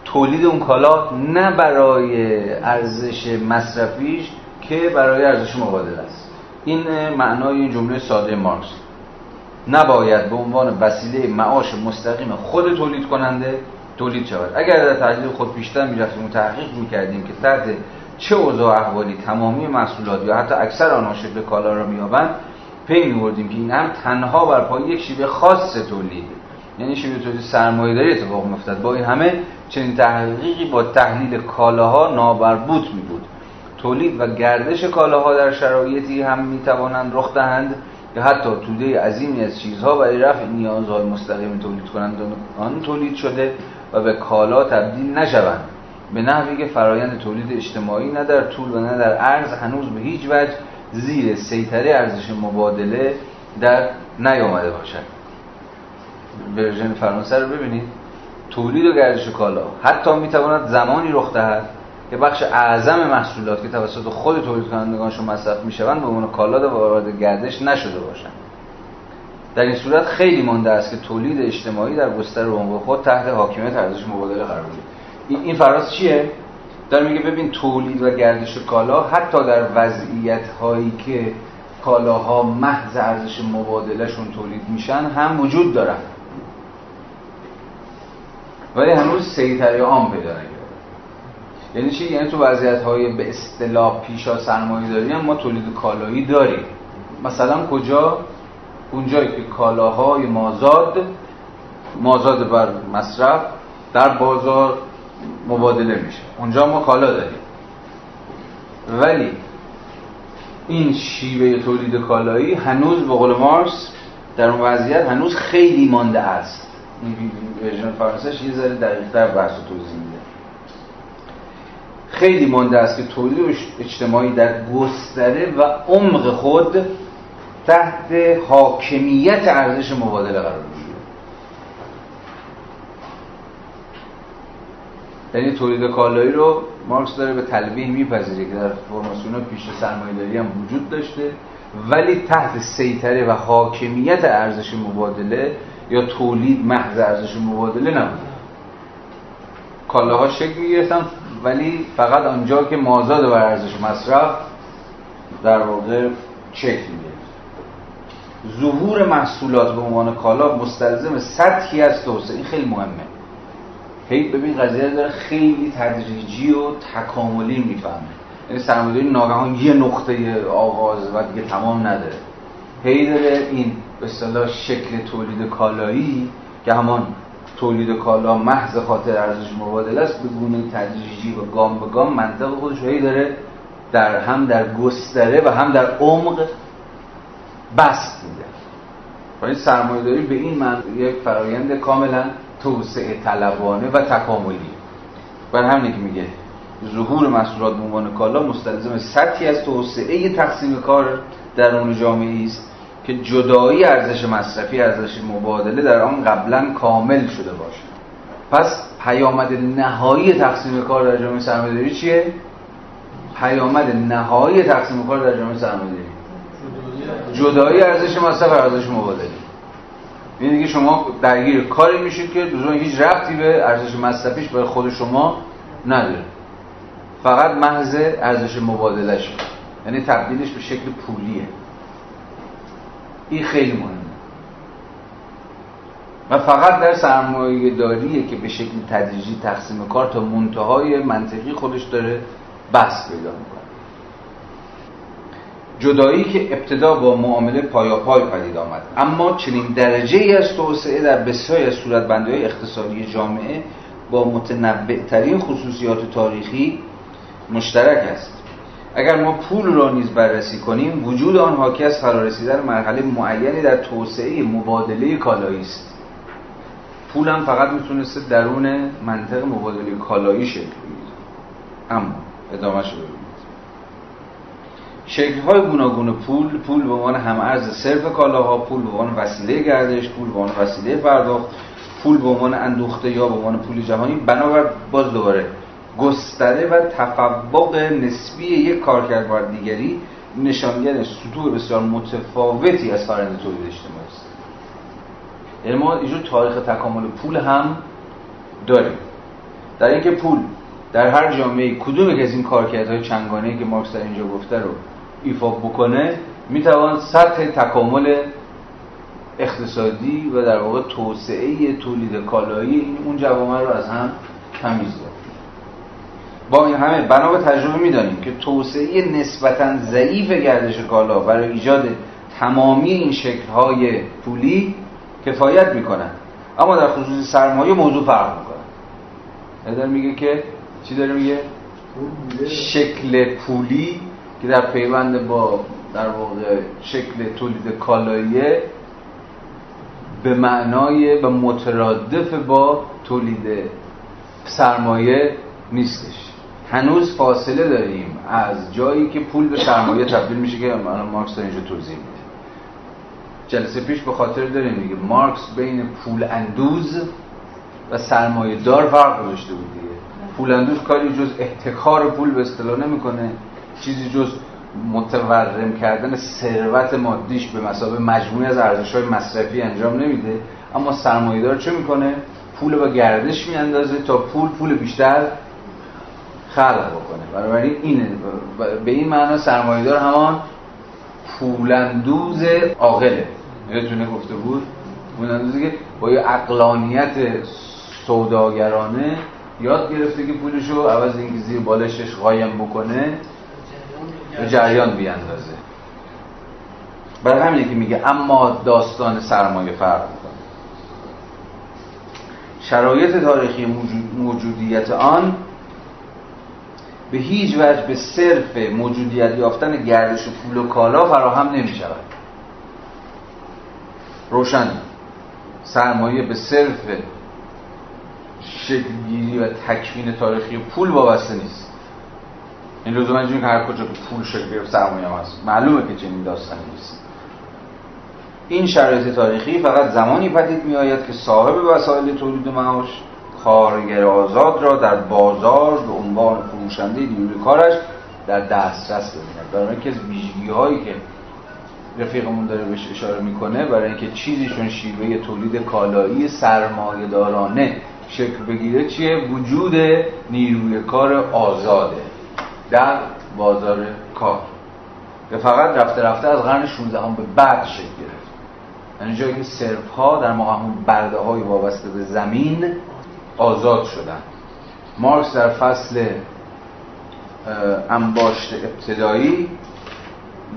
تولید اون کالا نه برای ارزش مصرفیش که برای ارزش مبادله است. این معنای این جمله ساده مارکس. نباید به عنوان وسیله معاش مستقیم خود تولید کننده تولید شود. اگر در تحلیل خود بیشتر می‌رفتیم و تحقیق می‌کردیم که تحت چه اوضاع احوالی تمامی محصولات یا حتی اکثر آنها شکل کالا را مییابند پی میبردیم که این هم تنها بر پای یک شیوه خاص تولید. یعنی شیوه تولید سرمایه‌داری اتفاق میافتد. با این همه چنین تحقیقی با تحلیل کالاها نابربوط می بود تولید و گردش کالاها در شرایطی هم می توانند رخ دهند که حتی توده عظیمی از چیزها برای رفع نیازهای مستقیم تولید کنند. آن تولید شده و به کالا تبدیل نشوند. به نحوی که فرایند تولید اجتماعی نه در طول و نه در عرض هنوز به هیچ وجه زیر سیطره ارزش مبادله در نیامده باشد. ورژن فرانسه رو ببینید. تولید و گردش کالا. حتی می‌تواند زمانی رخ دهد که بخش اعظم محصولات که توسط خود تولید کنندگانشون مصرف می‌شوند به عنوان کالا وارد گردش نشده باشند. در این صورت خیلی مانده است که تولید اجتماعی در گستر عمق خود تحت حاکمیت ارزش مبادله قرار گیرد این فراز چیه؟ داره میگه ببین تولید و گردش کالا حتی در وضعیت هایی که کالاها محض ارزش مبادلهشون تولید میشن هم وجود دارن. ولی هنوز سیطره عام پیدا یعنی چی؟ یعنی تو وضعیت های به اصطلاح پیشا سرمایه داری ما تولید کالایی داریم. مثلا کجا؟ اونجایی که کالاهای مازاد مازاد بر مصرف در بازار مبادله میشه. اونجا ما کالا داریم. ولی این شیوه تولید کالایی هنوز به قول مارس در اون وضعیت هنوز خیلی مانده است. این ورژن فرانسهش یه ذره دقیق‌تر بحث و توضیح میده. خیلی مانده است که تولید اجتماعی در گستره و عمق خود تحت حاکمیت ارزش مبادله قرار بگیره یعنی تولید کالایی رو مارکس داره به تلویح میپذیره که در فرماسیون پیش سرمایه‌داری هم وجود داشته ولی تحت سیطره و حاکمیت ارزش مبادله یا تولید محض ارزش مبادله نبود کالاها شکل می‌گرفتن ولی فقط آنجا که مازاد بر ارزش مصرف در واقع شکل می‌گرفت. ظهور محصولات به عنوان کالا مستلزم سطحی از توسعه این خیلی مهمه. هی ببین قضیه داره خیلی تدریجی و تکاملی می‌فهمه. یعنی سرمایه‌داری ناگهان یه نقطه آغاز و دیگه تمام نداره. هی داره این به اصطلاح شکل تولید کالایی که همان تولید کالا محض خاطر ارزش مبادله است به گونه تدریجی و گام به گام منطق خودش هی داره در هم در گستره و هم در عمق بست میده. و این سرمایه داری به این من یک فرایند کاملا توسعه طلبانه و تکاملی. بر همینه که میگه ظهور محصولات به عنوان کالا مستلزم سطحی از توسعه تقسیم کار درون جامعه است که جدایی ارزش مصرفی ارزش مبادله در آن قبلا کامل شده باشه. پس پیامد نهایی تقسیم کار در جامعه سرمایه‌داری چیه؟ پیامد نهایی تقسیم کار در جامعه سرمایه‌داری. جدایی ارزش مصرف ارزش مبادله. این دیگه شما درگیر کاری میشید که لزوما هیچ ربطی به ارزش مصرفیش برای خود شما نداره. فقط محض ارزش مبادلهش. یعنی تبدیلش به شکل پولیه. این خیلی مهمه. و فقط در سرمایه داریه که به شکل تدریجی تقسیم کار تا منتهای منطقی خودش داره بحث پیدا می‌کنه. جدایی که ابتدا با معامله پایاپای پدید آمد. اما چنین درجه ای از توسعه در بسیاری از صورتبندی اقتصادی جامعه با متنوع ترین خصوصیات تاریخی مشترک است. اگر ما پول را نیز بررسی کنیم وجود آن حاکی از فرارسیدن مرحله معینی در توسعه مبادله کالایی است. پول هم فقط می‌تونسته درون منطق مبادله کالایی شکل بگیره. اما ادامه شده. شکل های گوناگون پول پول به عنوان هم ارز صرف کالاها پول به عنوان وسیله گردش پول به عنوان وسیله پرداخت پول به عنوان اندوخته یا به عنوان پول جهانی بنابر باز دوباره گستره و تفوق نسبی یک کارکرد بر دیگری نشانگر سطوح بسیار متفاوتی از فرآیند تولید اجتماعی است. یعنی ما اینجور تاریخ تکامل پول هم داریم. در اینکه پول در هر جامعه کدوم از این کارکردهای چنگانه که مارکس در اینجا گفته رو ایفا بکنه می‌توان سطح تکامل اقتصادی و در واقع توسعه تولید کالایی این اون جوامع رو از هم تمیز داد با این همه بنا به تجربه می‌دانیم که توسعه نسبتا ضعیف گردش کالا برای ایجاد تمامی این شکل‌های پولی کفایت می‌کنن اما در خصوص سرمایه موضوع فرق می‌کنه. داره میگه که چی داره میگه؟ شکل پولی که در پیوند با در واقع شکل تولید کالاییه به معنای و مترادف با تولید سرمایه نیستش. هنوز فاصله داریم از جایی که پول به سرمایه تبدیل میشه که مارکس اینجا توضیح میده. جلسه پیش به خاطر داریم میگه مارکس بین پول اندوز و سرمایه دار فرق گذاشته بود دیگه. پول اندوز کاری جز احتکار پول به اصطلاح نمی‌کنه. چیزی جز متورم کردن ثروت مادیش به مسابقه مجموعی از ارزش های مصرفی انجام نمیده اما سرمایه دار چه می‌کنه؟ پول با گردش میاندازه تا پول پول بیشتر خلق بکنه. بنابراین اینه. به این معنا سرمایه‌دار همان پولندوز عاقله. یادتونه گفته بود؟ پولندوزی که با یه اقلانیت سوداگرانه یاد گرفته که پولشو عوض اینکه زیر بالشش قایم بکنه به جریان بیاندازه. برای همینه که میگه اما داستان سرمایه فرق می‌کنه. شرایط تاریخی موجودیت آن به هیچ وجه به صرف موجودیت یافتن گردش پول و کالا فراهم نمی شود روشن. سرمایه به صرف شکلگیری و تکوین تاریخی پول وابسته نیست. این لزوما اینجوری که هر کجا پول شکل گرفت سرمایه هست. معلومه که چنین داستانی نیست. این شرایط تاریخی فقط زمانی پدید می آید که صاحب وسایل تولید معاش کارگر آزاد را در بازار به عنوان فروشنده نیروی کارش در دسترس ببیند. برای اینکه از ویژگی هایی که رفیقمون داره بهش اشاره می‌کنه برای اینکه چیزیشون شیوه تولید کالایی سرمایه دارانه شکل بگیره چیه؟ وجود نیروی کار آزاده. در بازار کار. که فقط رفته رفته از قرن 16 هم به بعد شکل گرفت. یعنی جایی که سرف ها در موقع همون برده های وابسته به زمین آزاد شدن. مارکس در فصل انباشت ابتدایی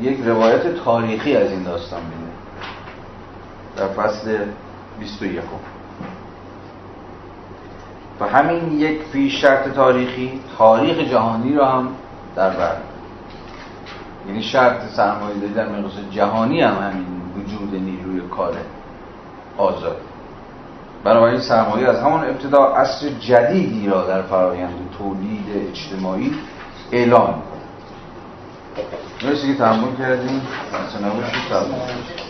یک روایت تاریخی از این داستان میده. در فصل 21 و همین یک پیش شرط تاریخی تاریخ جهانی را هم در بر. یعنی شرط سرمایه در مقیاس جهانی هم همین وجود نیروی کار آزاد. بنابراین سرمایه از همان ابتدا عصر جدیدی را در فرایند تولید اجتماعی اعلام کنه مرسی که تحمل کردیم. اصلا نباشید.